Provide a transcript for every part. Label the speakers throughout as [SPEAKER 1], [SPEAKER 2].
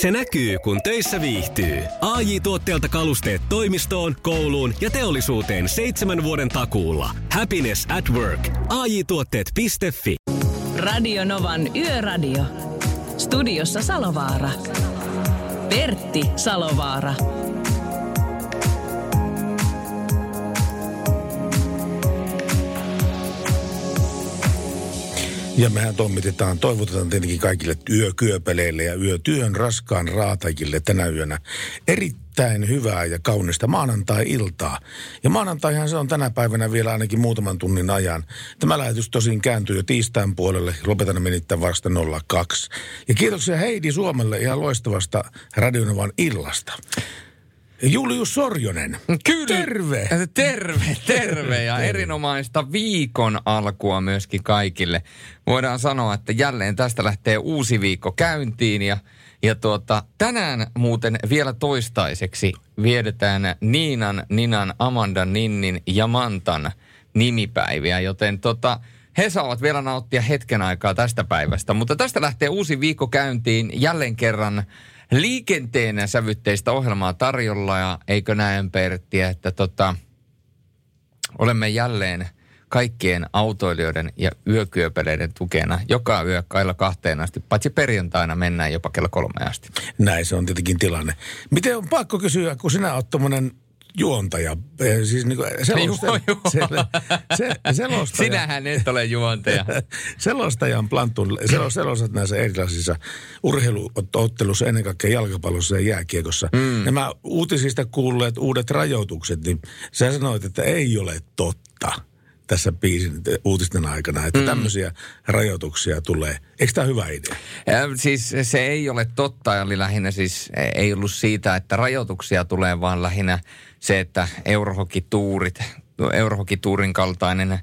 [SPEAKER 1] Se näkyy, kun töissä viihtyy. ai tuotteelta kalusteet toimistoon, kouluun ja teollisuuteen seitsemän vuoden takuulla. Happiness at work. ai tuotteetfi
[SPEAKER 2] Radio Novan Yöradio. Studiossa Salovaara. Pertti Salovaara.
[SPEAKER 3] Ja mehän toimitetaan, toivotetaan tietenkin kaikille yökyöpeleille ja yötyön raskaan raatajille tänä yönä erittäin hyvää ja kaunista maanantai-iltaa. Ja maanantaihan se on tänä päivänä vielä ainakin muutaman tunnin ajan. Tämä lähetys tosin kääntyy jo tiistain puolelle. Lopetan menittäin vasta 02. Ja kiitoksia Heidi Suomelle ihan loistavasta Radionovan illasta. Julius Sorjonen.
[SPEAKER 4] Kyllä.
[SPEAKER 3] Terve.
[SPEAKER 4] Terve, terve ja erinomaista viikon alkua myöskin kaikille. Voidaan sanoa, että jälleen tästä lähtee uusi viikko käyntiin ja, ja tuota, tänään muuten vielä toistaiseksi viedetään Niinan, Ninan, Amandan, Ninnin ja Mantan nimipäiviä, joten tota, he saavat vielä nauttia hetken aikaa tästä päivästä. Mutta tästä lähtee uusi viikko käyntiin jälleen kerran liikenteen sävytteistä ohjelmaa tarjolla ja eikö näin Pertti, että tota, olemme jälleen kaikkien autoilijoiden ja yökyöpeleiden tukena joka yö kailla kahteen asti, paitsi perjantaina mennään jopa kello kolme asti.
[SPEAKER 3] Näin se on tietenkin tilanne. Miten on pakko kysyä, kun sinä olet tuommoinen juontaja, eh, siis niin kuin selostaja.
[SPEAKER 4] Joo, joo.
[SPEAKER 3] Se, selostaja.
[SPEAKER 4] Sinähän et ole juontaja.
[SPEAKER 3] selostajan plantun, selostat näissä erilaisissa urheiluottelussa, ennen kaikkea jalkapallossa ja jääkiekossa. Mm. Nämä uutisista kuulleet uudet rajoitukset, niin sä sanoit, että ei ole totta tässä biisin uutisten aikana, että mm. tämmöisiä rajoituksia tulee. Eikö tämä hyvä idea?
[SPEAKER 4] Ja, siis se ei ole totta, eli lähinnä siis ei ollut siitä, että rajoituksia tulee, vaan lähinnä se, että eurohokituurit, eurohokituurin kaltainen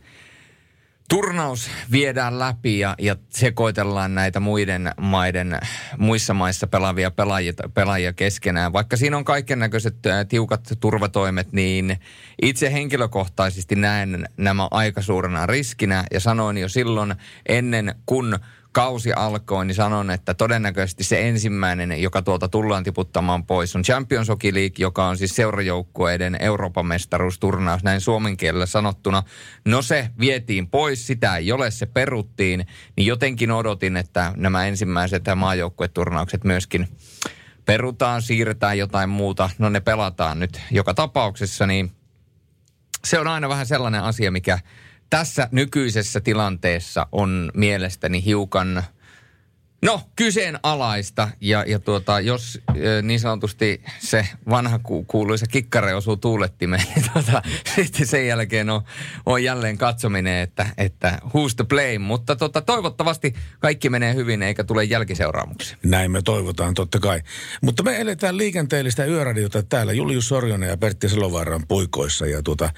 [SPEAKER 4] turnaus viedään läpi ja, ja sekoitellaan näitä muiden maiden, muissa maissa pelaavia pelaajia, pelaajia keskenään. Vaikka siinä on kaiken näköiset tiukat turvatoimet, niin itse henkilökohtaisesti näen nämä aika suurena riskinä ja sanoin jo silloin ennen kun kausi alkoi, niin sanon, että todennäköisesti se ensimmäinen, joka tuolta tullaan tiputtamaan pois, on Champions Hockey League, joka on siis seurajoukkueiden Euroopan mestaruusturnaus, näin suomen kielellä sanottuna. No se vietiin pois, sitä ei ole, se peruttiin, niin jotenkin odotin, että nämä ensimmäiset maajoukkueturnaukset myöskin perutaan, siirretään jotain muuta. No ne pelataan nyt joka tapauksessa, niin se on aina vähän sellainen asia, mikä tässä nykyisessä tilanteessa on mielestäni hiukan – No, kyseenalaista. Ja, ja tuota, jos niin sanotusti se vanha ku, kuuluisa kikkare osuu tuulettimeen, niin tuota, sitten sen jälkeen on, on jälleen katsominen, että, että who's to blame. Mutta tuota, toivottavasti kaikki menee hyvin eikä tule jälkiseuraamuksia.
[SPEAKER 3] Näin me toivotaan totta kai. Mutta me eletään liikenteellistä yöradiota täällä Julius Sorjonen ja Pertti Selovaaran puikoissa. Ja tuota,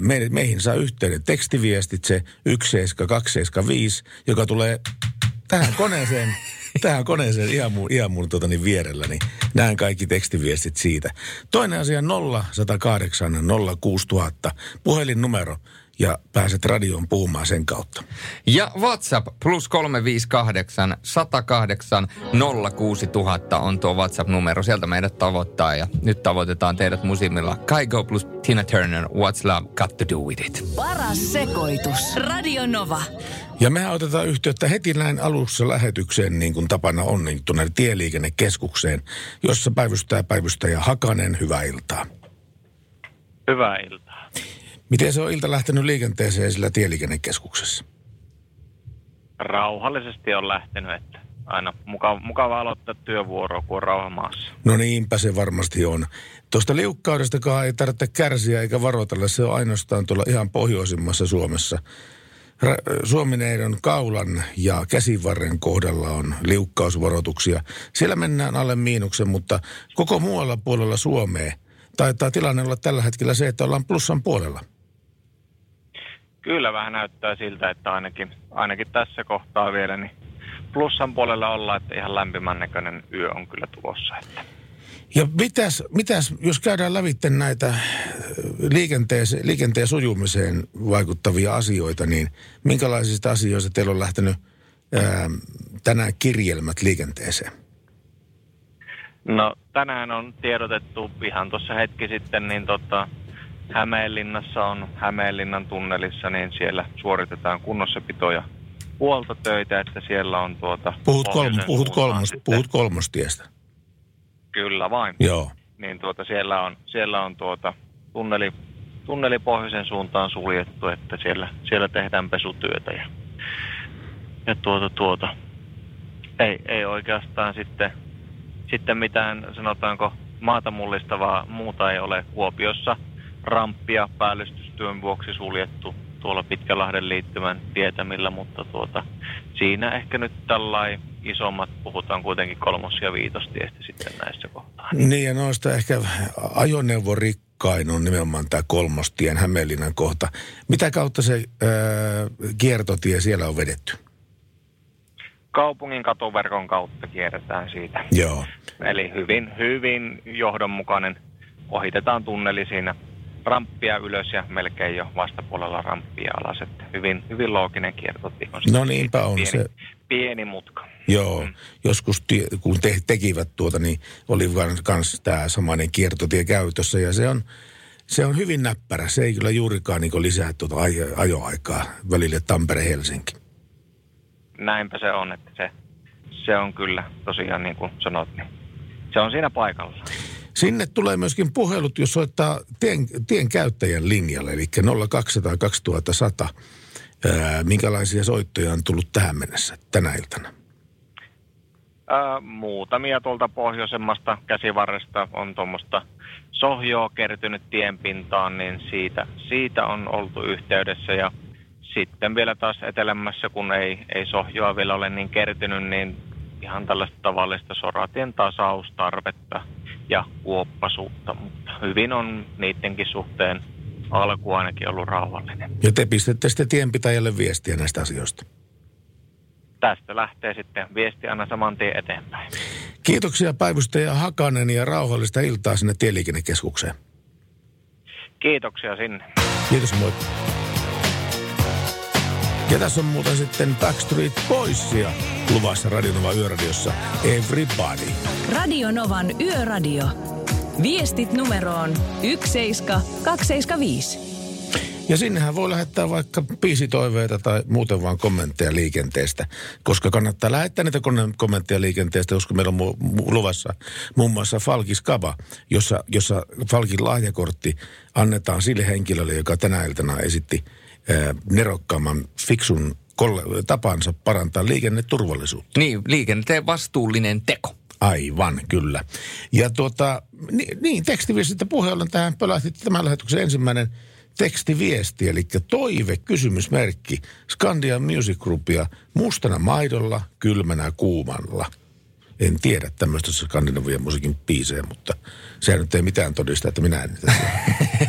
[SPEAKER 3] me, meihin saa yhteyden tekstiviestitse 17275, joka tulee tähän koneeseen, tähän koneeseen ihan mun, ihan mun tuota, niin vierellä, niin näen kaikki tekstiviestit siitä. Toinen asia 0108 06000, puhelinnumero ja pääset radioon puhumaan sen kautta.
[SPEAKER 4] Ja WhatsApp plus 358 108 06000 on tuo WhatsApp-numero. Sieltä meidät tavoittaa ja nyt tavoitetaan teidät musimilla. Kaigo plus Tina Turner, What's Love Got to Do With It.
[SPEAKER 2] Paras sekoitus. Radio Nova.
[SPEAKER 3] Ja me otetaan yhteyttä heti näin alussa lähetykseen, niin kuin tapana on, niin tuonne tieliikennekeskukseen, jossa päivystää päivystäjä Hakanen. Hyvää iltaa.
[SPEAKER 5] Hyvää iltaa.
[SPEAKER 3] Miten se on ilta lähtenyt liikenteeseen sillä tieliikennekeskuksessa?
[SPEAKER 5] Rauhallisesti on lähtenyt, että aina mukava, mukava aloittaa työvuoroa, kun on rauha maassa.
[SPEAKER 3] No niinpä se varmasti on. Tuosta liukkaudestakaan ei tarvitse kärsiä eikä varoitella. Se on ainoastaan tuolla ihan pohjoisimmassa Suomessa. Suomineidon kaulan ja käsivarren kohdalla on liukkausvaroituksia. Siellä mennään alle miinuksen, mutta koko muualla puolella Suomea taitaa tilanne olla tällä hetkellä se, että ollaan plussan puolella.
[SPEAKER 5] Kyllä vähän näyttää siltä, että ainakin, ainakin tässä kohtaa vielä niin plussan puolella ollaan, että ihan lämpimän näköinen yö on kyllä tulossa. Että.
[SPEAKER 3] Ja mitäs, mitäs, jos käydään lävitte näitä äh, liikenteen, liikenteen sujumiseen vaikuttavia asioita, niin minkälaisista asioista teillä on lähtenyt ää, ähm, tänään kirjelmät liikenteeseen?
[SPEAKER 5] No tänään on tiedotettu ihan tuossa hetki sitten, niin tota, Hämeenlinnassa on Hämeenlinnan tunnelissa, niin siellä suoritetaan kunnossapito- ja huoltotöitä, että siellä on tuota...
[SPEAKER 3] Puhut, kolm, puhut, kolmos, puhut kolmostiestä.
[SPEAKER 5] Kyllä vain.
[SPEAKER 3] Joo.
[SPEAKER 5] Niin tuota, siellä on, siellä on tuota, tunneli, tunneli pohjoisen suuntaan suljettu, että siellä, siellä tehdään pesutyötä ja, ja tuota, tuota, ei, ei oikeastaan sitten, sitten mitään, sanotaanko, maata mullistavaa muuta ei ole. Kuopiossa ramppia päällystystyön vuoksi suljettu tuolla Pitkälahden liittymän tietämillä, mutta tuota, siinä ehkä nyt tällainen isommat puhutaan kuitenkin kolmos- ja viitostiestä sitten näissä kohtaa.
[SPEAKER 3] Niin ja noista ehkä ajoneuvorikkain on nimenomaan tämä kolmostien Hämeenlinnan kohta. Mitä kautta se ää, kiertotie siellä on vedetty?
[SPEAKER 5] kaupungin katuverkon kautta kierretään siitä.
[SPEAKER 3] Joo.
[SPEAKER 5] Eli hyvin, hyvin johdonmukainen. Ohitetaan tunneli siinä ramppia ylös ja melkein jo vastapuolella ramppia alas. Että hyvin, hyvin looginen kiertotie. on
[SPEAKER 3] No niinpä on
[SPEAKER 5] pieni,
[SPEAKER 3] se.
[SPEAKER 5] Pieni mutka.
[SPEAKER 3] Joo, joskus tie, kun te, tekivät tuota, niin oli myös tämä samainen kiertotie käytössä ja se on, se on hyvin näppärä. Se ei kyllä juurikaan niin lisää tuota ajo, ajoaikaa välille Tampere-Helsinki.
[SPEAKER 5] Näinpä se on, että se, se on kyllä tosiaan niin kuin sanot, niin se on siinä paikalla.
[SPEAKER 3] Sinne tulee myöskin puhelut, jos soittaa tien, tien käyttäjän linjalle, eli 0200 2100. Ää, minkälaisia soittoja on tullut tähän mennessä tänä iltana?
[SPEAKER 5] Ää, muutamia tuolta pohjoisemmasta käsivarresta on tuommoista sohjoa kertynyt tienpintaan, niin siitä, siitä on oltu yhteydessä. Ja sitten vielä taas etelämässä, kun ei, ei sohjoa vielä ole niin kertynyt, niin ihan tällaista tavallista soratien tasaustarvetta ja kuoppasuutta, mutta hyvin on niidenkin suhteen alku ainakin ollut rauhallinen.
[SPEAKER 3] Ja te pistätte sitten tienpitäjälle viestiä näistä asioista.
[SPEAKER 5] Tästä lähtee sitten viesti aina saman tien eteenpäin.
[SPEAKER 3] Kiitoksia päivystäjä Hakanen ja rauhallista iltaa sinne tieliikennekeskukseen.
[SPEAKER 5] Kiitoksia sinne.
[SPEAKER 3] Kiitos, moi. Ja tässä on muuten sitten Backstreet Boysia luvassa Radionova Yöradiossa. Everybody.
[SPEAKER 2] Radio Novan Yöradio. Viestit numeroon 17275.
[SPEAKER 3] Ja sinnehän voi lähettää vaikka biisitoiveita tai muuten vaan kommentteja liikenteestä, koska kannattaa lähettää niitä kommentteja liikenteestä, koska meillä on mu- mu- luvassa muun muassa Falkis Kaba, jossa, jossa Falkin lahjakortti annetaan sille henkilölle, joka tänä iltana esitti nerokkaamman fiksun tapansa parantaa liikenneturvallisuutta.
[SPEAKER 4] Niin, liikenteen vastuullinen teko.
[SPEAKER 3] Aivan, kyllä. Ja tuota, niin, niin tekstiviestistä puheella tähän pölähti tämän lähetyksen ensimmäinen tekstiviesti, eli toive, kysymysmerkki, Scandian Music Groupia mustana maidolla, kylmänä kuumalla. En tiedä tämmöistä skandinavian musiikin biisejä, mutta sehän nyt ei mitään todista, että minä en niitä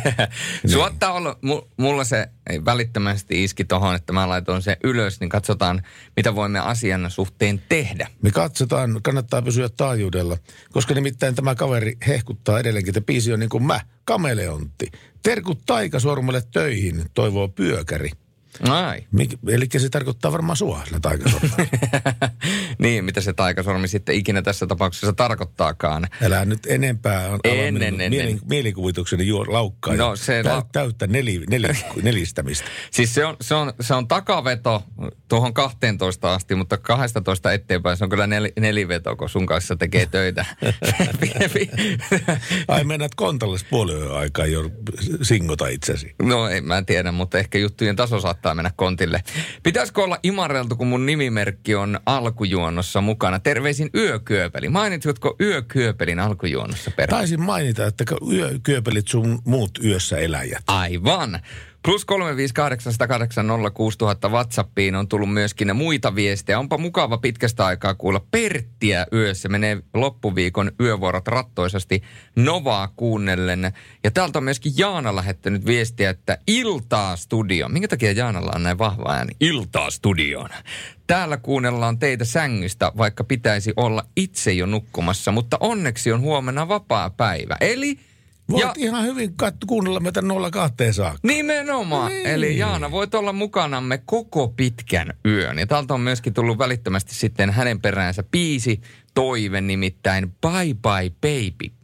[SPEAKER 3] tiedä.
[SPEAKER 4] Suottaa olla, mu- mulla se ei välittömästi iski tohon, että mä laitoin sen ylös, niin katsotaan, mitä voimme asian suhteen tehdä.
[SPEAKER 3] Me katsotaan, kannattaa pysyä taajuudella, koska nimittäin tämä kaveri hehkuttaa edelleenkin, että biisi on niin kuin mä, kameleontti. Terkut taikasormelle töihin, toivoo pyökäri.
[SPEAKER 4] Ai.
[SPEAKER 3] Mik, eli se tarkoittaa varmaan sua sillä taikasormella.
[SPEAKER 4] niin, mitä se taikasormi sitten ikinä tässä tapauksessa tarkoittaakaan.
[SPEAKER 3] Älä nyt enempää on
[SPEAKER 4] En,
[SPEAKER 3] ala
[SPEAKER 4] en,
[SPEAKER 3] minun
[SPEAKER 4] en,
[SPEAKER 3] mielen,
[SPEAKER 4] en.
[SPEAKER 3] mielikuvitukseni juo, laukkaa.
[SPEAKER 4] No,
[SPEAKER 3] ja
[SPEAKER 4] se
[SPEAKER 3] täy,
[SPEAKER 4] la-
[SPEAKER 3] täyttä neli, neli, nelistämistä.
[SPEAKER 4] Siis se on, se on, se on takaveto tuohon 12 asti, mutta 12 eteenpäin se on kyllä nel, neliveto, kun sun kanssa tekee töitä.
[SPEAKER 3] Ai mennät kontalles puolen aikaa jo singota itsesi.
[SPEAKER 4] No ei, mä en tiedä, mutta ehkä juttujen taso saattaa mennä kontille. Pitäisikö olla imareltu, kun mun nimimerkki on alkujuonnossa mukana? Terveisin Yökyöpeli. Mainitsitko Yökyöpelin alkujuonnossa perään?
[SPEAKER 3] Taisin mainita, että yö, kyöpelit sun muut yössä eläjät.
[SPEAKER 4] Aivan. Plus 358806000 WhatsAppiin on tullut myöskin muita viestejä. Onpa mukava pitkästä aikaa kuulla Perttiä yössä. Menee loppuviikon yövuorot rattoisasti Novaa kuunnellen. Ja täältä on myöskin Jaana lähettänyt viestiä, että iltaa studio. Minkä takia Jaanalla on näin vahva ääni? Iltaa studioon. Täällä kuunnellaan teitä sängystä, vaikka pitäisi olla itse jo nukkumassa, mutta onneksi on huomenna vapaa päivä. Eli
[SPEAKER 3] Voit
[SPEAKER 4] Ja-
[SPEAKER 3] ihan hyvin kat- kuunnella meitä 02 saakka.
[SPEAKER 4] Nimenomaan.
[SPEAKER 3] Niin.
[SPEAKER 4] Eli Jaana, voit olla mukanamme koko pitkän yön. Ja täältä on myöskin tullut välittömästi sitten hänen peräänsä biisi, toive nimittäin Bye Bye Baby.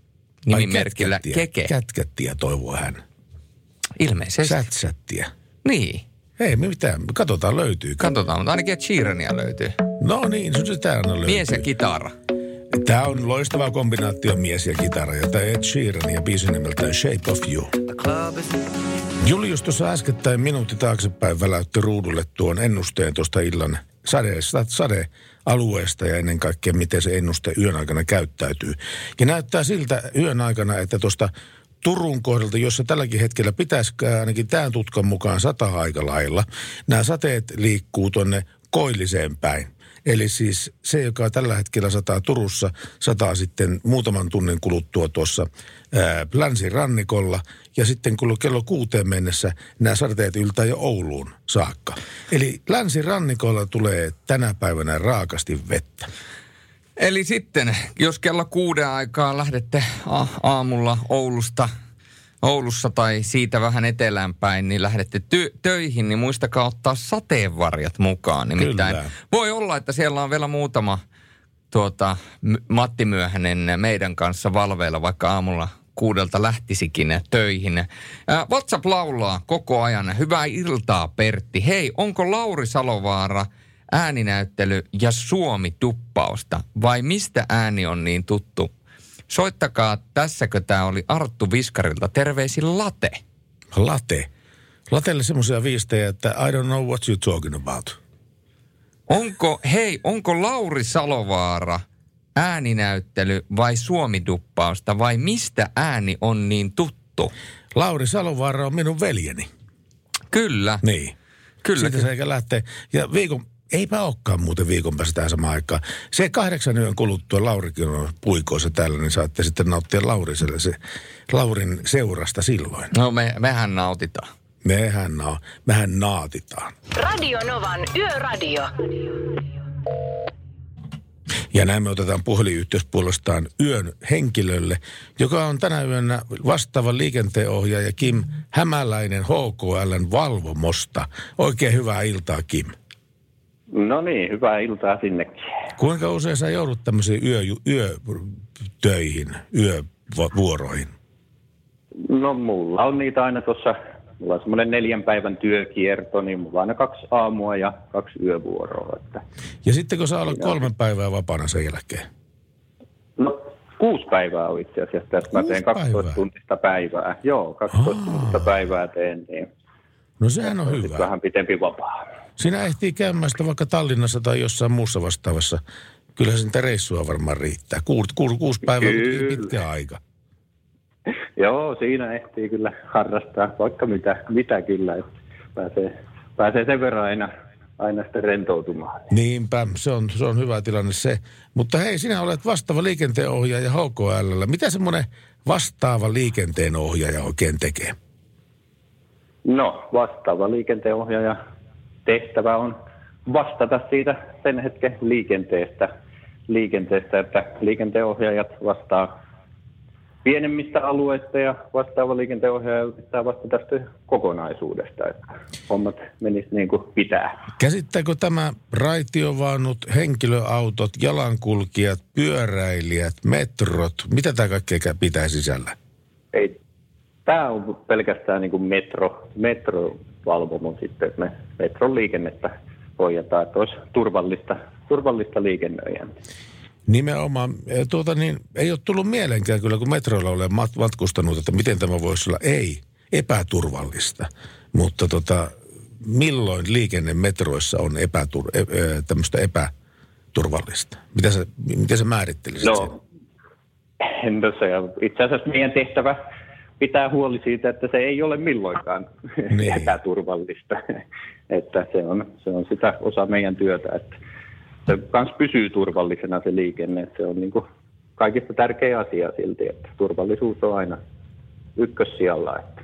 [SPEAKER 3] Ai,
[SPEAKER 4] Nimimerkillä
[SPEAKER 3] kätkättiä.
[SPEAKER 4] Keke.
[SPEAKER 3] Kätkättiä toivoo hän.
[SPEAKER 4] Ilmeisesti.
[SPEAKER 3] Sätsättiä.
[SPEAKER 4] Niin.
[SPEAKER 3] Ei mitään, katsotaan löytyy.
[SPEAKER 4] Katsotaan, mutta ainakin Sheerania löytyy.
[SPEAKER 3] No niin, se aina löytyy.
[SPEAKER 4] Mies ja kitara.
[SPEAKER 3] Tämä on loistava kombinaatio mies ja kitara, ja Ed Sheeran ja biisin nimeltään Shape of You. Julius tuossa äskettäin minuutti taaksepäin väläytti ruudulle tuon ennusteen tuosta illan sade, sadealueesta ja ennen kaikkea miten se ennuste yön aikana käyttäytyy. Ja näyttää siltä yön aikana, että tuosta Turun kohdalta, jossa tälläkin hetkellä pitäisi ainakin tämän tutkan mukaan sata aika lailla, nämä sateet liikkuu tuonne koilliseen päin. Eli siis se, joka tällä hetkellä sataa Turussa, sataa sitten muutaman tunnin kuluttua tuossa ää, länsirannikolla. Ja sitten kun kello kuuteen mennessä nämä sateet yltää jo Ouluun saakka. Eli länsirannikolla tulee tänä päivänä raakasti vettä.
[SPEAKER 4] Eli sitten, jos kello kuuden aikaa lähdette a- aamulla Oulusta, Oulussa tai siitä vähän eteläänpäin, niin lähdette ty- töihin, niin muistakaa ottaa sateenvarjat mukaan. Nimittäin
[SPEAKER 3] Kyllä.
[SPEAKER 4] voi olla, että siellä on vielä muutama tuota, Matti Myöhänen meidän kanssa valveilla, vaikka aamulla kuudelta lähtisikin töihin. Ää, WhatsApp laulaa koko ajan. Hyvää iltaa, Pertti. Hei, onko Lauri Salovaara ääninäyttely ja Suomi-tuppausta? Vai mistä ääni on niin tuttu? Soittakaa, tässäkö tämä oli Arttu Viskarilta. Terveisin Late.
[SPEAKER 3] Late. Latelle semmoisia viestejä, että I don't know what you're talking about.
[SPEAKER 4] Onko, hei, onko Lauri Salovaara ääninäyttely vai Suomi-duppausta vai mistä ääni on niin tuttu?
[SPEAKER 3] Lauri Salovaara on minun veljeni.
[SPEAKER 4] Kyllä,
[SPEAKER 3] Niin.
[SPEAKER 4] kyllä.
[SPEAKER 3] Siitä se eikä lähtee. Ja viikon, eipä olekaan muuten viikon päästä tähän samaan aikaan. Se kahdeksan yön kuluttua Laurikin on puikoissa täällä, niin saatte sitten nauttia Lauriselle se, Laurin seurasta silloin.
[SPEAKER 4] No me, mehän nautitaan.
[SPEAKER 3] Mehän, na, mehän naatitaan.
[SPEAKER 2] Radio Novan Yöradio.
[SPEAKER 3] Ja näin me otetaan puhelinyhteys puolestaan yön henkilölle, joka on tänä yönä vastaava liikenteenohjaaja Kim Hämäläinen HKLn valvomosta. Oikein hyvää iltaa, Kim.
[SPEAKER 6] No niin, hyvää iltaa sinnekin.
[SPEAKER 3] Kuinka usein sä joudut tämmöisiin yö, yötöihin, yövuoroihin?
[SPEAKER 6] No mulla on niitä aina tuossa, mulla on semmoinen neljän päivän työkierto, niin mulla on aina kaksi aamua ja kaksi yövuoroa. Että.
[SPEAKER 3] Ja sitten kun sä olet kolme päivää vapaana sen jälkeen?
[SPEAKER 6] No kuusi päivää on itse asiassa tässä. Mä teen 12
[SPEAKER 3] päivää?
[SPEAKER 6] tuntista päivää. Joo, 12 tuntista päivää teen, niin
[SPEAKER 3] No sehän on hyvä.
[SPEAKER 6] vähän pitempi vapaa.
[SPEAKER 3] Sinä ehtii käymään sitä vaikka Tallinnassa tai jossain muussa vastaavassa. Kyllähän sitä reissua varmaan riittää. Kuusi, kuusi, kuusi päivää on pitkä aika.
[SPEAKER 6] Joo, siinä ehtii kyllä harrastaa vaikka mitä, mitä kyllä. Että pääsee, pääsee sen verran aina, aina sitten rentoutumaan.
[SPEAKER 3] Niinpä, se on, se on hyvä tilanne se. Mutta hei, sinä olet vastaava liikenteenohjaaja HKL. Mitä semmoinen vastaava liikenteenohjaaja oikein tekee?
[SPEAKER 6] No, vastaava liikenteenohjaaja tehtävä on vastata siitä sen hetken liikenteestä, liikenteestä että liikenteenohjaajat vastaa pienemmistä alueista ja vastaava liikenteenohjaaja pitää vastata tästä kokonaisuudesta, että hommat menis niin kuin pitää.
[SPEAKER 3] Käsittääkö tämä raitiovaunut, henkilöautot, jalankulkijat, pyöräilijät, metrot? Mitä tämä kaikkea pitää sisällä?
[SPEAKER 6] Ei, tämä on pelkästään niin kuin metro, metrovalvomo sitten, että me metron liikennettä hoidetaan, että olisi turvallista, turvallista liikennöijää.
[SPEAKER 3] Nimenomaan, tuota niin, ei ole tullut mielenkään kyllä, kun metroilla olen mat- matkustanut, että miten tämä voisi olla ei epäturvallista. Mutta tota, milloin liikenne metroissa on epätur- e- e- tämmöistä epäturvallista? Mitä sä, miten sä määrittelisit sen?
[SPEAKER 6] No, no se on itse asiassa meidän tehtävä pitää huoli siitä, että se ei ole milloinkaan
[SPEAKER 3] Niin.
[SPEAKER 6] epäturvallista. että se on, se on sitä osa meidän työtä, että se kans pysyy turvallisena se liikenne. Että se on niin kuin kaikista tärkeä asia silti, että turvallisuus on aina ykkössijalla. Että.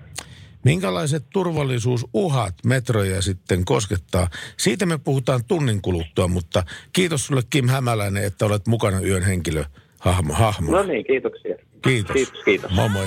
[SPEAKER 3] Minkälaiset turvallisuusuhat metroja sitten koskettaa? Siitä me puhutaan tunnin kuluttua, mutta kiitos sulle Kim Hämäläinen, että olet mukana yön henkilö hahmo, hahmona.
[SPEAKER 6] No niin, kiitoksia.
[SPEAKER 3] Kiitos.
[SPEAKER 6] Kiitos, kiitos.
[SPEAKER 3] Moi moi.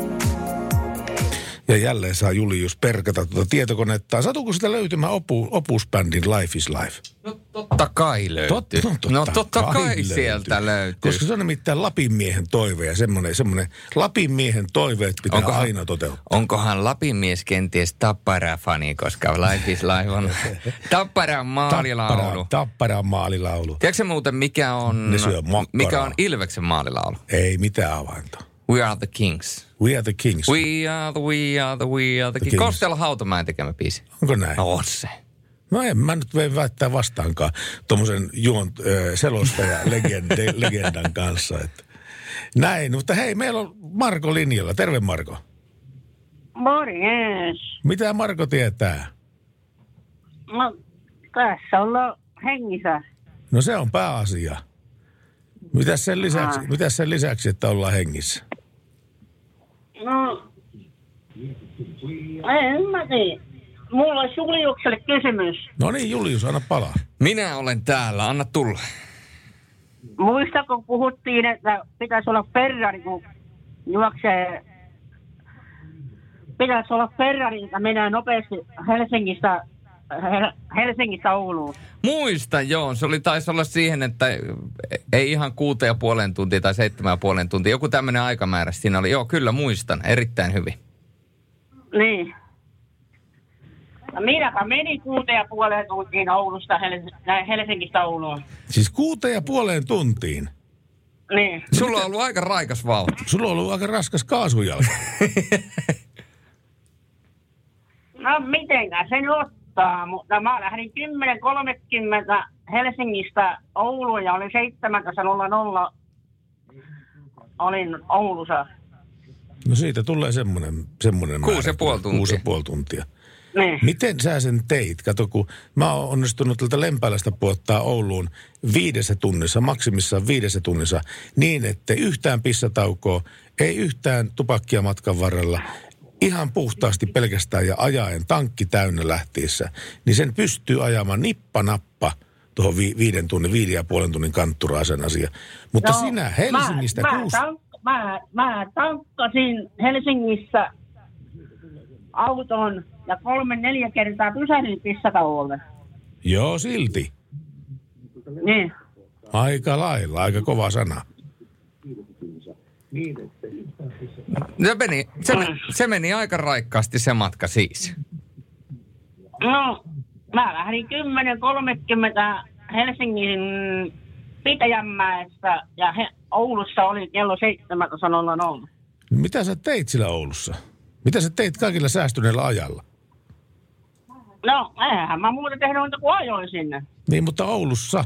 [SPEAKER 3] Ja jälleen saa Julius perkata tuota tietokonetta. Satuuko sitä löytymään opu, opusbändin Life is Life?
[SPEAKER 4] No totta kai löytyy.
[SPEAKER 3] Totta,
[SPEAKER 4] no totta kai, sieltä löytyy.
[SPEAKER 3] Koska se on nimittäin Lapin miehen toive ja semmoinen, semmoinen Lapin miehen toiveet pitää
[SPEAKER 4] Onkohan-
[SPEAKER 3] aina toteuttaa.
[SPEAKER 4] Onkohan Lapin mies kenties Tappara-fani, koska Life is Life on Tapparan maalilaulu.
[SPEAKER 3] Tappara, tappara maalilaulu.
[SPEAKER 4] Tiedätkö muuten, mikä on, mikä on Ilveksen maalilaulu?
[SPEAKER 3] Ei mitään avainta.
[SPEAKER 4] We are the kings.
[SPEAKER 3] We are the kings.
[SPEAKER 4] We are the, we are the, we are the,
[SPEAKER 3] The
[SPEAKER 4] kings.
[SPEAKER 3] kings.
[SPEAKER 4] Kostella Hautamäen tekemä biisi.
[SPEAKER 3] Onko näin?
[SPEAKER 4] No on se.
[SPEAKER 3] No en mä nyt voi väittää vastaankaan tuommoisen juon äh, selostaja legende, legendan kanssa. Että. Näin, mutta hei, meillä on Marko linjalla. Terve Marko.
[SPEAKER 7] Morjes.
[SPEAKER 3] Mitä Marko tietää?
[SPEAKER 7] No, tässä ollaan hengissä.
[SPEAKER 3] No se on pääasia. Mitäs sen lisäksi,
[SPEAKER 7] Ah.
[SPEAKER 3] mitäs sen lisäksi että ollaan hengissä?
[SPEAKER 7] No, en mä tiedä. Mulla olisi Juliukselle kysymys.
[SPEAKER 3] No niin, Julius, anna palaa.
[SPEAKER 4] Minä olen täällä, anna tulla.
[SPEAKER 7] Muistako, kun puhuttiin, että pitäisi olla Ferrari, kun juoksee... Pitäisi olla Ferrari, että menee nopeasti Helsingistä, Hel- Helsingistä Ouluun.
[SPEAKER 4] Muista, joo. Se oli taisi olla siihen, että ei ihan kuuteen ja puolen tuntia tai seitsemän ja puolen tuntia. Joku tämmöinen aikamäärä siinä oli. Joo, kyllä muistan. Erittäin hyvin.
[SPEAKER 7] Niin. No minäpä menin kuuteen ja puoleen tuntiin Oulusta Hel- Helsingistä Ouluun.
[SPEAKER 3] Siis kuuteen ja puoleen tuntiin.
[SPEAKER 7] Niin.
[SPEAKER 4] Sulla on ollut aika raikas vauhti.
[SPEAKER 3] Sulla on ollut aika raskas kaasujalka.
[SPEAKER 7] No mitenkä se nyt ottaa, mutta mä lähdin 10.30 Helsingistä Ouluun ja olin 17.00 olin Oulussa.
[SPEAKER 3] No siitä tulee semmoinen, semmoinen
[SPEAKER 4] Kuusi
[SPEAKER 3] määrä.
[SPEAKER 4] ja puoli tuntia.
[SPEAKER 3] Kuusi ja puoli tuntia.
[SPEAKER 7] Niin.
[SPEAKER 3] Miten sä sen teit? Kato, kun mä oon onnistunut tältä Lempäälästä puottaa Ouluun viidessä tunnissa, maksimissaan viidessä tunnissa, niin että yhtään pissataukoa, ei yhtään tupakkia matkan varrella, ihan puhtaasti pelkästään ja ajaen tankki täynnä lähtiessä, niin sen pystyy ajamaan nippa-nappa tuohon vi- viiden tunnin, viiden ja puolen tunnin kantturaan sen asia. Mutta sinä Helsingistä
[SPEAKER 7] No, mä,
[SPEAKER 3] kuusi...
[SPEAKER 7] mä, tank, mä, mä tankkasin Helsingissä auton ja kolme neljä kertaa pysähdyin pissatauolle.
[SPEAKER 3] Joo, silti.
[SPEAKER 7] Niin.
[SPEAKER 3] Aika lailla, aika kova sana.
[SPEAKER 4] Se meni, se, meni, se meni aika raikkaasti se matka siis.
[SPEAKER 7] No, mä lähdin 10.30 Helsingin Pitäjänmäessä ja he, Oulussa oli kello 17.00.
[SPEAKER 3] Mitä sä teit sillä Oulussa? Mitä sä teit kaikilla säästyneellä ajalla?
[SPEAKER 7] No, eihän mä muuta tehnyt kuin ajoin sinne.
[SPEAKER 3] Niin, mutta Oulussa.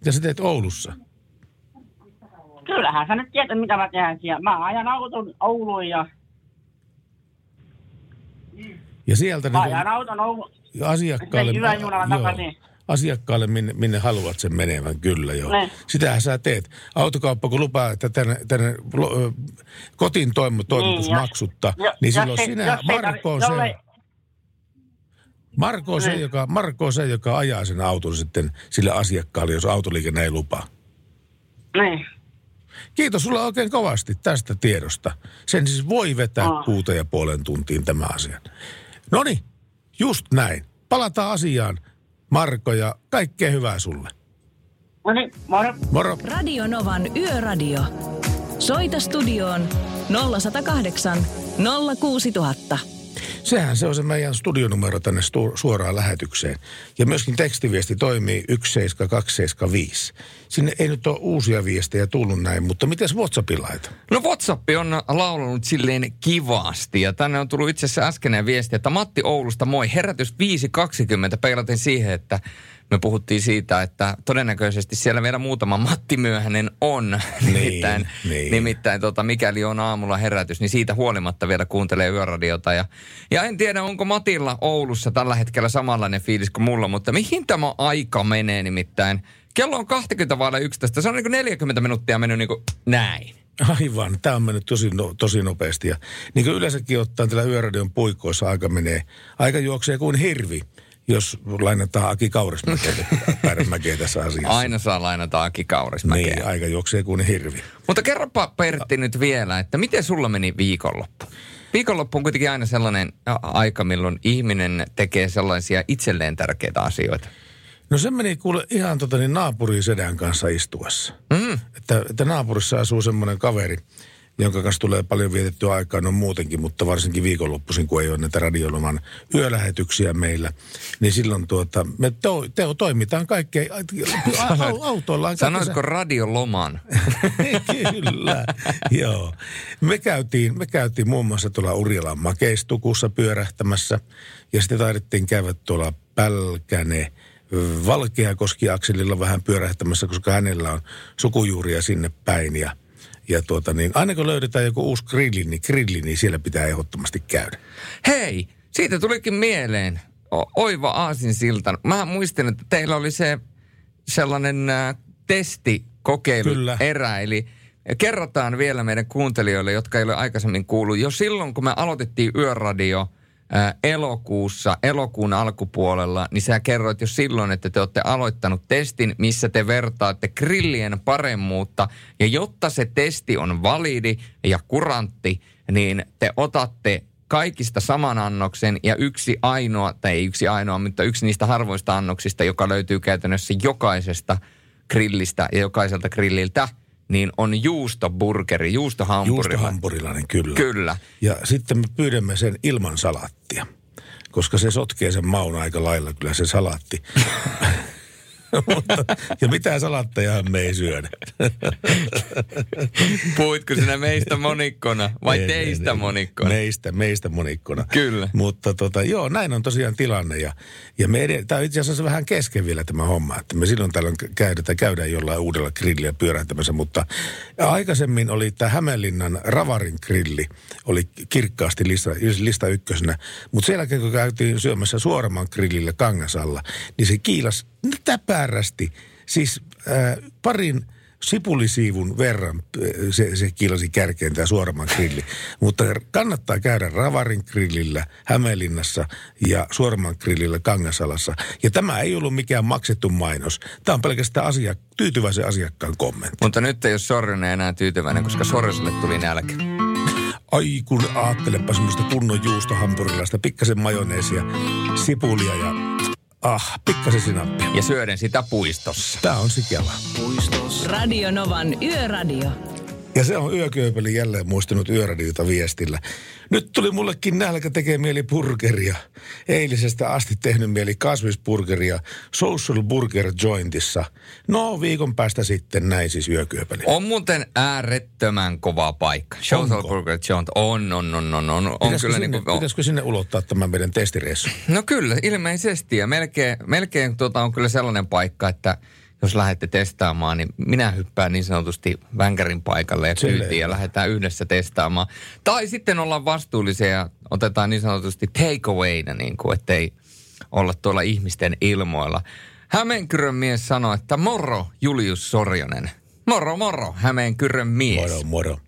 [SPEAKER 3] Mitä sä teet Oulussa?
[SPEAKER 7] Kyllähän sä nyt tiedät, mitä mä teen siellä. Mä ajan auton Ouluun ja
[SPEAKER 3] Ja sieltä
[SPEAKER 7] mä
[SPEAKER 3] niin
[SPEAKER 7] ajan auton Ouluun.
[SPEAKER 3] asiakkaalle...
[SPEAKER 7] Sen
[SPEAKER 3] asiakkaalle, minne, minne haluat sen menevän, kyllä joo.
[SPEAKER 7] Ne.
[SPEAKER 3] Sitähän sä teet. Autokauppa, kun lupaa, että tänne, tänne lo- kotiin toim- toimitus
[SPEAKER 7] jos-
[SPEAKER 3] maksutta,
[SPEAKER 7] jo-
[SPEAKER 3] niin
[SPEAKER 7] jos
[SPEAKER 3] silloin
[SPEAKER 7] ei-
[SPEAKER 3] sinä,
[SPEAKER 7] jos
[SPEAKER 3] Marko on
[SPEAKER 7] tarvi-
[SPEAKER 3] se, Marko on se, joka, Marko on se, joka ajaa sen auton sitten sille asiakkaalle, jos autoliikenne ei lupaa.
[SPEAKER 7] Niin.
[SPEAKER 3] Kiitos sulla oikein kovasti tästä tiedosta. Sen siis voi vetää
[SPEAKER 7] Aa.
[SPEAKER 3] kuuteen ja puolen tuntiin tämä asia. No niin, just näin. Palataan asiaan, Marko, ja kaikkea hyvää sulle.
[SPEAKER 7] No niin, moro.
[SPEAKER 3] Moro.
[SPEAKER 2] Radio Novan Yöradio. Soita studioon 0108 06000.
[SPEAKER 3] Sehän se on se meidän studionumero tänne stu- suoraan lähetykseen. Ja myöskin tekstiviesti toimii 17275. Sinne ei nyt ole uusia viestejä tullut näin, mutta miten WhatsAppin laita?
[SPEAKER 4] No WhatsApp on laulanut silleen kivasti ja tänne on tullut itse asiassa äskeinen viesti, että Matti Oulusta moi, herätys 5.20 peilaten siihen, että me puhuttiin siitä, että todennäköisesti siellä vielä muutama Matti Myöhänen on. nimittäin,
[SPEAKER 3] niin.
[SPEAKER 4] nimittäin tota, mikäli on aamulla herätys, niin siitä huolimatta vielä kuuntelee yöradiota. Ja, ja en tiedä, onko Matilla Oulussa tällä hetkellä samanlainen fiilis kuin mulla, mutta mihin tämä aika menee nimittäin? Kello on 20 vaille 11, se on niin kuin 40 minuuttia mennyt niin kuin näin.
[SPEAKER 3] Aivan, tämä on mennyt tosi, no, tosi nopeasti. Ja niin kuin yleensäkin ottaen tällä yöradion puikoissa aika menee, aika juoksee kuin hirvi. Jos lainataan Aki Kaurismäkeä, Pärmäkeä tässä asiassa.
[SPEAKER 4] Aina saa lainata Aki Kaurismäkeä.
[SPEAKER 3] Niin, aika juoksee kuin hirvi.
[SPEAKER 4] Mutta kerropa Pertti nyt vielä, että miten sulla meni viikonloppu? Viikonloppu on kuitenkin aina sellainen aika, milloin ihminen tekee sellaisia itselleen tärkeitä asioita.
[SPEAKER 3] No se meni kuule ihan tota niin naapuri sedän kanssa istuessa.
[SPEAKER 4] Mm.
[SPEAKER 3] Että, että naapurissa asuu semmoinen kaveri, jonka kanssa tulee paljon vietettyä aikaa, no muutenkin, mutta varsinkin viikonloppuisin, kun ei ole näitä radioloman yölähetyksiä meillä, niin silloin tuota, me to, teo, toimitaan kaikkea au- autoillaan.
[SPEAKER 4] Sanoisiko radioloman?
[SPEAKER 3] Kyllä, joo. Me käytiin, me käytiin muun muassa tuolla Urjalan makeistukussa pyörähtämässä ja sitten taidettiin käydä tuolla Pälkäne Valkeakoski-akselilla vähän pyörähtämässä, koska hänellä on sukujuuria sinne päin ja ja tuota niin, aina kun löydetään joku uusi grilli, niin, grilli, niin siellä pitää ehdottomasti käydä.
[SPEAKER 4] Hei, siitä tulikin mieleen o- oiva aasinsilta. Mä muistin, että teillä oli se sellainen äh, testikokeilu
[SPEAKER 3] Kyllä.
[SPEAKER 4] erä, eli kerrotaan vielä meidän kuuntelijoille, jotka ei ole aikaisemmin kuullut. Jo silloin, kun me aloitettiin Yöradio elokuussa, elokuun alkupuolella, niin sä kerroit jo silloin, että te olette aloittanut testin, missä te vertaatte grillien paremmuutta. Ja jotta se testi on validi ja kurantti, niin te otatte kaikista saman annoksen ja yksi ainoa, tai ei yksi ainoa, mutta yksi niistä harvoista annoksista, joka löytyy käytännössä jokaisesta grillistä ja jokaiselta grilliltä, niin on juustoburgeri, juustohampuri.
[SPEAKER 3] Juustohampurilainen, kyllä.
[SPEAKER 4] Kyllä.
[SPEAKER 3] Ja sitten me pyydämme sen ilman salaattia, koska se sotkee sen maun aika lailla kyllä se salaatti. Mutta, ja mitään salaattejahan me ei syödä.
[SPEAKER 4] Puhuitko sinä meistä monikkona vai
[SPEAKER 3] Ei,
[SPEAKER 4] teistä
[SPEAKER 3] ei, ei.
[SPEAKER 4] monikkona?
[SPEAKER 3] Meistä, meistä monikkona.
[SPEAKER 4] Kyllä.
[SPEAKER 3] Mutta tota, joo, näin on tosiaan tilanne. Ja, ja me tämä on itse asiassa vähän kesken vielä tämä homma. Että me silloin tällöin käydään, käydään jollain uudella grillillä pyörähtämässä. Mutta aikaisemmin oli tämä Hämeenlinnan Ravarin grilli. Oli kirkkaasti lista, lista ykkösenä. Mutta sen jälkeen, kun käytiin syömässä Suoraman grillillä Kangasalla, niin se kiilas täpärästi. Siis äh, parin sipulisiivun verran äh, se, se kilasi kärkeen tämä Suoraman grilli. Mutta kannattaa käydä Ravarin grillillä Hämeenlinnassa ja Suoraman grillillä Kangasalassa. Ja tämä ei ollut mikään maksettu mainos. Tämä on pelkästään asia, tyytyväisen asiakkaan kommentti.
[SPEAKER 4] Mutta nyt ei ole Sorjonen enää tyytyväinen, koska Sorjoselle tuli nälkä.
[SPEAKER 3] Ai kun ajattelepa semmoista kunnon juustohampurilaista, pikkasen majoneesia, sipulia ja ah, pikkasen sinappia.
[SPEAKER 4] Ja syöden sitä puistossa.
[SPEAKER 3] Tämä on sikela.
[SPEAKER 2] Radio Novan Yöradio.
[SPEAKER 3] Ja se on yökööpeli jälleen muistunut yöradiota viestillä. Nyt tuli mullekin nälkä tekee mieli burgeria. Eilisestä asti tehnyt mieli kasvisburgeria Social Burger Jointissa. No viikon päästä sitten näin siis yökööpeli.
[SPEAKER 4] On muuten äärettömän kova paikka. Social
[SPEAKER 3] Onko?
[SPEAKER 4] Burger Joint on, on, on, on, on, on
[SPEAKER 3] Pitäisikö,
[SPEAKER 4] kyllä
[SPEAKER 3] sinne,
[SPEAKER 4] niin kuin,
[SPEAKER 3] pitäisikö sinne ulottaa tämä meidän testireissu?
[SPEAKER 4] No kyllä, ilmeisesti. Ja melkein, melkein tuota on kyllä sellainen paikka, että jos lähdette testaamaan, niin minä hyppään niin sanotusti vänkärin paikalle ja
[SPEAKER 3] Selvä.
[SPEAKER 4] kyytiin ja lähdetään yhdessä testaamaan. Tai sitten ollaan vastuullisia ja otetaan niin sanotusti takeawayna, niin kuin, ettei olla tuolla ihmisten ilmoilla. Hämeenkyrön mies sanoi, että moro Julius Sorjonen. Moro, moro, Hämeenkyrön mies.
[SPEAKER 3] Moro, moro.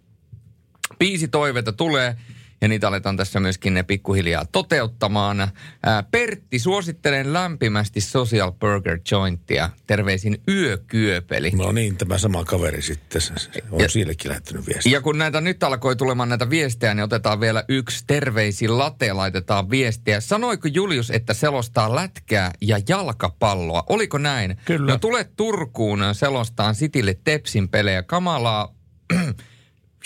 [SPEAKER 4] Biisi toiveita tulee ja niitä aletaan tässä myöskin ne pikkuhiljaa toteuttamaan. Ää, Pertti, suosittelen lämpimästi Social Burger Jointia. Terveisin Yökyöpeli.
[SPEAKER 3] No niin, tämä sama kaveri sitten se- on
[SPEAKER 4] Ja-
[SPEAKER 3] siellekin lähettänyt viestiä.
[SPEAKER 4] Ja kun näitä nyt alkoi tulemaan näitä viestejä, niin otetaan vielä yksi terveisin late, laitetaan viestiä. Sanoiko Julius, että selostaa lätkää ja jalkapalloa? Oliko näin?
[SPEAKER 3] Kyllä.
[SPEAKER 4] No tule Turkuun selostaan Citylle Tepsin pelejä. Kamalaa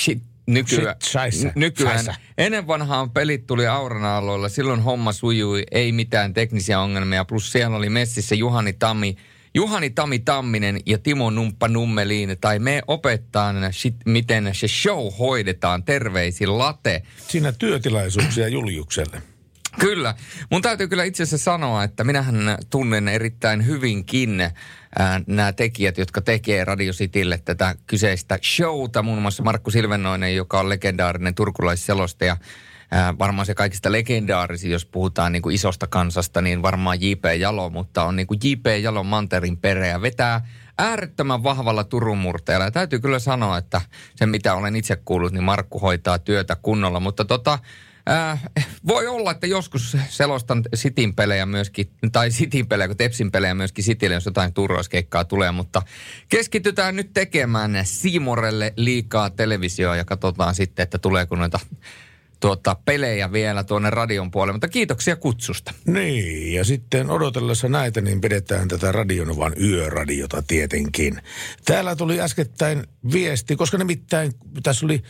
[SPEAKER 4] shit, nykyään,
[SPEAKER 3] Shit,
[SPEAKER 4] nykyään.
[SPEAKER 3] scheisse.
[SPEAKER 4] Ennen vanhaan pelit tuli Auran aloilla. Silloin homma sujui, ei mitään teknisiä ongelmia. Plus siellä oli messissä Juhani Tammi, Juhani Tami Tamminen ja Timo Numppa Nummelin. Tai me opettaa, shit, miten se show hoidetaan. Terveisin late.
[SPEAKER 3] Siinä työtilaisuuksia Juliukselle.
[SPEAKER 4] Kyllä. Mun täytyy kyllä itse asiassa sanoa, että minähän tunnen erittäin hyvinkin nämä tekijät, jotka tekee Radio Citylle tätä kyseistä showta. Muun muassa Markku Silvennoinen, joka on legendaarinen turkulaisselostaja. Ää, varmaan se kaikista legendaarisin, jos puhutaan niin kuin isosta kansasta, niin varmaan J.P. Jalo, mutta on niin kuin J.P. Jalon manterin pereä. Vetää äärettömän vahvalla turumurteella. Ja täytyy kyllä sanoa, että sen mitä olen itse kuullut, niin Markku hoitaa työtä kunnolla. Mutta tota, Äh, voi olla, että joskus selostan Sitin pelejä myöskin, tai Sitin pelejä, kun Tepsin pelejä myöskin Sitille, jos jotain turvauskeikkaa tulee, mutta keskitytään nyt tekemään Siimorelle liikaa televisioa ja katsotaan sitten, että tuleeko noita tuota, pelejä vielä tuonne radion puolelle, mutta kiitoksia kutsusta.
[SPEAKER 3] Niin, ja sitten odotellessa näitä, niin pidetään tätä Radionovan yöradiota tietenkin. Täällä tuli äskettäin viesti, koska nimittäin tässä oli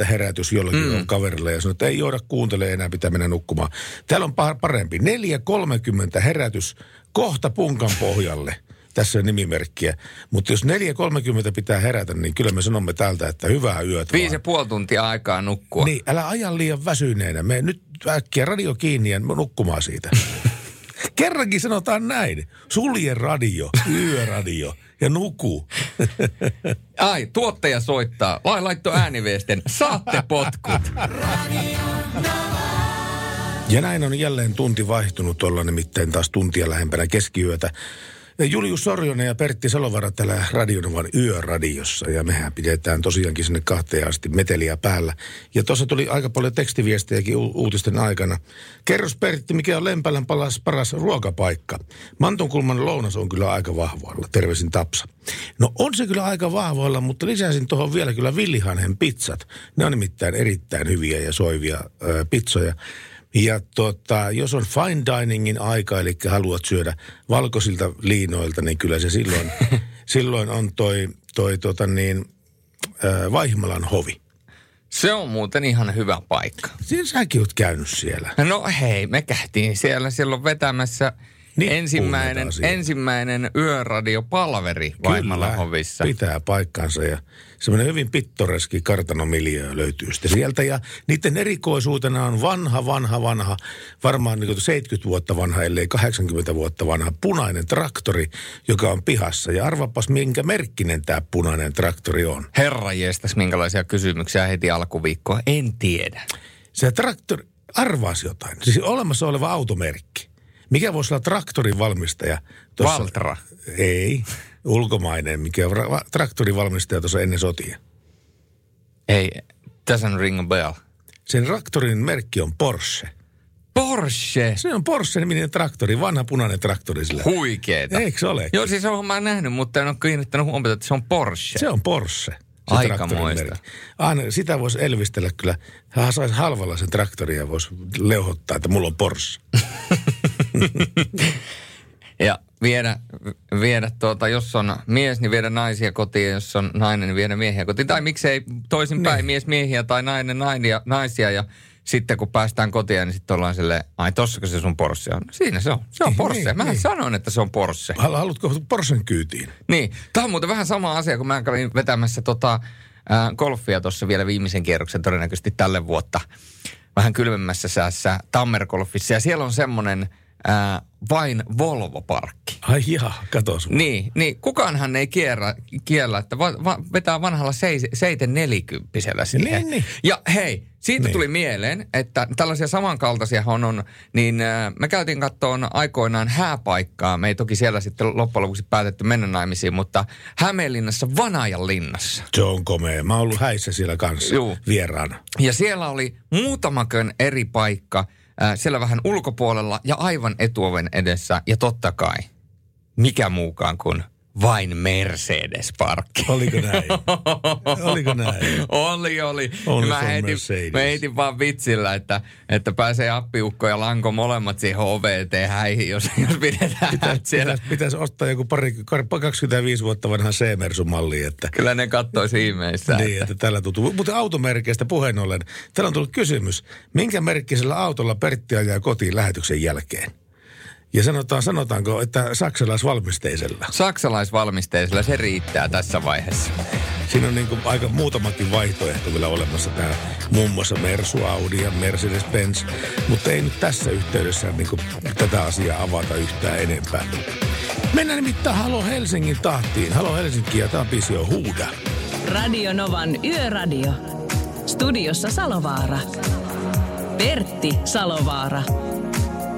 [SPEAKER 3] 5.20 herätys jollakin mm. kaverilla ja sanoi, että ei jouda kuuntele enää, pitää mennä nukkumaan. Täällä on parempi. 4.30 herätys kohta punkan pohjalle tässä on nimimerkkiä. Mutta jos 4.30 pitää herätä, niin kyllä me sanomme täältä, että hyvää yötä.
[SPEAKER 4] Viisi ja puoli tuntia aikaa nukkua.
[SPEAKER 3] Niin, älä ajan liian väsyneenä. Me nyt äkkiä radio kiinni ja nukkumaan siitä. Kerrankin sanotaan näin. Sulje radio, yöradio ja nuku.
[SPEAKER 4] Ai, tuottaja soittaa. Lai laitto ääniveesten. Saatte potkut.
[SPEAKER 3] Ja näin on jälleen tunti vaihtunut olla nimittäin taas tuntia lähempänä keskiyötä. Julius Sorjonen ja Pertti Salovara täällä Radionovan yöradiossa ja mehän pidetään tosiaankin sinne kahteen asti meteliä päällä. Ja tuossa tuli aika paljon tekstiviestejäkin u- uutisten aikana. Kerros Pertti, mikä on Lempälän palas paras ruokapaikka? Mantonkulman lounas on kyllä aika vahvoilla. Terveisin Tapsa. No on se kyllä aika vahvoilla, mutta lisäsin tuohon vielä kyllä villihanhen pizzat. Ne on nimittäin erittäin hyviä ja soivia ö, pizzoja. Ja tota, jos on fine diningin aika, eli haluat syödä valkoisilta liinoilta, niin kyllä se silloin, silloin on toi, toi tota niin, äh, Vaihmalan hovi.
[SPEAKER 4] Se on muuten ihan hyvä paikka.
[SPEAKER 3] Siinä säkin oot käynyt siellä.
[SPEAKER 4] No hei, me käytiin siellä silloin vetämässä
[SPEAKER 3] Niin,
[SPEAKER 4] ensimmäinen, ensimmäinen yöradiopalveri Vaimalan hovissa.
[SPEAKER 3] pitää paikkansa ja semmoinen hyvin pittoreski kartanomiljö löytyy sitten sieltä. Ja niiden erikoisuutena on vanha, vanha, vanha, varmaan niin kuin 70 vuotta vanha, ellei 80 vuotta vanha, punainen traktori, joka on pihassa. Ja arvapas, minkä merkkinen tämä punainen traktori on.
[SPEAKER 4] Herra jestas, minkälaisia kysymyksiä heti alkuviikkoa. En tiedä.
[SPEAKER 3] Se traktori, arvaasi jotain. Siis olemassa oleva automerkki. Mikä voisi olla traktorin valmistaja?
[SPEAKER 4] Valtra.
[SPEAKER 3] Ei, ulkomainen, mikä on ra- traktorin valmistaja tuossa ennen sotia.
[SPEAKER 4] Ei, tässä on ring a bell.
[SPEAKER 3] Sen traktorin merkki on Porsche.
[SPEAKER 4] Porsche.
[SPEAKER 3] Se on Porsche-niminen traktori, vanha punainen traktori sillä.
[SPEAKER 4] Huikeeta.
[SPEAKER 3] Eikö se ole?
[SPEAKER 4] Joo, siis on mä nähnyt, mutta en ole kiinnittänyt huomiota, että se on Porsche.
[SPEAKER 3] Se on Porsche. se
[SPEAKER 4] Aikamoista.
[SPEAKER 3] Aina sitä voisi elvistellä kyllä. Hän saisi halvalla sen traktorin ja voisi leuhottaa, että mulla on Porsche.
[SPEAKER 4] Ja viedä, viedä tuota, jos on mies, niin viedä naisia kotiin, ja jos on nainen, niin viedä miehiä kotiin. Tai miksei toisinpäin,
[SPEAKER 3] Niin.
[SPEAKER 4] mies miehiä tai nainen nainia, naisia. Ja sitten kun päästään kotiin, niin sitten ollaan silleen, ai tossako se sun Porsche on? Siinä se on. Se on
[SPEAKER 3] Niin,
[SPEAKER 4] Porsche.
[SPEAKER 3] niin,
[SPEAKER 4] Mä
[SPEAKER 3] niin.
[SPEAKER 4] sanoin, että se on Porsche.
[SPEAKER 3] Hal- Haluatko Porschen kyytiin?
[SPEAKER 4] Niin, tämä on muuten vähän sama asia, kun mä kävin vetämässä tota, äh, golfia tuossa vielä viimeisen kierroksen todennäköisesti tälle vuotta. Vähän kylmemmässä säässä Tammergolfissa. Ja siellä on semmoinen äh, vain Volvo-parkki.
[SPEAKER 3] Ai jaa, kato sun.
[SPEAKER 4] Niin, niin kukaanhan ei kierrä, kiellä, että va, va, vetää vanhalla seis, seiten nelikymppisellä siihen.
[SPEAKER 3] Niin, niin.
[SPEAKER 4] Ja hei, siitä
[SPEAKER 3] Niin.
[SPEAKER 4] tuli mieleen, että tällaisia samankaltaisia on, on niin äh, me käytiin kattoon aikoinaan hääpaikkaa. Me ei toki siellä sitten loppujen lopuksi päätetty mennä naimisiin, mutta Hämeenlinnassa Vanajan linnassa.
[SPEAKER 3] Se on komea. Mä oon ollut häissä siellä kanssa
[SPEAKER 4] Juu.
[SPEAKER 3] vieraana.
[SPEAKER 4] Ja siellä oli muutamakön eri paikka, siellä vähän ulkopuolella ja aivan etuoven edessä. Ja totta kai, mikä muukaan kuin vain Mercedes-parkki.
[SPEAKER 3] Oliko näin? Oliko näin?
[SPEAKER 4] Oli, oli.
[SPEAKER 3] Only
[SPEAKER 4] mä, heitin,
[SPEAKER 3] Mercedes.
[SPEAKER 4] mä heitin vaan vitsillä, että, että pääsee appiukko ja lanko molemmat siihen OVT-häihin, jos, jos pidetään
[SPEAKER 3] Pitäisi,
[SPEAKER 4] siellä.
[SPEAKER 3] pitäisi, pitäisi ostaa joku pari, 25 vuotta vanha C-Mersu-malli, että
[SPEAKER 4] Kyllä ne kattoisi ihmeissään.
[SPEAKER 3] Niin,
[SPEAKER 4] että-
[SPEAKER 3] että tällä tuntuu. Mutta automerkeistä puheen ollen, täällä on tullut kysymys. Minkä merkkisellä autolla Pertti ajaa kotiin lähetyksen jälkeen? Ja sanotaan, sanotaanko, että saksalaisvalmisteisella.
[SPEAKER 4] Saksalaisvalmisteisella se riittää tässä vaiheessa.
[SPEAKER 3] Siinä on niin kuin aika muutamakin vaihtoehto vielä olemassa. Tämä muun muassa Mersu, Audi ja Mercedes-Benz. Mutta ei nyt tässä yhteydessä niin kuin tätä asiaa avata yhtään enempää. Mennään nimittäin Halo Helsingin tahtiin. Halo Helsinki ja tämä biisi on Huuda.
[SPEAKER 2] Radio Novan Yöradio. Studiossa Salovaara. Pertti Salovaara.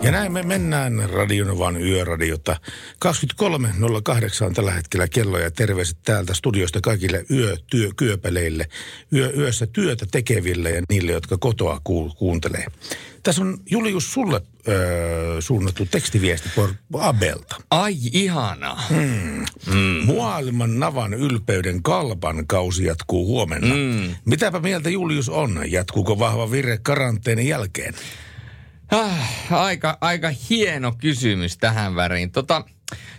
[SPEAKER 3] Ja näin me mennään Radionovan yöradiota. 23.08 on tällä hetkellä kello ja terveiset täältä studiosta kaikille yötyökyöpeleille, yö, yössä työtä tekeville ja niille, jotka kotoa ku, kuuntelee. Tässä on Julius sulle öö, suunnattu tekstiviesti Abelta.
[SPEAKER 4] Ai ihana.
[SPEAKER 3] Mm. Mm. Maailman navan ylpeyden kalpan kausi jatkuu huomenna. Mm. Mitäpä mieltä Julius on? Jatkuuko vahva virre karanteenin jälkeen?
[SPEAKER 4] Ah, aika, aika hieno kysymys tähän väriin. Tota,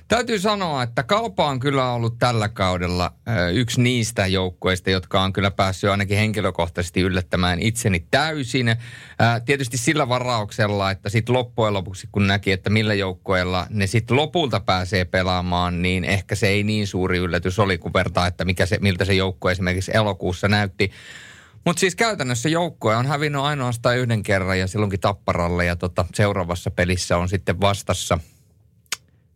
[SPEAKER 4] täytyy sanoa, että Kalpa on kyllä ollut tällä kaudella ö, yksi niistä joukkueista, jotka on kyllä päässyt ainakin henkilökohtaisesti yllättämään itseni täysin. Tietysti sillä varauksella, että sitten loppujen lopuksi kun näki, että millä joukkueella ne sitten lopulta pääsee pelaamaan, niin ehkä se ei niin suuri yllätys oli, kun vertaa, että mikä se, miltä se joukkue esimerkiksi elokuussa näytti. Mutta siis käytännössä joukkue on hävinnyt ainoastaan yhden kerran ja silloinkin Tapparalle ja tota, seuraavassa pelissä on sitten vastassa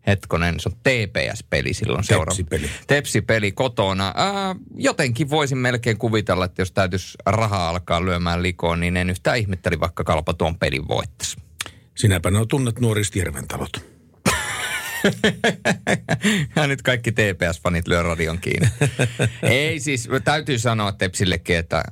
[SPEAKER 4] hetkonen, se on TPS-peli silloin
[SPEAKER 3] Tepsi-peli.
[SPEAKER 4] Tepsi-peli kotona. Ää, jotenkin voisin melkein kuvitella, että jos täytyisi rahaa alkaa lyömään likoon, niin en yhtään ihmetteli, vaikka kalpa tuon pelin voittaisi.
[SPEAKER 3] Sinäpä ne on tunnet nuorist Järventalot.
[SPEAKER 4] Ja nyt kaikki TPS-fanit lyö radion kiinni. Ei siis, täytyy sanoa Tepsillekin, että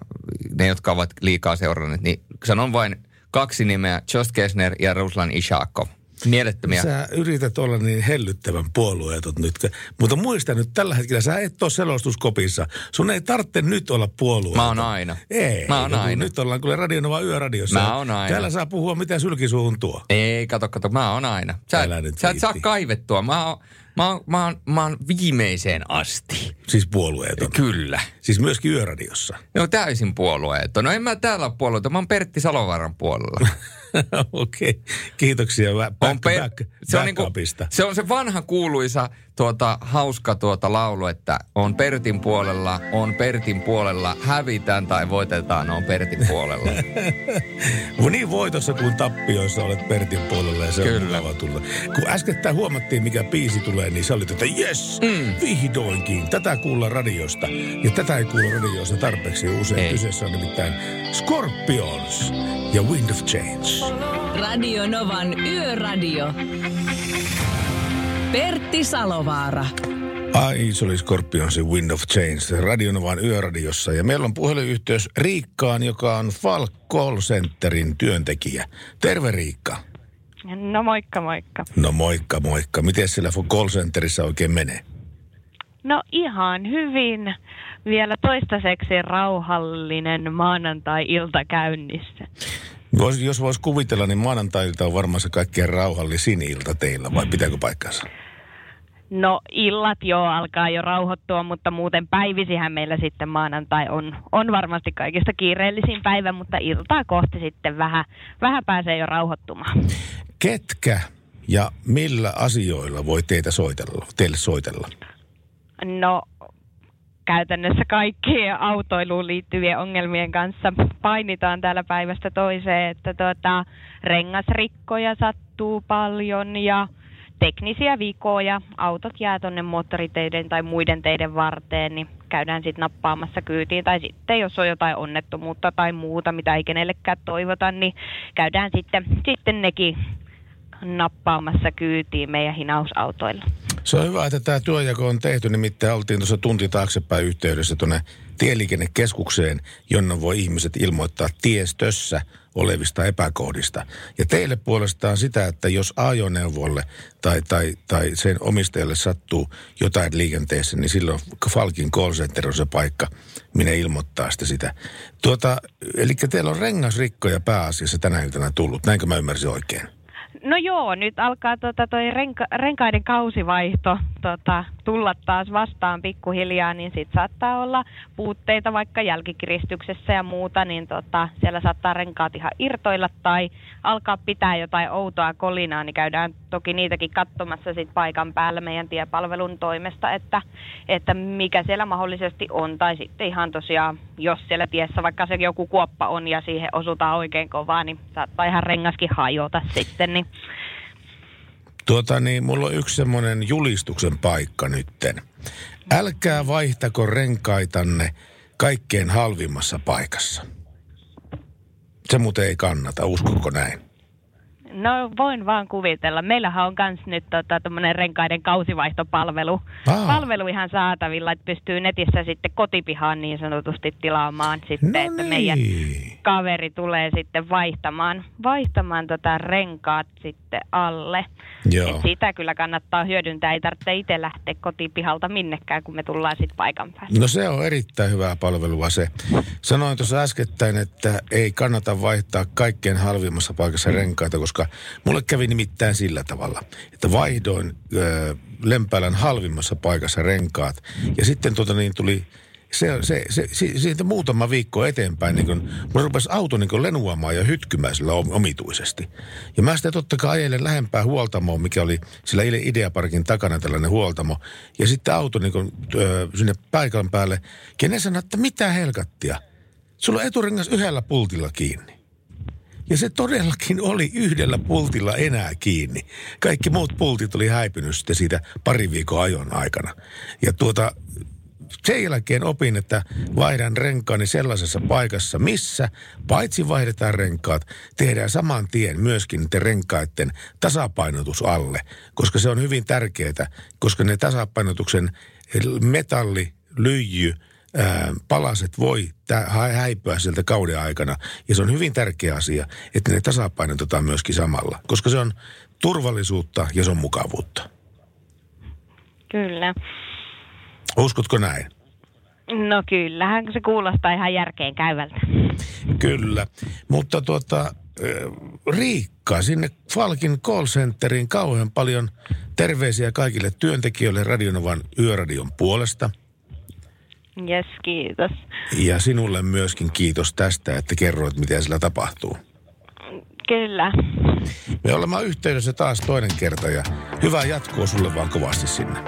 [SPEAKER 4] ne, jotka ovat liikaa seuranneet, niin sanon vain kaksi nimeä, Jost Kessner ja Ruslan Ishakov. Mielettömiä.
[SPEAKER 3] Sä yrität olla niin hellyttävän puolueeton nyt. Mutta muista nyt, tällä hetkellä sä et ole selostuskopissa. Sun ei tarvitse nyt olla puolueeton.
[SPEAKER 4] Mä oon aina.
[SPEAKER 3] Ei.
[SPEAKER 4] Mä oon aina.
[SPEAKER 3] Nyt ollaan kyllä Radionova yöradiossa.
[SPEAKER 4] Mä oon aina.
[SPEAKER 3] Täällä saa puhua, mitä sylkisuuhun tuo.
[SPEAKER 4] Ei, kato, kato, mä oon aina. Sä,
[SPEAKER 3] Älä nyt
[SPEAKER 4] sä et saa kaivettua. Mä oon, mä, oon, mä, oon, mä oon viimeiseen asti.
[SPEAKER 3] Siis puolueeton.
[SPEAKER 4] Kyllä.
[SPEAKER 3] Siis myöskin yöradiossa.
[SPEAKER 4] No täysin puolueeton. No en mä täällä ole puolueeton, mä oon Pertti Salovaaran puolella.
[SPEAKER 3] Okei, okay. kiitoksia. Back,
[SPEAKER 4] on pe-
[SPEAKER 3] back,
[SPEAKER 4] se, on niinku, se on se vanha kuuluisa tuota, hauska tuota laulu, että on Pertin puolella, on Pertin puolella, hävitään tai voitetaan, on Pertin puolella.
[SPEAKER 3] Niin voitossa kuin tappioissa olet Pertin puolella ja se
[SPEAKER 4] Kyllä.
[SPEAKER 3] on tulla. Kun äskettäin huomattiin, mikä biisi tulee, niin sä olit, että jes, mm. vihdoinkin. Tätä kuulla radiosta. Ja tätä ei kuulla radiosta tarpeeksi usein.
[SPEAKER 4] Ei.
[SPEAKER 3] Kyseessä on nimittäin Scorpions ja Wind of Change.
[SPEAKER 2] Radio Novan Yöradio. Pertti Salovaara.
[SPEAKER 3] Ai, se oli Scorpionsin Wind of Change, Radionovan yöradiossa. Ja meillä on puhelinyhteys Riikkaan, joka on Falk Call Centerin työntekijä. Terve Riikka.
[SPEAKER 8] No moikka moikka.
[SPEAKER 3] No moikka, moikka. Miten siellä call centerissä oikein menee?
[SPEAKER 8] No ihan hyvin. Vielä toistaiseksi rauhallinen maanantai-ilta käynnissä.
[SPEAKER 3] Vois, jos voisi kuvitella, niin maanantailta on varmaan se kaikkein rauhallisin ilta teillä, vai pitääkö paikkansa?
[SPEAKER 8] No illat jo alkaa jo rauhoittua, mutta muuten päivisihän meillä sitten maanantai on, on varmasti kaikista kiireellisin päivä, mutta iltaa kohti sitten vähän, vähän pääsee jo rauhoittumaan.
[SPEAKER 3] Ketkä ja millä asioilla voi teitä soitella, teille soitella?
[SPEAKER 8] No käytännössä kaikkien autoiluun liittyvien ongelmien kanssa painitaan täällä päivästä toiseen, että tuota, rengasrikkoja sattuu paljon ja teknisiä vikoja, autot jää tuonne moottoriteiden tai muiden teiden varteen, niin käydään sitten nappaamassa kyytiin. Tai sitten jos on jotain onnettomuutta tai muuta, mitä ei kenellekään toivota, niin käydään sitten, sitten nekin nappaamassa kyytiin meidän hinausautoilla.
[SPEAKER 3] Se on hyvä, että tämä työjako on tehty. Nimittäin oltiin tuossa tunti taaksepäin yhteydessä tuonne tieliikennekeskukseen, jonne voi ihmiset ilmoittaa tiestössä olevista epäkohdista. Ja teille puolestaan sitä, että jos ajoneuvolle tai, tai, tai sen omistajalle sattuu jotain liikenteessä, niin silloin Falkin call center on se paikka, minne ilmoittaa sitä sitä. Tuota, eli teillä on rengasrikkoja pääasiassa tänä iltana tullut, näinkö mä ymmärsin oikein?
[SPEAKER 8] No joo, nyt alkaa tota toi renka, renkaiden kausivaihto tota, tulla taas vastaan pikkuhiljaa, niin sit saattaa olla puutteita vaikka jälkikiristyksessä ja muuta, niin tota, siellä saattaa renkaat ihan irtoilla tai alkaa pitää jotain outoa kolinaa, niin käydään toki niitäkin katsomassa sit paikan päällä meidän tiepalvelun toimesta, että, että mikä siellä mahdollisesti on, tai sitten ihan tosiaan, jos siellä tiessä vaikka se joku kuoppa on ja siihen osutaan oikein kovaa, niin saattaa ihan rengaskin hajota sitten, niin
[SPEAKER 3] Tuota niin, mulla on yksi semmoinen julistuksen paikka nytten. Älkää vaihtako renkaitanne kaikkein halvimmassa paikassa. Se muuten ei kannata, uskoko näin?
[SPEAKER 8] No voin vaan kuvitella. Meillähän on kans nyt tota, renkaiden kausivaihtopalvelu.
[SPEAKER 3] Aa.
[SPEAKER 8] Palvelu ihan saatavilla, että pystyy netissä sitten kotipihaan niin sanotusti tilaamaan sitten,
[SPEAKER 3] No
[SPEAKER 8] että meidän
[SPEAKER 3] niin.
[SPEAKER 8] kaveri tulee sitten vaihtamaan, vaihtamaan tota renkaat sitten alle.
[SPEAKER 3] Joo.
[SPEAKER 8] Et sitä kyllä kannattaa hyödyntää. Ei tarvitse itse lähteä kotipihalta minnekään, kun me tullaan sitten paikan päälle.
[SPEAKER 3] No se on erittäin hyvää palvelua se. Sanoin tuossa äskettäin, että ei kannata vaihtaa kaikkein halvimmassa paikassa renkaita, koska mulle kävi nimittäin sillä tavalla, että vaihdoin ö, Lempäälän halvimmassa paikassa renkaat. Ja sitten tuota niin tuli se, se, se, si- siitä muutama viikko eteenpäin, niin kun, mulla rupesi auto niin kun lenuamaan ja hytkymään sillä om- omituisesti. Ja mä sitten totta kai ajelen lähempää huoltamoa, mikä oli sillä Ide- Ideaparkin takana tällainen huoltamo. Ja sitten auto niin kun, ö, sinne paikan päälle. Ne sanoi, että mitä helkattia. Sulla on eturengas yhdellä pultilla kiinni. Ja se todellakin oli yhdellä pultilla enää kiinni. Kaikki muut pultit oli häipynyt sitten siitä pari viikon ajon aikana. Ja tuota, sen jälkeen opin, että vaihdan renkaani sellaisessa paikassa, missä paitsi vaihdetaan renkaat, tehdään saman tien myöskin niiden renkaiden tasapainotus alle, koska se on hyvin tärkeää, koska ne tasapainotuksen metalli, lyijy, palaset voi häipyä sieltä kauden aikana. Ja se on hyvin tärkeä asia, että ne tasapainotetaan myöskin samalla, koska se on turvallisuutta ja se on mukavuutta.
[SPEAKER 8] Kyllä.
[SPEAKER 3] Uskotko näin?
[SPEAKER 8] No kyllähän se kuulostaa ihan järkeen käyvältä.
[SPEAKER 3] Kyllä, mutta tuota, Riikka sinne Falkin call centeriin kauhean paljon terveisiä kaikille työntekijöille Radionovan yöradion puolesta.
[SPEAKER 8] Jes, kiitos.
[SPEAKER 3] Ja sinulle myöskin kiitos tästä, että kerroit, mitä siellä tapahtuu.
[SPEAKER 8] Kyllä.
[SPEAKER 3] Me olemme yhteydessä taas toinen kerta ja hyvää jatkoa sulle vaan kovasti sinne.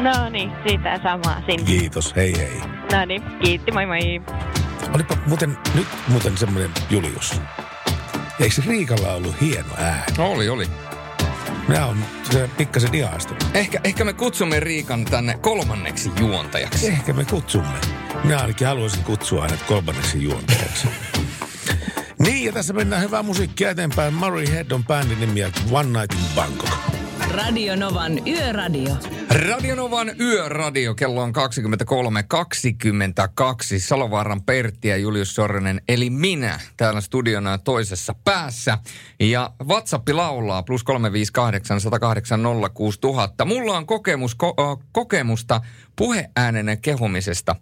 [SPEAKER 8] No niin, siitä samaa sinne.
[SPEAKER 3] Kiitos, hei hei.
[SPEAKER 8] No niin, kiitti, moi moi.
[SPEAKER 3] Olipa muuten, nyt muuten semmoinen Julius. Eikö Riikalla ollut hieno ääni?
[SPEAKER 4] Oli, oli.
[SPEAKER 3] Nämä on se pikkasen ihastunut.
[SPEAKER 4] Ehkä, ehkä me kutsumme Riikan tänne kolmanneksi juontajaksi.
[SPEAKER 3] Ehkä me kutsumme. Minä ainakin haluaisin kutsua hänet kolmanneksi juontajaksi. niin, ja tässä mennään hyvää musiikkia eteenpäin. Murray Head on bändin nimi One Night in Bangkok.
[SPEAKER 2] Radio Novan Yöradio.
[SPEAKER 4] Radionovan yöradio, kello on 23.22. Salovaaran Pertti ja Julius Sorjonen, eli minä, täällä studiona toisessa päässä. Ja WhatsApp laulaa, plus 358 108 06000. Mulla on kokemus, ko, kokemusta puheäänen kehumisesta.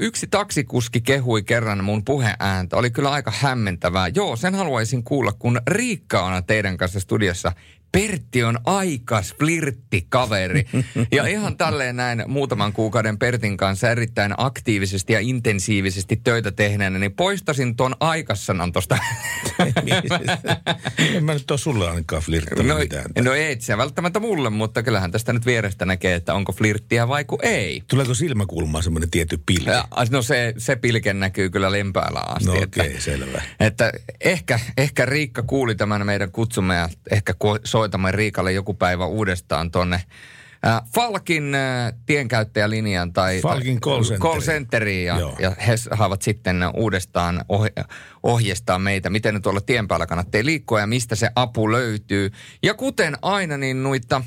[SPEAKER 4] Yksi taksikuski kehui kerran mun puheääntä. Oli kyllä aika hämmentävää. Joo, sen haluaisin kuulla, kun Riikka on teidän kanssa studiossa. Pertti on aikas flirttikaveri. Ja ihan tälleen näin muutaman kuukauden Pertin kanssa erittäin aktiivisesti ja intensiivisesti töitä tehneenä, niin poistasin tuon aikassanan tuosta.
[SPEAKER 3] en mä nyt ole sulle ainakaan flirttinyt
[SPEAKER 4] No,
[SPEAKER 3] mitään.
[SPEAKER 4] no ei se välttämättä mulle, mutta kyllähän tästä nyt vierestä näkee, että onko flirttiä vai ku ei.
[SPEAKER 3] Tuleeko silmäkulmaan semmoinen tietty pilke?
[SPEAKER 4] Ja, no se, se pilke näkyy kyllä lempäällä asti.
[SPEAKER 3] No
[SPEAKER 4] että-
[SPEAKER 3] okei, selvä.
[SPEAKER 4] Että ehkä, ehkä Riikka kuuli tämän meidän kutsumme ja ehkä ku- soitamme Riikalle joku päivä uudestaan tonne äh, Falkin äh, tienkäyttäjälinjan tai
[SPEAKER 3] Falkin call centeriin.
[SPEAKER 4] call centeriin ja,
[SPEAKER 3] Joo.
[SPEAKER 4] ja he saavat sitten uudestaan oh- ohjeistaa meitä, miten nyt tuolla tien päällä kannattaa liikkua ja mistä se apu löytyy. Ja kuten aina, niin noita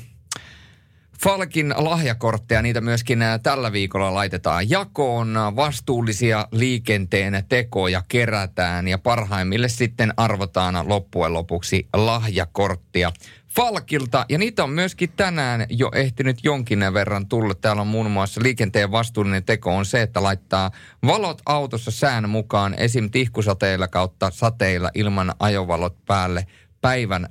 [SPEAKER 4] Falkin lahjakortteja, niitä myöskin ää, tällä viikolla laitetaan jakoon. Vastuullisia liikenteen tekoja kerätään ja parhaimmille sitten arvotaan loppujen lopuksi lahjakorttia Falkilta. Ja niitä on myöskin tänään jo ehtinyt jonkin verran tulla. Täällä on muun muassa liikenteen vastuullinen teko on se, että laittaa valot autossa sään mukaan esim. tihkusateilla kautta sateilla ilman ajovalot päälle päivän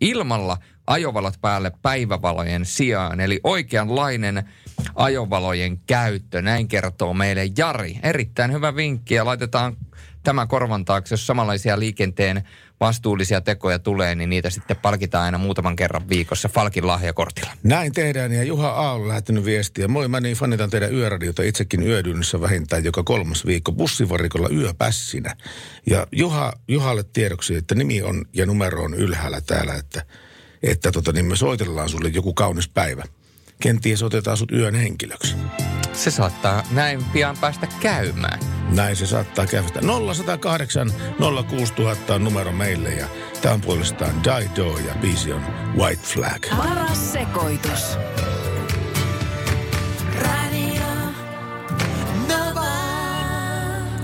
[SPEAKER 4] ilmalla ajovalot päälle päivävalojen sijaan. Eli oikeanlainen ajovalojen käyttö, näin kertoo meille Jari. Erittäin hyvä vinkki ja laitetaan tämä korvan taakse, jos samanlaisia liikenteen vastuullisia tekoja tulee, niin niitä sitten palkitaan aina muutaman kerran viikossa Falkin lahjakortilla.
[SPEAKER 3] Näin tehdään ja Juha A. on lähettänyt viestiä. Moi, mä niin fanitan teidän yöradiota itsekin yödynnessä vähintään joka kolmas viikko bussivarikolla yöpässinä. Ja Juha, Juhalle tiedoksi, että nimi on ja numero on ylhäällä täällä, että, että tota, niin me soitellaan sulle joku kaunis päivä. Kenties otetaan sut yön henkilöksi.
[SPEAKER 4] Se saattaa näin pian päästä käymään.
[SPEAKER 3] Näin se saattaa käydä. 0108 06000 on numero meille ja tämä on puolestaan Dido ja biisi on White Flag.
[SPEAKER 2] Paras sekoitus.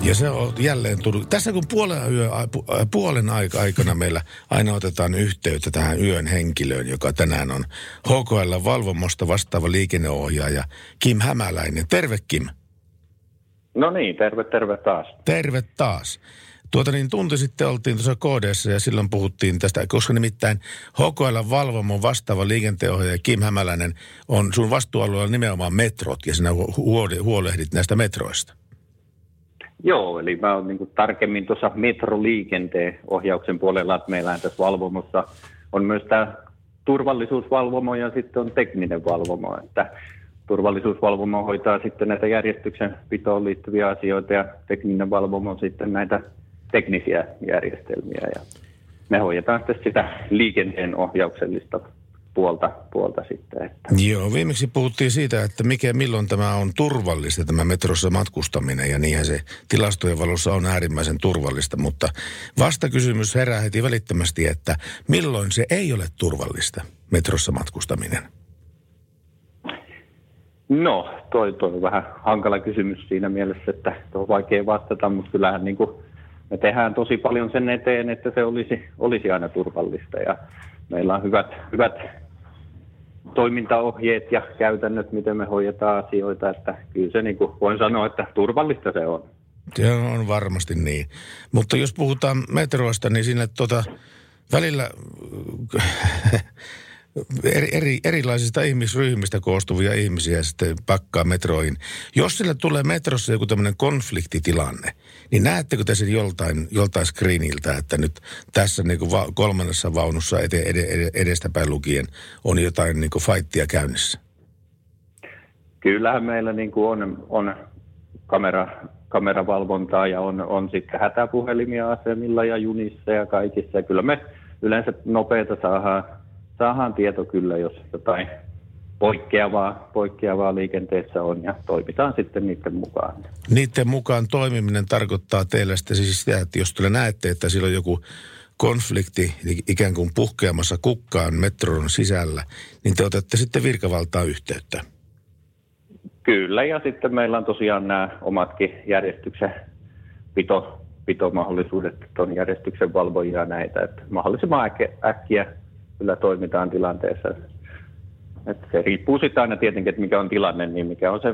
[SPEAKER 3] Ja se on jälleen tullut. Tässä kun puolen, yö, pu- puolen aika aikana meillä aina otetaan yhteyttä tähän yön henkilöön, joka tänään on HKL valvomosta vastaava liikenneohjaaja Kim Hämäläinen. Terve Kim.
[SPEAKER 6] No niin, terve, terve taas.
[SPEAKER 3] Terve taas. Tuota niin, tunti sitten oltiin tuossa kodeessa ja silloin puhuttiin tästä, koska nimittäin HKL Valvomon vastaava liikenteenohjaaja Kim Hämäläinen on sun vastuualueella nimenomaan metrot ja sinä huole- huolehdit näistä metroista.
[SPEAKER 6] Joo, eli mä oon niin tarkemmin tuossa metroliikenteen ohjauksen puolella, että meillä tässä valvomossa on myös tämä turvallisuusvalvomo ja sitten on tekninen valvomo, että turvallisuusvalvomo hoitaa sitten näitä järjestyksen pitoon liittyviä asioita ja tekninen valvomo sitten näitä teknisiä järjestelmiä ja me hoidetaan sitten sitä liikenteen ohjauksellista puolta, puolta sitten. Että.
[SPEAKER 3] Joo, viimeksi puhuttiin siitä, että mikä, milloin tämä on turvallista, tämä metrossa matkustaminen, ja niinhän se tilastojen valossa on äärimmäisen turvallista, mutta vastakysymys herää heti välittömästi, että milloin se ei ole turvallista, metrossa matkustaminen?
[SPEAKER 6] No, toi, toi on vähän hankala kysymys siinä mielessä, että on vaikea vastata, mutta kyllähän niin kuin me tehdään tosi paljon sen eteen, että se olisi, olisi aina turvallista ja meillä on hyvät, hyvät toimintaohjeet ja käytännöt, miten me hoidetaan asioita, että kyllä se niin kuin voin sanoa, että turvallista se on.
[SPEAKER 3] Se on varmasti niin. Mutta jos puhutaan metroista, niin siinä tota, välillä eri, eri, erilaisista ihmisryhmistä koostuvia ihmisiä sitten pakkaa metroihin. Jos sille tulee metrossa joku tämmöinen konfliktitilanne, niin näettekö te sen joltain, joltain screeniltä, että nyt tässä niin kuin va- kolmannessa vaunussa ede, ede, edestäpäin lukien on jotain niin kuin fightia käynnissä?
[SPEAKER 6] Kyllähän meillä niin kuin on, on kamera, kameravalvontaa ja on, on sitten hätäpuhelimia asemilla ja junissa ja kaikissa. Kyllä me yleensä nopeita saadaan, saadaan tieto kyllä, jos jotain poikkeavaa, poikkeavaa liikenteessä on ja toimitaan sitten niiden mukaan.
[SPEAKER 3] Niiden mukaan toimiminen tarkoittaa teille sitten siis sitä, että jos te näette, että siellä on joku konflikti ikään kuin puhkeamassa kukkaan metron sisällä, niin te otatte sitten virkavaltaa yhteyttä.
[SPEAKER 6] Kyllä, ja sitten meillä on tosiaan nämä omatkin järjestyksen pito, pitomahdollisuudet, että on järjestyksen valvojia näitä, että mahdollisimman äkkiä, äkkiä kyllä toimitaan tilanteessa. Että se riippuu sitten aina tietenkin, että mikä on tilanne, niin mikä on se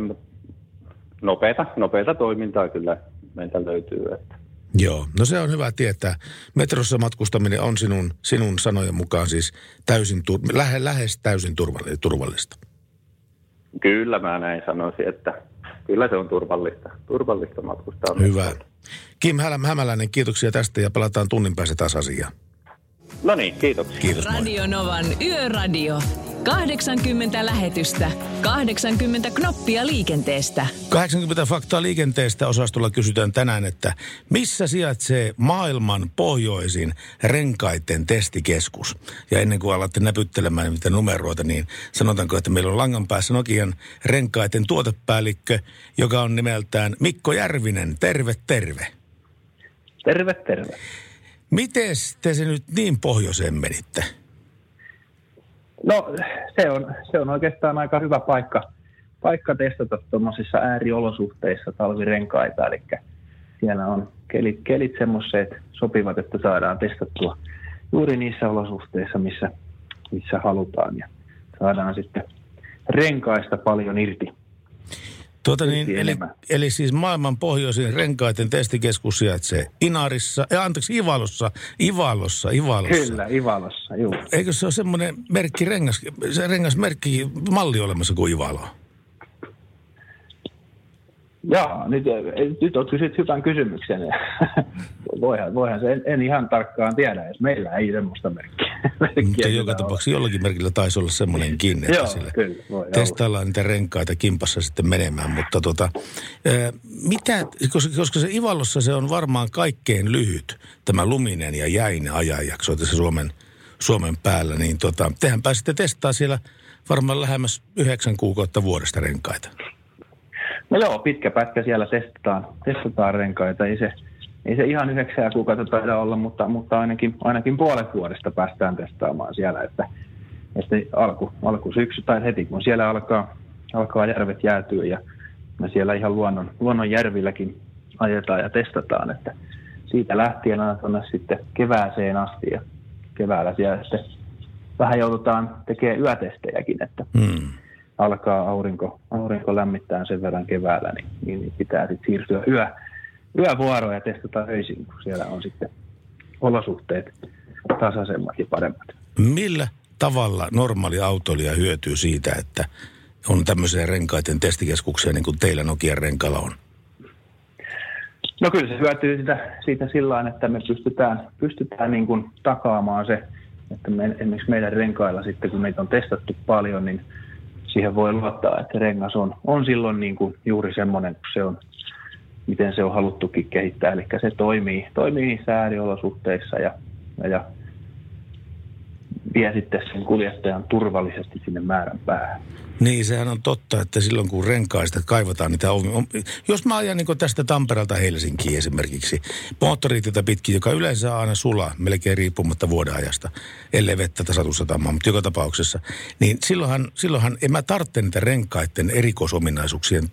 [SPEAKER 6] nopeata, nopeata toimintaa kyllä meiltä löytyy. Että.
[SPEAKER 3] Joo, no se on hyvä tietää. Metrossa matkustaminen on sinun, sinun sanojen mukaan siis täysin, lähe, lähes täysin turvallista.
[SPEAKER 6] Kyllä mä näin sanoisin, että kyllä se on turvallista, turvallista matkustaa.
[SPEAKER 3] Hyvä. Kim Hämäläinen, kiitoksia tästä ja palataan tunnin päästä taas asiaan.
[SPEAKER 6] No niin, kiitoksia.
[SPEAKER 3] Kiitos.
[SPEAKER 2] Radio Novan Yöradio. 80 lähetystä, 80 knoppia liikenteestä.
[SPEAKER 3] 80 faktaa liikenteestä osastolla kysytään tänään, että missä sijaitsee maailman pohjoisin renkaiden testikeskus? Ja ennen kuin alatte näpyttelemään niitä numeroita, niin sanotaanko, että meillä on langan päässä Nokian renkaiden tuotepäällikkö, joka on nimeltään Mikko Järvinen. Terve, terve.
[SPEAKER 9] Terve, terve.
[SPEAKER 3] Miten te se nyt niin pohjoiseen menitte?
[SPEAKER 9] No se on, se on oikeastaan aika hyvä paikka, paikka testata tuommoisissa ääriolosuhteissa talvirenkaita, eli siellä on kelit, kelit semmoiset sopivat, että saadaan testattua juuri niissä olosuhteissa, missä, missä halutaan ja saadaan sitten renkaista paljon irti.
[SPEAKER 3] Tuota niin, eli,
[SPEAKER 9] enemmän.
[SPEAKER 3] eli siis maailman pohjoisin renkaiden testikeskus sijaitsee Inarissa, äh, anteeksi Ivalossa, Ivalossa, Ivalossa.
[SPEAKER 9] Kyllä, Ivalossa, juu.
[SPEAKER 3] Eikö se ole semmoinen merkki, rengas, se rengasmerkki, malli olemassa kuin Ivalo?
[SPEAKER 9] Jaa, nyt, nyt olet kysynyt hyvän kysymyksen. voihan, voihan se, en, en ihan tarkkaan tiedä, jos meillä ei semmoista merkkiä.
[SPEAKER 3] Mutta joka tapauksessa jollakin merkillä taisi olla semmoinenkin, että
[SPEAKER 9] Joo,
[SPEAKER 3] sillä
[SPEAKER 9] kyllä, voi olla.
[SPEAKER 3] testaillaan niitä renkaita kimpassa sitten menemään. Mutta tota, ää, mitä, koska, koska se Ivalossa se on varmaan kaikkein lyhyt, tämä luminen ja jäinen ajanjakso tässä Suomen, Suomen päällä, niin tota, tehän pääsitte testaa siellä varmaan lähemmäs yhdeksän kuukautta vuodesta renkaita.
[SPEAKER 9] No joo, pitkä pätkä siellä testataan, testataan renkaita. Ei se, ei se ihan yhdeksää kuukautta taida olla, mutta, mutta ainakin, ainakin puolet vuodesta päästään testaamaan siellä. Että, että alku, alku syksy tai heti kun siellä alkaa, alkaa järvet jäätyä ja me siellä ihan luonnon, luonnon järvilläkin ajetaan ja testataan, että siitä lähtien aina tuonne sitten kevääseen asti ja keväällä siellä sitten vähän joudutaan tekemään yötestejäkin, että hmm. alkaa aurinko, aurinko lämmittää sen verran keväällä, niin, niin, niin pitää sitten siirtyä yö, yövuoroon ja testata öisin, kun siellä on sitten olosuhteet tasaisemmat ja paremmat.
[SPEAKER 3] Millä tavalla normaali autoilija hyötyy siitä, että on tämmöisiä renkaiden testikeskuksia niin kuin teillä Nokian renkalla on?
[SPEAKER 9] No kyllä se hyötyy siitä, siitä sillä että me pystytään, pystytään niin kuin takaamaan se, että me, esimerkiksi meidän renkailla sitten, kun meitä on testattu paljon, niin siihen voi luottaa, että rengas on, on silloin niin kuin juuri semmoinen, kun se on, miten se on haluttukin kehittää. Eli se toimii, toimii niissä ääriolosuhteissa ja, ja, ja vie sitten sen kuljettajan turvallisesti sinne määrän päähän.
[SPEAKER 3] Niin, sehän on totta, että silloin kun renkaista kaivataan niitä Jos mä ajan niin tästä Tampereelta Helsinkiin esimerkiksi, moottoritietä pitkin, joka yleensä aina sulaa, melkein riippumatta vuodenajasta, ellei vettä tasatussatamaan, mutta joka tapauksessa, niin silloinhan, silloinhan en mä tarvitse niitä renkaiden erikoisominaisuuksien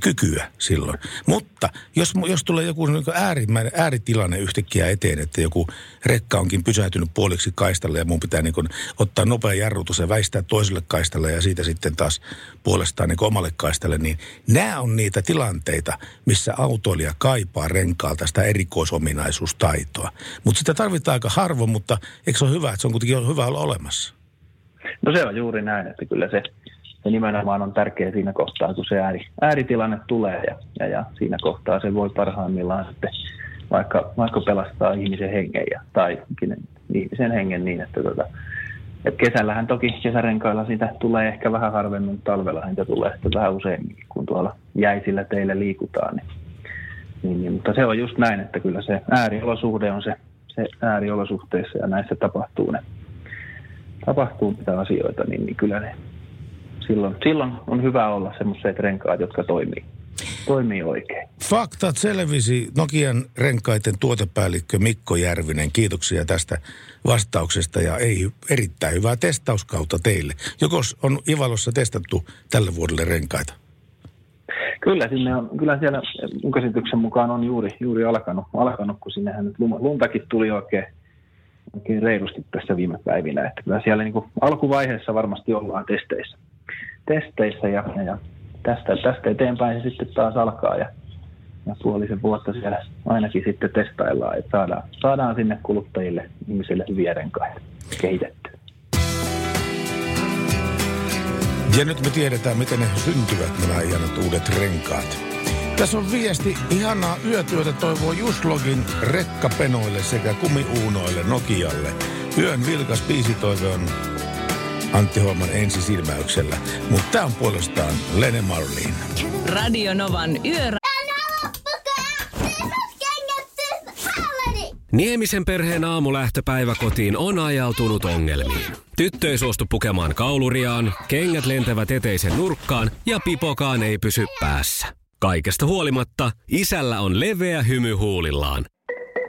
[SPEAKER 3] kykyä silloin. Mutta jos, jos tulee joku niin äärimmäinen, ääritilanne yhtäkkiä eteen, että joku rekka onkin pysähtynyt puoliksi kaistalle ja mun pitää niin ottaa nopea jarrutus ja väistää toiselle kaistalle ja siitä sitten taas puolestaan niin omalle kaistalle, niin nämä on niitä tilanteita, missä autoilija kaipaa renkaalta sitä erikoisominaisuustaitoa. Mutta sitä tarvitaan aika harvoin, mutta eikö se ole hyvä, että se on kuitenkin hyvä olla olemassa?
[SPEAKER 9] No se on juuri näin, että kyllä se, se nimenomaan on tärkeä siinä kohtaa, kun se ääri, ääritilanne tulee ja, ja, ja siinä kohtaa se voi parhaimmillaan sitten vaikka, vaikka pelastaa ihmisen hengen ja, tai ihmisen hengen niin, että tota, et kesällähän toki kesärenkailla siitä tulee ehkä vähän harvemmin, mutta talvella niitä tulee sitten vähän useammin, kun tuolla jäisillä teille liikutaan. Niin, niin, niin, mutta se on just näin, että kyllä se ääriolosuhde on se, se ääriolosuhteissa ja näissä tapahtuu ne, tapahtuu mitä asioita, niin, niin kyllä ne silloin, silloin on hyvä olla semmoiset renkaat, jotka toimii toimii oikein.
[SPEAKER 3] Faktat selvisi Nokian renkaiden tuotepäällikkö Mikko Järvinen. Kiitoksia tästä vastauksesta ja ei, erittäin hyvää testauskautta teille. Joko on Ivalossa testattu tälle vuodelle renkaita?
[SPEAKER 9] Kyllä, sinne on, kyllä siellä mun käsityksen mukaan on juuri, juuri alkanut, alkanut, kun sinnehän nyt luntakin tuli oikein, oikein reilusti tässä viime päivinä. Että kyllä siellä niin kuin alkuvaiheessa varmasti ollaan testeissä, testeissä ja, ja tästä, tästä eteenpäin se sitten taas alkaa ja, ja puolisen vuotta siellä ainakin sitten testaillaan, että saadaan, saadaan sinne kuluttajille, ihmisille hyviä renkaita kehitettyä.
[SPEAKER 3] Ja nyt me tiedetään, miten ne syntyvät nämä ihanat uudet renkaat. Tässä on viesti. Ihanaa yötyötä toivoo Juslogin rekkapenoille sekä kumiuunoille Nokialle. Yön vilkas biisitoive on Antti Holman ensisilmäyksellä. Mutta tämä on puolestaan Lene Marlin.
[SPEAKER 2] Radio Novan yö.
[SPEAKER 1] Niemisen perheen aamulähtöpäivä kotiin on ajautunut ongelmiin. Tyttö ei suostu pukemaan kauluriaan, kengät lentävät eteisen nurkkaan ja pipokaan ei pysy päässä. Kaikesta huolimatta, isällä on leveä hymy huulillaan.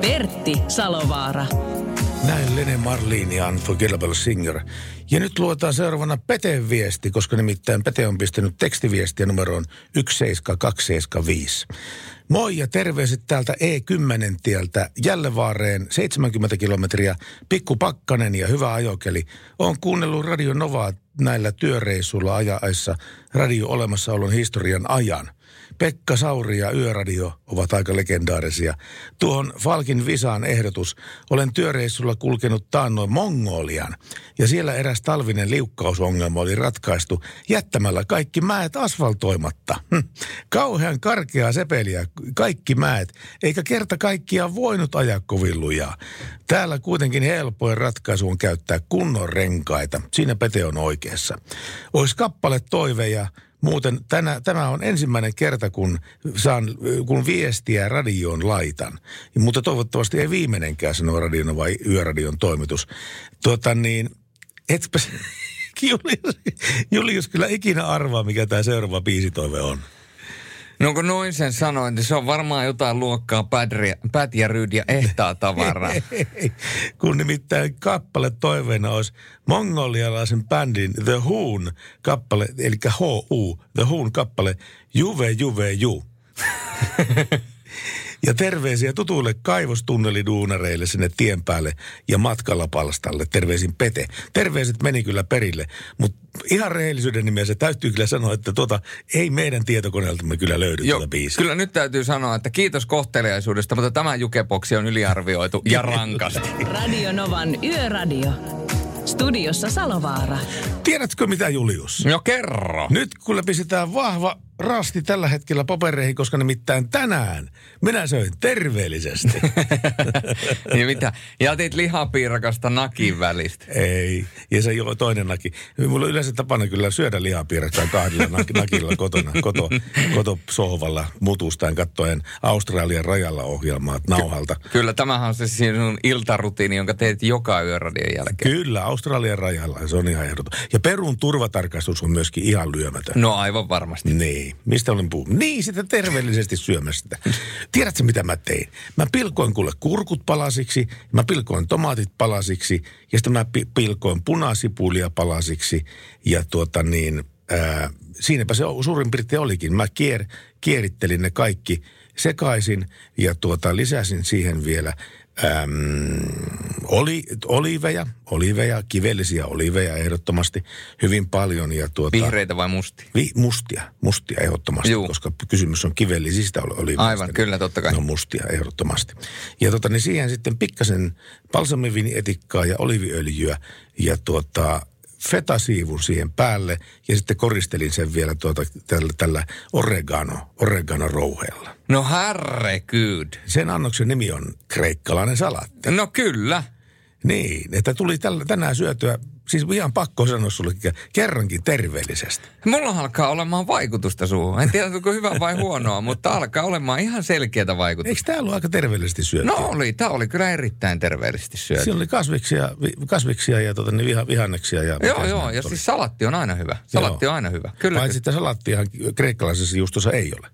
[SPEAKER 2] Pertti Salovaara.
[SPEAKER 3] Näin Lene Marlin ja Unforgettable Singer. Ja nyt luetaan seuraavana Peteen viesti, koska nimittäin Pete on pistänyt tekstiviestiä numeroon 17275. Moi ja terveiset täältä E10 tieltä Jällevaareen 70 kilometriä, pikku pakkanen ja hyvä ajokeli. Olen kuunnellut Radio Novaa näillä työreissuilla ajaessa radio olemassaolon historian ajan. Pekka Sauri ja Yöradio ovat aika legendaarisia. Tuohon Falkin Visaan ehdotus. Olen työreissulla kulkenut taannoin Mongolian. Ja siellä eräs talvinen liukkausongelma oli ratkaistu jättämällä kaikki mäet asfaltoimatta. Hm. Kauhean karkeaa sepeliä, kaikki mäet, eikä kerta kaikkiaan voinut ajaa kovin lujaa. Täällä kuitenkin helpoin ratkaisu on käyttää kunnon renkaita. Siinä Pete on oikeassa. Ois kappale toiveja Muuten tänä, tämä on ensimmäinen kerta, kun saan kun viestiä radioon laitan. Mutta toivottavasti ei viimeinenkään sanoo radion vai yöradion toimitus. Tuota niin, etpä Julius, Julius kyllä ikinä arvaa, mikä tämä seuraava biisitoive on.
[SPEAKER 4] No kun noin sen sanoin, niin se on varmaan jotain luokkaa pätiä, ryydiä, ehtaa tavaraa.
[SPEAKER 3] kun nimittäin kappale toiveena olisi mongolialaisen bändin The Hoon kappale, eli H-U, The Hoon kappale Juve Juve Ju. Ja terveisiä tutuille kaivostunneliduunareille sinne tien päälle ja matkalla palstalle. Terveisin Pete. Terveiset meni kyllä perille, mutta ihan rehellisyyden nimessä täytyy kyllä sanoa, että tuota ei meidän tietokoneeltamme kyllä löydy
[SPEAKER 4] Joo,
[SPEAKER 3] tuota biisiä.
[SPEAKER 4] Kyllä nyt täytyy sanoa, että kiitos kohteliaisuudesta, mutta tämä jukeboksi on yliarvioitu ja rankasti.
[SPEAKER 2] Radio Novan Yöradio. Studiossa Salovaara.
[SPEAKER 3] Tiedätkö mitä Julius?
[SPEAKER 4] No kerro.
[SPEAKER 3] Nyt kun pistetään vahva rasti tällä hetkellä papereihin, koska nimittäin tänään minä söin terveellisesti.
[SPEAKER 4] ja mitä? Ja otit lihapiirakasta nakin välistä.
[SPEAKER 3] Ei, ja se joo toinen naki. Mulla on yleensä tapana kyllä syödä lihapiirakkaa kahdella nak- nakilla kotona, koto, koto sohvalla mutustain kattoen Australian rajalla ohjelmaa nauhalta.
[SPEAKER 4] Ky- kyllä, tämähän on se sinun iltarutiini, jonka teet joka yöradion jälkeen.
[SPEAKER 3] Kyllä, Australian rajalla, se on ihan ehdoton. Ja Perun turvatarkastus on myöskin ihan lyömätön.
[SPEAKER 4] No aivan varmasti.
[SPEAKER 3] Niin, mistä olen puhunut? Niin, sitä terveellisesti syömässä sitä. Tiedätkö mitä mä tein? Mä pilkoin kuule kurkut palasiksi, mä pilkoin tomaatit palasiksi ja sitten mä pi- pilkoin punasipulia palasiksi ja tuota niin, ää, siinäpä se suurin piirtein olikin. Mä kier, kierittelin ne kaikki sekaisin ja tuota lisäsin siihen vielä Äm, oli, oliveja, oliveja, kivellisiä oliveja ehdottomasti hyvin paljon. Ja tuota,
[SPEAKER 4] Vihreitä vai mustia?
[SPEAKER 3] Vi, mustia, mustia ehdottomasti,
[SPEAKER 4] Juu.
[SPEAKER 3] koska kysymys on kivellisistä oliveista.
[SPEAKER 4] Aivan, kyllä, totta kai.
[SPEAKER 3] Ne on mustia ehdottomasti. Ja tota, niin siihen sitten pikkasen balsamiviinietikkaa ja oliviöljyä ja tuota, fetasiivun siihen päälle ja sitten koristelin sen vielä tuota, tällä, tällä oregano, oregano rouheella.
[SPEAKER 4] No herregud.
[SPEAKER 3] Sen annoksen nimi on kreikkalainen salaatti.
[SPEAKER 4] No kyllä.
[SPEAKER 3] Niin, että tuli tällä, tänään syötyä, siis ihan pakko sanoa sulle kerrankin terveellisesti.
[SPEAKER 4] Mulla alkaa olemaan vaikutusta suuhun. En tiedä, onko hyvä vai huonoa, mutta alkaa olemaan ihan selkeätä vaikutusta.
[SPEAKER 3] Eikö tämä ollut aika terveellisesti syöty?
[SPEAKER 4] No oli, tämä oli kyllä erittäin terveellisesti syöty.
[SPEAKER 3] Siinä oli kasviksia, vi- kasviksia ja tota, niin viha, vihanneksia. Ja
[SPEAKER 4] Joo, joo, ja
[SPEAKER 3] oli?
[SPEAKER 4] siis salatti on aina hyvä. Salatti
[SPEAKER 3] Joo.
[SPEAKER 4] on aina hyvä. Kyllä.
[SPEAKER 3] Paitsi että salattiahan kreikkalaisessa juustossa ei ole.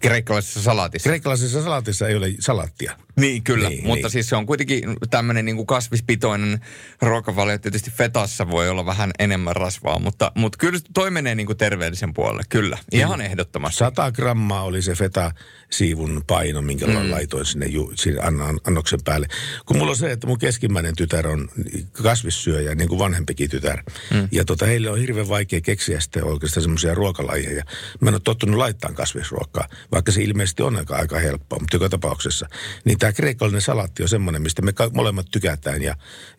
[SPEAKER 4] Kreikkalaisessa salaatissa.
[SPEAKER 3] Kreikkalaisessa salaatissa ei ole salattia.
[SPEAKER 4] Niin, kyllä.
[SPEAKER 3] Niin,
[SPEAKER 4] Mutta
[SPEAKER 3] niin.
[SPEAKER 4] siis se on kuitenkin tämmöinen niin kuin kasvispitoinen ruokavalio. Tietysti fetassa voi olla vähän enemmän rasvaa, mutta, mutta kyllä toi menee niin kuin terveellisen puolelle. Kyllä, ihan ehdottomasti.
[SPEAKER 3] 100 grammaa oli se feta-siivun paino, minkä mm. laitoin sinne, ju, sinne annan, annoksen päälle. Kun mulla on se, että mun keskimmäinen tytär on kasvissyöjä, niin kuin vanhempikin tytär. Mm. Ja tota, heille on hirveän vaikea keksiä sitten oikeastaan semmoisia ruokalajeja. Mä en ole tottunut laittaa kasvisruokaa, vaikka se ilmeisesti on aika, aika helppoa, mutta joka tapauksessa. Niin tämä kreikkalainen salaatti on semmoinen, mistä me ka- molemmat tykätään ja,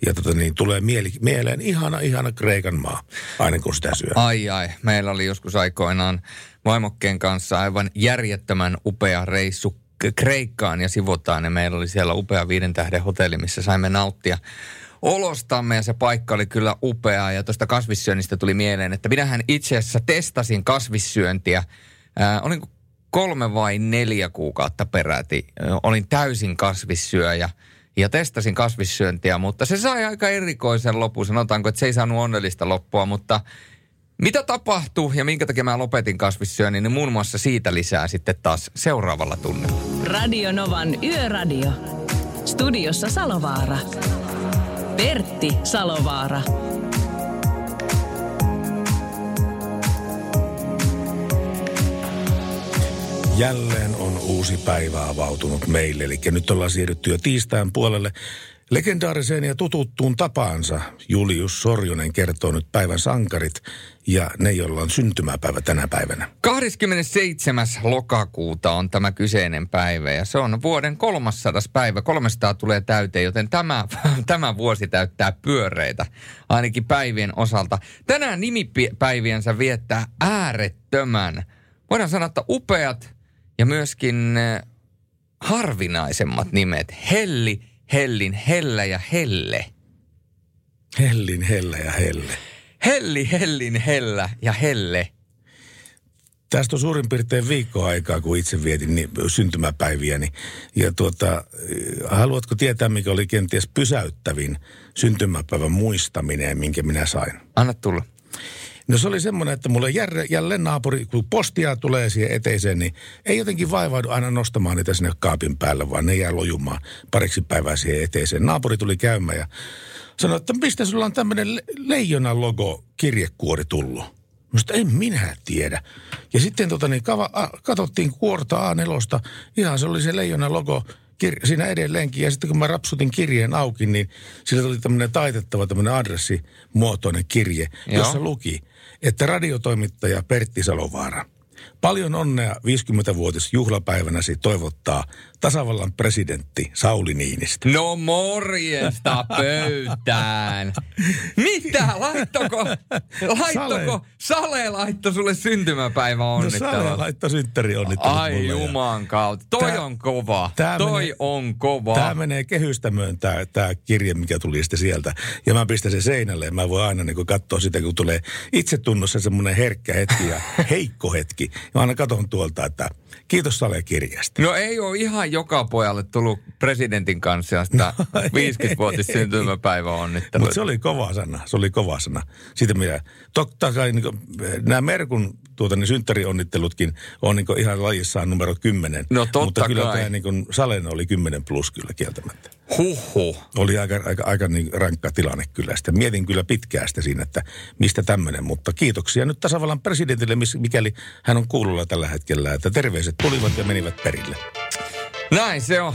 [SPEAKER 3] ja tota, niin, tulee mieli, mieleen ihana, ihana Kreikan maa, aina kun sitä syö.
[SPEAKER 4] Ai ai, meillä oli joskus aikoinaan vaimokkeen kanssa aivan järjettömän upea reissu Kreikkaan ja Sivotaan. Ja meillä oli siellä upea viiden tähden hotelli, missä saimme nauttia olostamme ja se paikka oli kyllä upea. Ja tuosta kasvissyönnistä tuli mieleen, että minähän itse asiassa testasin kasvissyöntiä. Ää, olinko kolme vai neljä kuukautta peräti. Ö, Olin täysin kasvissyöjä ja testasin kasvissyöntiä, mutta se sai aika erikoisen lopun. Sanotaanko, että se ei saanut onnellista loppua, mutta mitä tapahtui ja minkä takia mä lopetin kasvissyönnin, niin muun muassa siitä lisää sitten taas seuraavalla tunnilla.
[SPEAKER 2] Radio Novan Yöradio. Studiossa Salovaara. Pertti Salovaara.
[SPEAKER 3] Jälleen on uusi päivä avautunut meille. Eli nyt ollaan siirrytty jo tiistain puolelle. Legendaariseen ja tututtuun tapaansa Julius Sorjonen kertoo nyt päivän sankarit ja ne, joilla on syntymäpäivä tänä päivänä.
[SPEAKER 4] 27. lokakuuta on tämä kyseinen päivä ja se on vuoden 300. päivä. 300 tulee täyteen, joten tämä, tämä vuosi täyttää pyöreitä ainakin päivien osalta. Tänään nimipäiviänsä viettää äärettömän, voidaan sanoa, että upeat ja myöskin eh, harvinaisemmat nimet. Helli, Hellin, Hellä ja Helle.
[SPEAKER 3] Hellin, Hellä ja Helle.
[SPEAKER 4] Helli, Hellin, Hellä ja Helle.
[SPEAKER 3] Tästä on suurin piirtein viikko aikaa, kun itse vietin niin, syntymäpäiviäni. Ja tuota, haluatko tietää, mikä oli kenties pysäyttävin syntymäpäivän muistaminen, minkä minä sain?
[SPEAKER 4] Anna tulla.
[SPEAKER 3] No se oli semmoinen, että mulle jälleen naapuri, kun postia tulee siihen eteiseen, niin ei jotenkin vaivaudu aina nostamaan niitä sinne kaapin päälle, vaan ne jää lojumaan pariksi päivää siihen eteiseen. Naapuri tuli käymään ja sanoi, että mistä sulla on tämmöinen le- leijonan logo kirjekuori tullut? Minusta en minä tiedä. Ja sitten tota, niin kava, a, katsottiin kuorta A4, ihan se oli se leijonan logo kir- siinä edelleenkin. Ja sitten kun mä rapsutin kirjeen auki, niin sillä tuli tämmöinen taitettava tämmöinen adressimuotoinen kirje, Joo. jossa luki, että radiotoimittaja Pertti Salovaara – Paljon onnea 50-vuotis juhlapäivänäsi toivottaa tasavallan presidentti Sauli Niinistö.
[SPEAKER 4] No morjesta pöytään. Mitä? Laittoko, laittoko, Sale, Sale laitto sulle syntymäpäivä onnittelua?
[SPEAKER 3] No Sale laitto synttäri onnittelua.
[SPEAKER 4] Ai juman kautta. Toi tää, on kova. Tää Toi menee, on kova.
[SPEAKER 3] Tämä menee kehystämöön tämä tää kirje, mikä tuli sitten sieltä. Ja mä pistän sen seinälle ja mä voin aina niin katsoa sitä, kun tulee itsetunnossa semmoinen herkkä hetki ja heikko hetki. Mä aina katon tuolta, että kiitos Sale kirjasta.
[SPEAKER 4] No ei ole ihan joka pojalle tullut presidentin kanssa sitä no, 50-vuotis syntymäpäivä onnitteluita.
[SPEAKER 3] Mutta se oli kova sana, se oli kova sana. Siitä minä, totta kai niin kuin, nämä Merkun tuota, niin synttärionnittelutkin on niin ihan lajissaan numero 10.
[SPEAKER 4] No totta
[SPEAKER 3] Mutta kyllä
[SPEAKER 4] kai.
[SPEAKER 3] tämä niin kuin, Salen oli 10 plus kyllä kieltämättä.
[SPEAKER 4] Huhhuh.
[SPEAKER 3] Oli aika, aika, aika niin rankka tilanne kyllä. Sitten mietin kyllä pitkäästä siinä, että mistä tämmöinen. Mutta kiitoksia nyt tasavallan presidentille, mikäli hän on kuulolla tällä hetkellä, että terveiset tulivat ja menivät perille.
[SPEAKER 4] Näin se on.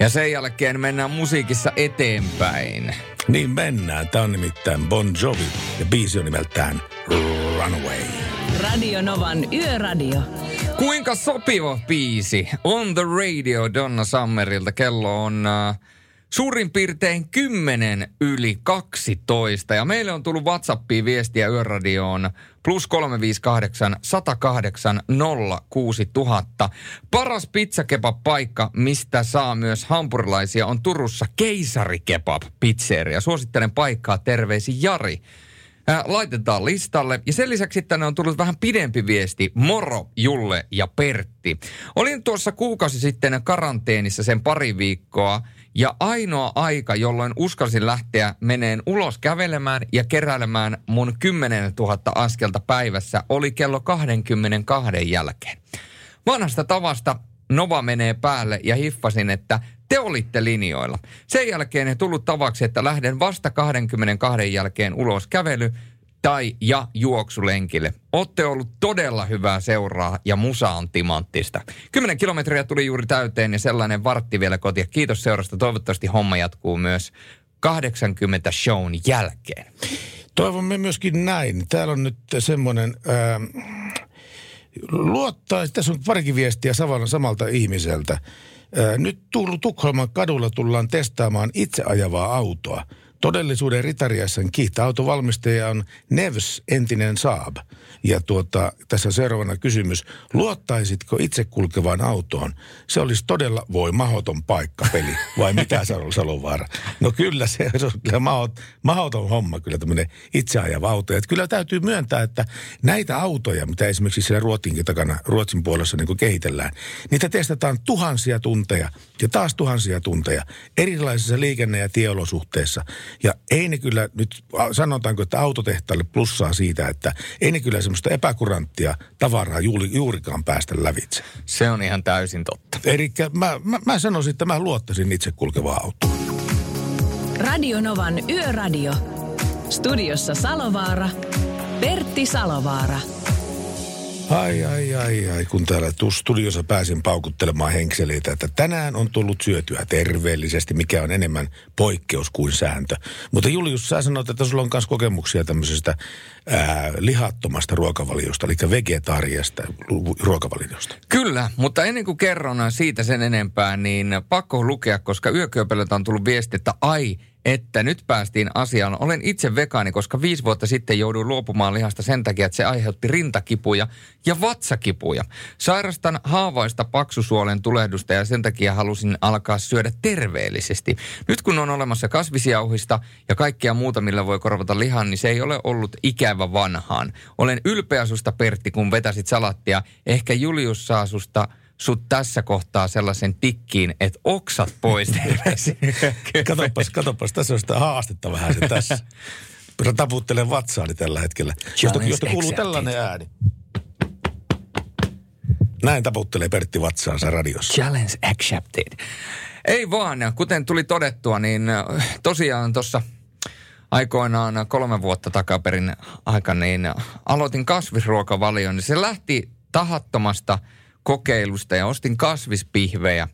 [SPEAKER 4] Ja sen jälkeen mennään musiikissa eteenpäin.
[SPEAKER 3] Niin mennään. Tämä on nimittäin Bon Jovi ja biisi on nimeltään Runaway.
[SPEAKER 2] Radio Novan Yöradio.
[SPEAKER 4] Kuinka sopiva biisi? On the radio Donna Summerilta. Kello on uh, suurin piirtein 10 yli 12. Ja meille on tullut WhatsAppiin viestiä Yöradioon plus 358 108 06000. Paras pizzakebab-paikka, mistä saa myös hampurilaisia, on Turussa Keisarikebab pizzeria. Suosittelen paikkaa terveisi Jari laitetaan listalle. Ja sen lisäksi tänne on tullut vähän pidempi viesti. Moro, Julle ja Pertti. Olin tuossa kuukausi sitten karanteenissa sen pari viikkoa. Ja ainoa aika, jolloin uskalsin lähteä meneen ulos kävelemään ja keräilemään mun 10 000 askelta päivässä, oli kello 22 jälkeen. Vanhasta tavasta Nova menee päälle ja hiffasin, että te olitte linjoilla. Sen jälkeen ei tullut tavaksi, että lähden vasta 22 jälkeen ulos kävely tai ja juoksulenkille. Otte ollut todella hyvää seuraa ja musa on timanttista. Kymmenen kilometriä tuli juuri täyteen ja sellainen vartti vielä kotia. Kiitos seurasta. Toivottavasti homma jatkuu myös 80 shown jälkeen.
[SPEAKER 3] Toivomme myöskin näin. Täällä on nyt semmoinen... Ää, luottaa, tässä on parikin viestiä samalta ihmiseltä. Nyt Tukholman kadulla tullaan testaamaan itse ajavaa autoa. Todellisuuden ritariaisen kiittää autovalmistaja on Nevs, entinen Saab. Ja tuota, tässä seuraavana kysymys. Luottaisitko itse kulkevaan autoon? Se olisi todella voi mahoton paikkapeli. Vai mitä Salo Salovaara? No kyllä se, se on kyllä mahot, mahoton homma kyllä tämmöinen itse ajava auto. Et kyllä täytyy myöntää, että näitä autoja, mitä esimerkiksi siellä Ruotsinkin takana, Ruotsin puolessa niin kuin kehitellään, niitä testataan tuhansia tunteja ja taas tuhansia tunteja erilaisissa liikenne- ja tieolosuhteissa. Ja ei ne kyllä nyt, sanotaanko, että autotehtaalle plussaa siitä, että ei ne kyllä semmoista epäkuranttia tavaraa juuri, juurikaan päästä lävitse.
[SPEAKER 4] Se on ihan täysin totta.
[SPEAKER 3] Eli mä, mä, mä sanoisin, että mä luottaisin itse kulkevaa autoa.
[SPEAKER 2] Radio Novan Yöradio. Studiossa Salovaara. Pertti Salovaara.
[SPEAKER 3] Ai, ai, ai, ai, kun täällä tu- studiossa pääsin paukuttelemaan henkseleitä, että tänään on tullut syötyä terveellisesti, mikä on enemmän poikkeus kuin sääntö. Mutta Julius, sä sanoit, että sulla on myös kokemuksia tämmöisestä ää, lihattomasta ruokavaliosta, eli vegetaariasta ruokavaliosta.
[SPEAKER 4] Kyllä, mutta ennen kuin kerron siitä sen enempää, niin pakko lukea, koska yökyöpelöltä on tullut viesti, että ai, että nyt päästiin asiaan. Olen itse vegaani, koska viisi vuotta sitten jouduin luopumaan lihasta sen takia, että se aiheutti rintakipuja ja vatsakipuja. Sairastan haavaista paksusuolen tulehdusta ja sen takia halusin alkaa syödä terveellisesti. Nyt kun on olemassa kasvisjauhista ja kaikkea muuta, millä voi korvata lihan, niin se ei ole ollut ikävä vanhaan. Olen ylpeä susta Pertti, kun vetäsit salattia. Ehkä Julius saa susta sut tässä kohtaa sellaisen tikkiin, että oksat pois.
[SPEAKER 3] katopas, katopas, tässä on sitä haastetta vähän se tässä. Mä taputtelen vatsaani tällä hetkellä. Josta, josta kuuluu tällainen ääni. Näin taputtelee Pertti vatsaansa radiossa.
[SPEAKER 4] Challenge accepted. Ei vaan, kuten tuli todettua, niin äh, tosiaan tuossa aikoinaan kolme vuotta takaperin aika, niin aloitin kasvisruokavalion. Niin se lähti tahattomasta kokeilusta ja ostin kasvispihvejä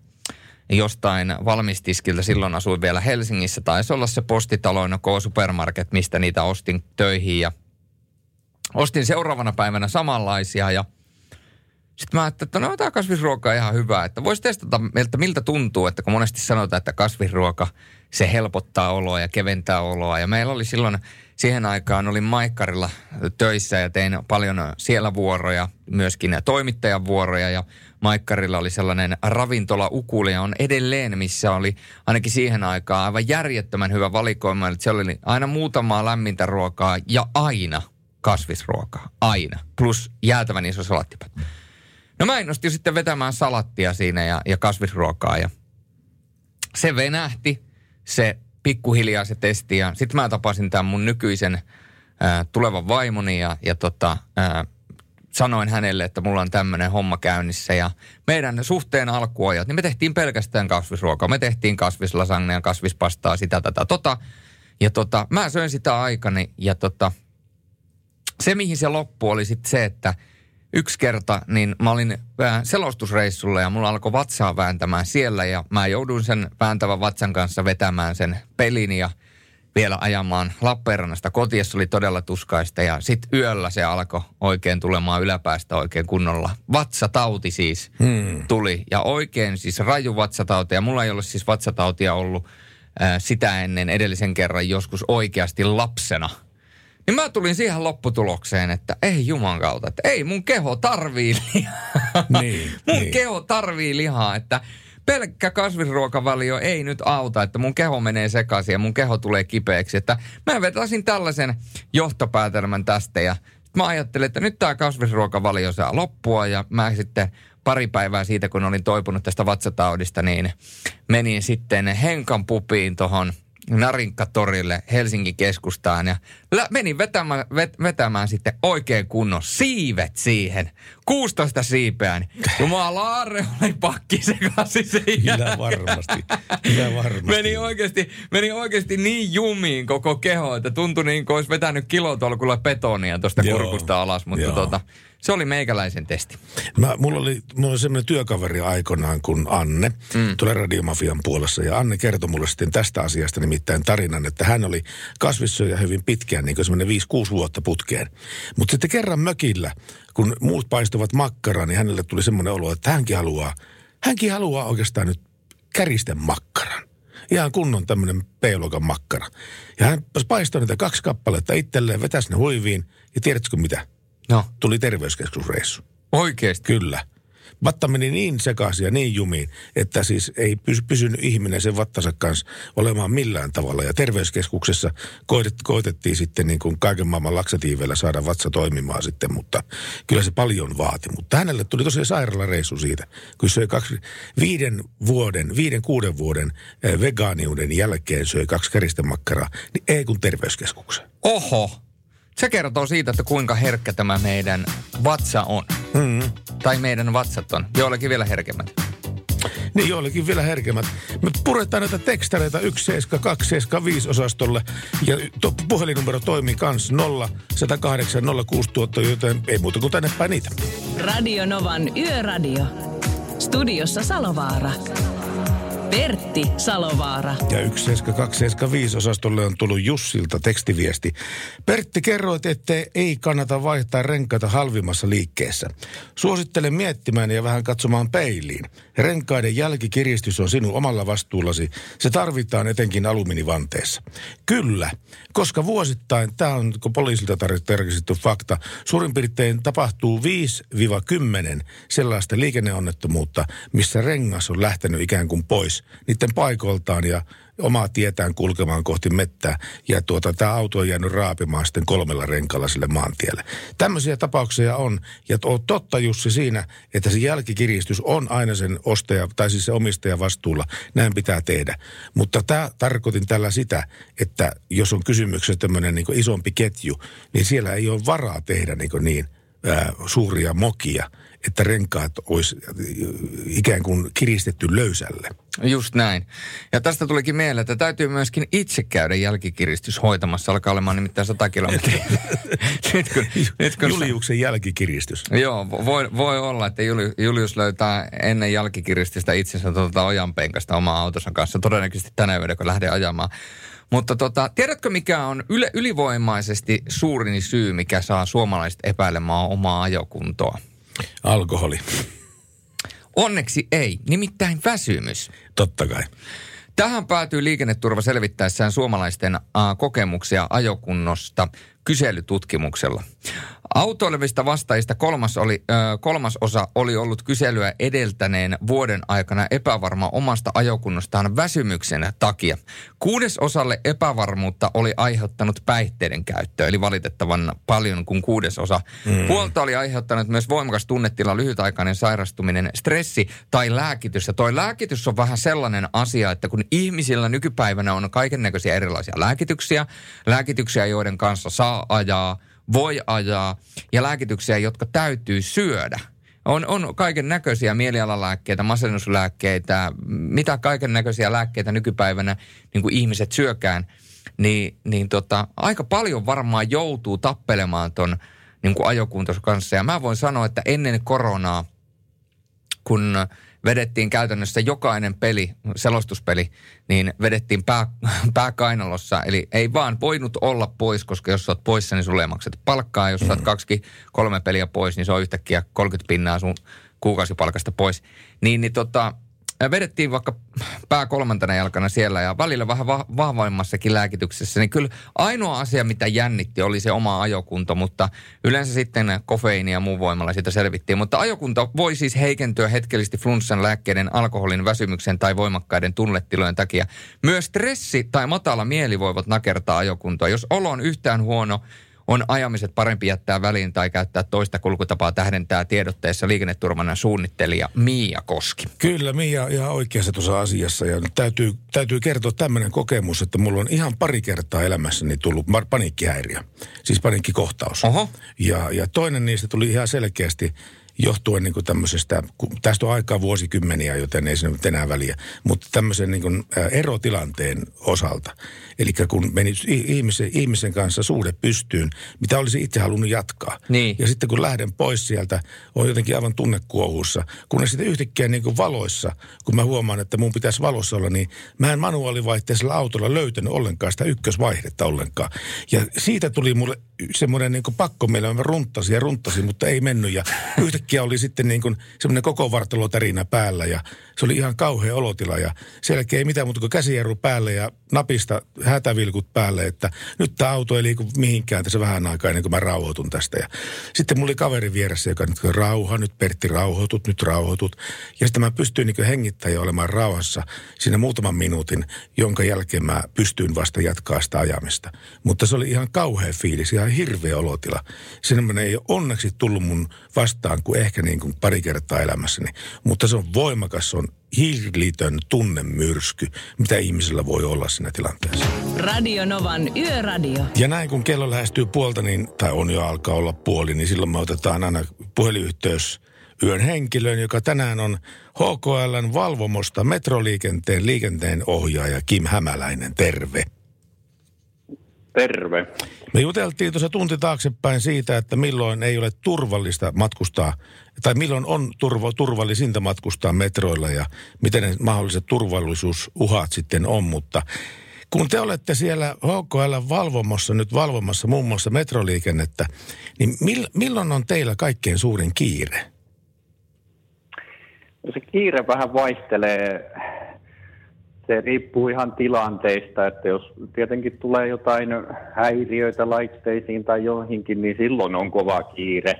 [SPEAKER 4] jostain valmistiskiltä. Silloin asuin vielä Helsingissä. Taisi olla se postitaloina K-supermarket, mistä niitä ostin töihin ja ostin seuraavana päivänä samanlaisia ja sitten mä ajattelin, että no tämä kasvisruoka on ihan hyvä, että voisi testata miltä, miltä tuntuu, että kun monesti sanotaan, että kasvisruoka, se helpottaa oloa ja keventää oloa. Ja meillä oli silloin, siihen aikaan olin Maikkarilla töissä ja tein paljon siellä vuoroja, myöskin toimittajan vuoroja ja Maikkarilla oli sellainen ravintola Ukuli ja on edelleen, missä oli ainakin siihen aikaan aivan järjettömän hyvä valikoima. Eli siellä oli aina muutamaa lämmintä ruokaa ja aina kasvisruokaa. Aina. Plus jäätävän iso salattipäätä. No mä innostin sitten vetämään salattia siinä ja, ja kasvisruokaa ja se venähti, se pikkuhiljaa se testi ja sitten mä tapasin tämän mun nykyisen ää, tulevan vaimoni ja, ja tota, ää, sanoin hänelle, että mulla on tämmöinen homma käynnissä ja meidän suhteen alkuajat, niin me tehtiin pelkästään kasvisruokaa. Me tehtiin kasvislasagnea, kasvispastaa, sitä tätä tota. Ja tota, mä söin sitä aikani ja tota, se mihin se loppu oli sitten se, että – yksi kerta, niin mä olin selostusreissulla ja mulla alkoi vatsaa vääntämään siellä ja mä jouduin sen vääntävän vatsan kanssa vetämään sen pelin ja vielä ajamaan Lappeenrannasta kotiin, oli todella tuskaista ja sitten yöllä se alkoi oikein tulemaan yläpäästä oikein kunnolla. Vatsatauti siis hmm. tuli ja oikein siis raju vatsatauti ja mulla ei ole siis vatsatautia ollut äh, sitä ennen edellisen kerran joskus oikeasti lapsena – niin mä tulin siihen lopputulokseen, että ei juman kautta, että ei mun keho tarvii lihaa. Niin, mun niin. keho tarvii lihaa, että pelkkä kasvisruokavalio ei nyt auta, että mun keho menee sekaisin ja mun keho tulee kipeäksi. Että mä vetäisin tällaisen johtopäätelmän tästä ja mä ajattelin, että nyt tämä kasvisruokavalio saa loppua ja mä sitten pari päivää siitä, kun olin toipunut tästä vatsataudista, niin menin sitten Henkan pupiin tuohon – Narinkkatorille Helsingin keskustaan ja menin vetämään, vet, vetämään sitten oikein kunnon siivet siihen. 16 siipeä, niin jumalauta oli pakki sekaisin sen
[SPEAKER 3] Kyllä varmasti, kyllä varmasti.
[SPEAKER 4] Meni oikeasti, meni oikeasti niin jumiin koko keho, että tuntui niin kuin olisi vetänyt kilotolkulla betonia tuosta kurkusta alas, mutta tota, se oli meikäläisen testi.
[SPEAKER 3] Mä, mulla oli, mulla oli semmoinen työkaveri aikoinaan kuin Anne, mm. tulee Radiomafian puolessa. Ja Anne kertoi mulle sitten tästä asiasta nimittäin tarinan, että hän oli kasvissyöjä hyvin pitkään, niin kuin semmoinen 5-6 vuotta putkeen. Mutta sitten kerran mökillä, kun muut paistuvat makkaraa, niin hänelle tuli semmoinen olo, että hänkin haluaa, hänkin haluaa oikeastaan nyt käristen makkaran ihan kunnon tämmöinen p makkara. Ja hän paistoi niitä kaksi kappaletta itselleen, vetäisi ne huiviin ja tiedätkö mitä?
[SPEAKER 4] No.
[SPEAKER 3] Tuli terveyskeskusreissu.
[SPEAKER 4] Oikeesti?
[SPEAKER 3] Kyllä. Vatta meni niin sekaisin ja niin jumiin, että siis ei pysy, pysynyt ihminen sen vattansa kanssa olemaan millään tavalla. Ja terveyskeskuksessa koitet, koitettiin sitten niin kuin kaiken maailman laksatiiveillä saada vatsa toimimaan sitten, mutta kyllä se paljon vaati. Mutta hänelle tuli tosiaan sairaalareissu siitä, kun söi kaksi, viiden vuoden, viiden kuuden vuoden eh, vegaaniuden jälkeen söi kaksi käristemakkaraa, niin ei kun terveyskeskukseen.
[SPEAKER 4] Oho, se kertoo siitä, että kuinka herkkä tämä meidän vatsa on. Mm. Tai meidän vatsat on. Joillakin vielä herkemmät.
[SPEAKER 3] Niin joillekin vielä herkemmät. Me puretaan näitä tekstareita 17275 osastolle ja to, puhelinnumero toimii kans 0 108 06000, joten ei muuta kuin tänne päin niitä.
[SPEAKER 2] Radio Novan Yöradio. Studiossa Salovaara. Pertti Salovaara.
[SPEAKER 3] Ja 17275 osastolle on tullut Jussilta tekstiviesti. Pertti, kerroit, että ei kannata vaihtaa renkaita halvimmassa liikkeessä. Suosittelen miettimään ja vähän katsomaan peiliin. Renkaiden jälkikiristys on sinun omalla vastuullasi. Se tarvitaan etenkin alumiinivanteessa. Kyllä, koska vuosittain, tämä on poliisilta tarkistettu fakta, suurin piirtein tapahtuu 5-10 sellaista liikenneonnettomuutta, missä rengas on lähtenyt ikään kuin pois niiden paikoiltaan ja omaa tietään kulkemaan kohti mettää. Ja tuota, tämä auto on jäänyt raapimaan sitten kolmella renkalla sille maantielle. Tämmöisiä tapauksia on. Ja on totta Jussi siinä, että se jälkikiristys on aina sen ostaja, tai siis se omistaja vastuulla. Näin pitää tehdä. Mutta tämä tarkoitin tällä sitä, että jos on kysymyksessä tämmöinen niin isompi ketju, niin siellä ei ole varaa tehdä niin, niin ää, suuria mokia, että renkaat olisi ikään kuin kiristetty löysälle.
[SPEAKER 4] Just näin. Ja tästä tulikin mieleen, että täytyy myöskin itse käydä jälkikiristys hoitamassa. Alkaa olemaan nimittäin 100 kilometriä.
[SPEAKER 3] nyt kun, nyt kun Juliuksen jälkikiristys.
[SPEAKER 4] Joo, voi, voi olla, että Julius löytää ennen jälkikiristystä itsensä tuota ojanpenkasta omaa autonsa kanssa. Todennäköisesti tänä yönä, kun lähde ajamaan. Mutta tota, tiedätkö mikä on yle, ylivoimaisesti suurin syy, mikä saa suomalaiset epäilemään omaa ajokuntoa?
[SPEAKER 3] Alkoholi.
[SPEAKER 4] Onneksi ei, nimittäin väsymys.
[SPEAKER 3] Totta kai.
[SPEAKER 4] Tähän päätyy liikenneturva selvittäessään suomalaisten äh, kokemuksia ajokunnosta kyselytutkimuksella. Autoilevista vastaajista kolmas, oli, ö, kolmas osa oli ollut kyselyä edeltäneen vuoden aikana epävarma omasta ajokunnostaan väsymyksen takia. Kuudes osalle epävarmuutta oli aiheuttanut päihteiden käyttö, eli valitettavan paljon kuin kuudes osa. Mm. Puolta oli aiheuttanut myös voimakas tunnetila, lyhytaikainen sairastuminen, stressi tai lääkitys. Ja toi lääkitys on vähän sellainen asia, että kun ihmisillä nykypäivänä on kaiken näköisiä erilaisia lääkityksiä, lääkityksiä, joiden kanssa saa ajaa, voi ajaa ja lääkityksiä, jotka täytyy syödä. On, on kaiken näköisiä mielialalääkkeitä, masennuslääkkeitä, mitä kaiken näköisiä lääkkeitä nykypäivänä niin kuin ihmiset syökään. Niin, niin tota, aika paljon varmaan joutuu tappelemaan ton niin kuin ajokuntos kanssa. Ja mä voin sanoa, että ennen koronaa, kun vedettiin käytännössä jokainen peli, selostuspeli, niin vedettiin pää, pää kainalossa. Eli ei vaan voinut olla pois, koska jos olet poissa, niin sulle maksat palkkaa. Jos olet kaksi, kolme peliä pois, niin se on yhtäkkiä 30 pinnaa sun kuukausipalkasta pois. Niin, niin tota, vedettiin vaikka pää kolmantena jalkana siellä ja välillä vähän va- vahvoimmassakin lääkityksessä, niin kyllä ainoa asia, mitä jännitti, oli se oma ajokunto, mutta yleensä sitten kofeiini ja muun voimalla sitä selvittiin. Mutta ajokunto voi siis heikentyä hetkellisesti flunssan lääkkeiden, alkoholin, väsymyksen tai voimakkaiden tunnetilojen takia. Myös stressi tai matala mieli voivat nakertaa ajokuntoa. Jos olo on yhtään huono, on ajamiset parempi jättää väliin tai käyttää toista kulkutapaa tähdentää tiedotteessa liikenneturvannan suunnittelija Miia Koski.
[SPEAKER 3] Kyllä, Miia ihan oikeassa tuossa asiassa ja nyt täytyy, täytyy kertoa tämmöinen kokemus, että mulla on ihan pari kertaa elämässäni tullut paniikkihäiriö, siis paniikkikohtaus.
[SPEAKER 4] Oho.
[SPEAKER 3] Ja, ja toinen niistä tuli ihan selkeästi johtuen niin kuin tämmöisestä, tästä on aikaa vuosikymmeniä, joten ei se nyt enää väliä, mutta tämmöisen niin kuin erotilanteen osalta. Eli kun meni ihmisen, ihmisen kanssa suhde pystyyn, mitä olisi itse halunnut jatkaa.
[SPEAKER 4] Niin.
[SPEAKER 3] Ja sitten kun lähden pois sieltä, on jotenkin aivan tunnekuohussa. Kun ne sitten yhtäkkiä niin kuin valoissa, kun mä huomaan, että mun pitäisi valossa olla, niin mä en manuaalivaihteisella autolla löytänyt ollenkaan sitä ykkösvaihdetta ollenkaan. Ja siitä tuli mulle semmoinen niin kuin pakko meillä, mä runttasin ja runttasin, mutta ei mennyt. Ja yhtäkkiä oli sitten niin kuin semmoinen koko vartalotärinä päällä ja se oli ihan kauhea olotila. Ja sen ei mitään muuta kuin käsijarru päälle ja napista hätävilkut päälle, että nyt tämä auto ei liiku mihinkään tässä vähän aikaa ennen kuin mä rauhoitun tästä. Ja sitten mulla oli kaveri vieressä, joka nyt rauha, nyt Pertti rauhoitut, nyt rauhoitut. Ja sitten mä pystyin niin hengittämään ja olemaan rauhassa siinä muutaman minuutin, jonka jälkeen mä pystyin vasta jatkaa sitä ajamista. Mutta se oli ihan kauhea fiilis, ihan hirveä olotila. Semmoinen ei ole onneksi tullut mun vastaan kuin ehkä niin kuin pari kertaa elämässäni. Mutta se on voimakas, se on hillitön tunnemyrsky, mitä ihmisellä voi olla siinä tilanteessa.
[SPEAKER 2] Radio Novan Yöradio.
[SPEAKER 3] Ja näin kun kello lähestyy puolta, niin, tai on jo alkaa olla puoli, niin silloin me otetaan aina puhelinyhteys yön henkilön, joka tänään on HKLn valvomosta metroliikenteen liikenteen ohjaaja Kim Hämäläinen. Terve.
[SPEAKER 6] Terve.
[SPEAKER 3] Me juteltiin tuossa tunti taaksepäin siitä, että milloin ei ole turvallista matkustaa, tai milloin on turva, turvallisinta matkustaa metroilla ja miten ne mahdolliset turvallisuusuhat sitten on, mutta kun te olette siellä HKL valvomossa nyt valvomassa muun muassa metroliikennettä, niin mill, milloin on teillä kaikkein suurin kiire?
[SPEAKER 6] No se kiire vähän vaihtelee. Se riippuu ihan tilanteista, että jos tietenkin tulee jotain häiriöitä laitteisiin tai joihinkin, niin silloin on kova kiire.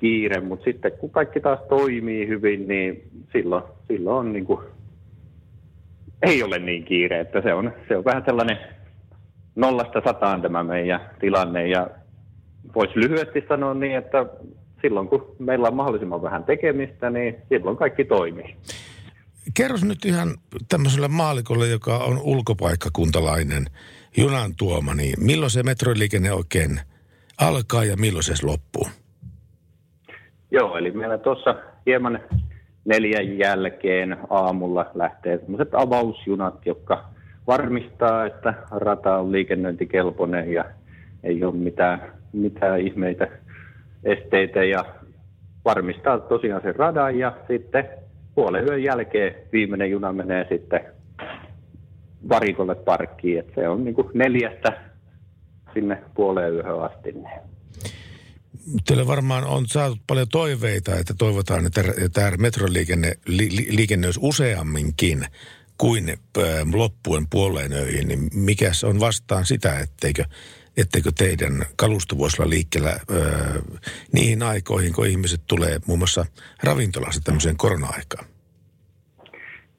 [SPEAKER 6] kiire. Mutta sitten kun kaikki taas toimii hyvin, niin silloin, silloin on niin kuin ei ole niin kiire, että se on, se on vähän sellainen nollasta sataan tämä meidän tilanne ja voisi lyhyesti sanoa niin, että silloin kun meillä on mahdollisimman vähän tekemistä, niin silloin kaikki toimii.
[SPEAKER 3] Kerros nyt ihan tämmöiselle maalikolle, joka on ulkopaikkakuntalainen, junan tuoma, niin milloin se metroliikenne oikein alkaa ja milloin se loppuu?
[SPEAKER 6] Joo, eli meillä tuossa hieman neljän jälkeen aamulla lähtee sellaiset avausjunat, jotka varmistaa, että rata on liikennöintikelpoinen ja ei ole mitään, mitään ihmeitä, esteitä ja varmistaa tosiaan sen radan ja sitten puolen yön jälkeen viimeinen juna menee sitten varikolle parkkiin, että se on niin kuin neljästä sinne puoleen yöhön asti.
[SPEAKER 3] Teille varmaan on saatu paljon toiveita, että toivotaan, että tämä metroliikenne li, liikenne olisi useamminkin kuin loppuen puoleen öihin. Niin mikä on vastaan sitä, etteikö, etteikö teidän kalusto voisi olla liikkeellä ö, niihin aikoihin, kun ihmiset tulee muun muassa ravintolassa tämmöiseen korona-aikaan?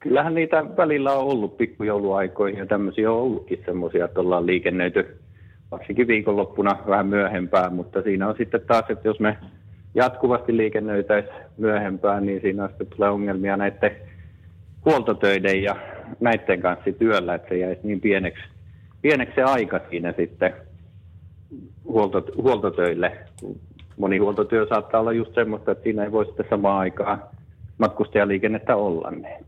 [SPEAKER 6] Kyllähän niitä välillä on ollut pikkujouluaikoihin ja tämmöisiä on ollutkin semmoisia, että ollaan liikennöity varsinkin viikonloppuna vähän myöhempään, mutta siinä on sitten taas, että jos me jatkuvasti liikennöitäisiin myöhempään, niin siinä sitten tulee ongelmia näiden huoltotöiden ja näiden kanssa työllä, että se jäisi niin pieneksi, pieneksi se aika siinä sitten huolto, huoltotöille. Moni huoltotyö saattaa olla just semmoista, että siinä ei voi sitten samaan aikaan matkustajaliikennettä olla. Niin.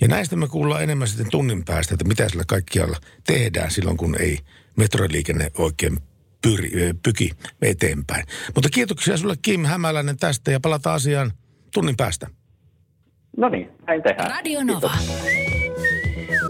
[SPEAKER 3] Ja näistä me kuullaan enemmän sitten tunnin päästä, että mitä sillä kaikkialla tehdään silloin, kun ei metroliikenne oikein pyri, pyki eteenpäin. Mutta kiitoksia sulle Kim Hämäläinen tästä ja palataan asiaan tunnin päästä.
[SPEAKER 6] No niin, näin tehdään.
[SPEAKER 2] Radio Nova.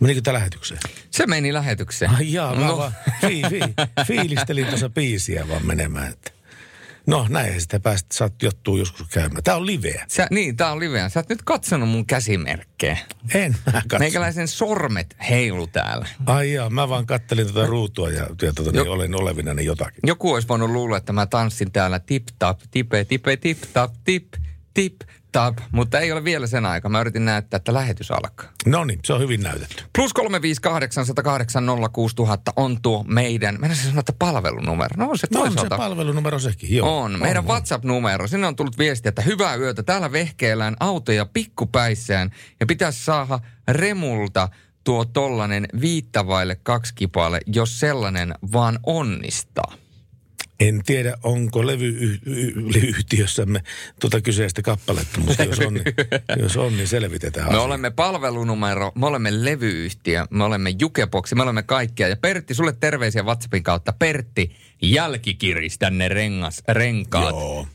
[SPEAKER 3] Menikö tämä lähetykseen?
[SPEAKER 4] Se meni lähetykseen.
[SPEAKER 3] Ai jaa, mä no. vaan fi, fi, fiilistelin tuossa biisiä vaan menemään. Että. No näin sitä päästä, saat jottua joskus käymään. Tää on liveä.
[SPEAKER 4] Sä, niin, tää on liveä. Sä oot nyt katsonut mun käsimerkkejä.
[SPEAKER 3] En mä katso.
[SPEAKER 4] Meikäläisen sormet heilu täällä.
[SPEAKER 3] Ai jaa, mä vaan kattelin tätä ruutua ja, ja tota, niin olen olevina niin jotakin.
[SPEAKER 4] Joku olisi voinut luulla, että mä tanssin täällä tip tap, tipe, tipe, tip tap, tip, tip, Tab, mutta ei ole vielä sen aika. Mä yritin näyttää, että lähetys alkaa.
[SPEAKER 3] No niin, se on hyvin näytetty.
[SPEAKER 4] Plus 358 on tuo meidän, meidän se sanoa, että palvelunumero. No on se toisaalta.
[SPEAKER 3] No on se palvelunumero sekin, joo.
[SPEAKER 4] On. Meidän on, WhatsApp-numero. Sinne on tullut viesti, että hyvää yötä. Täällä vehkeellään autoja pikkupäissään ja pitäisi saada remulta tuo tollanen viittavaille kaksikipaale, jos sellainen vaan onnistaa.
[SPEAKER 3] En tiedä, onko levyyhtiössämme tuota kyseistä kappaletta, mutta jos on, niin, jos on niin selvitetään.
[SPEAKER 4] Me asia. olemme palvelunumero, me olemme levyyhtiö, me olemme Jukeboksi, me olemme kaikkia. Ja Pertti, sulle terveisiä WhatsAppin kautta. Pertti, jälkikiristä ne rengas, renkaat. Joo.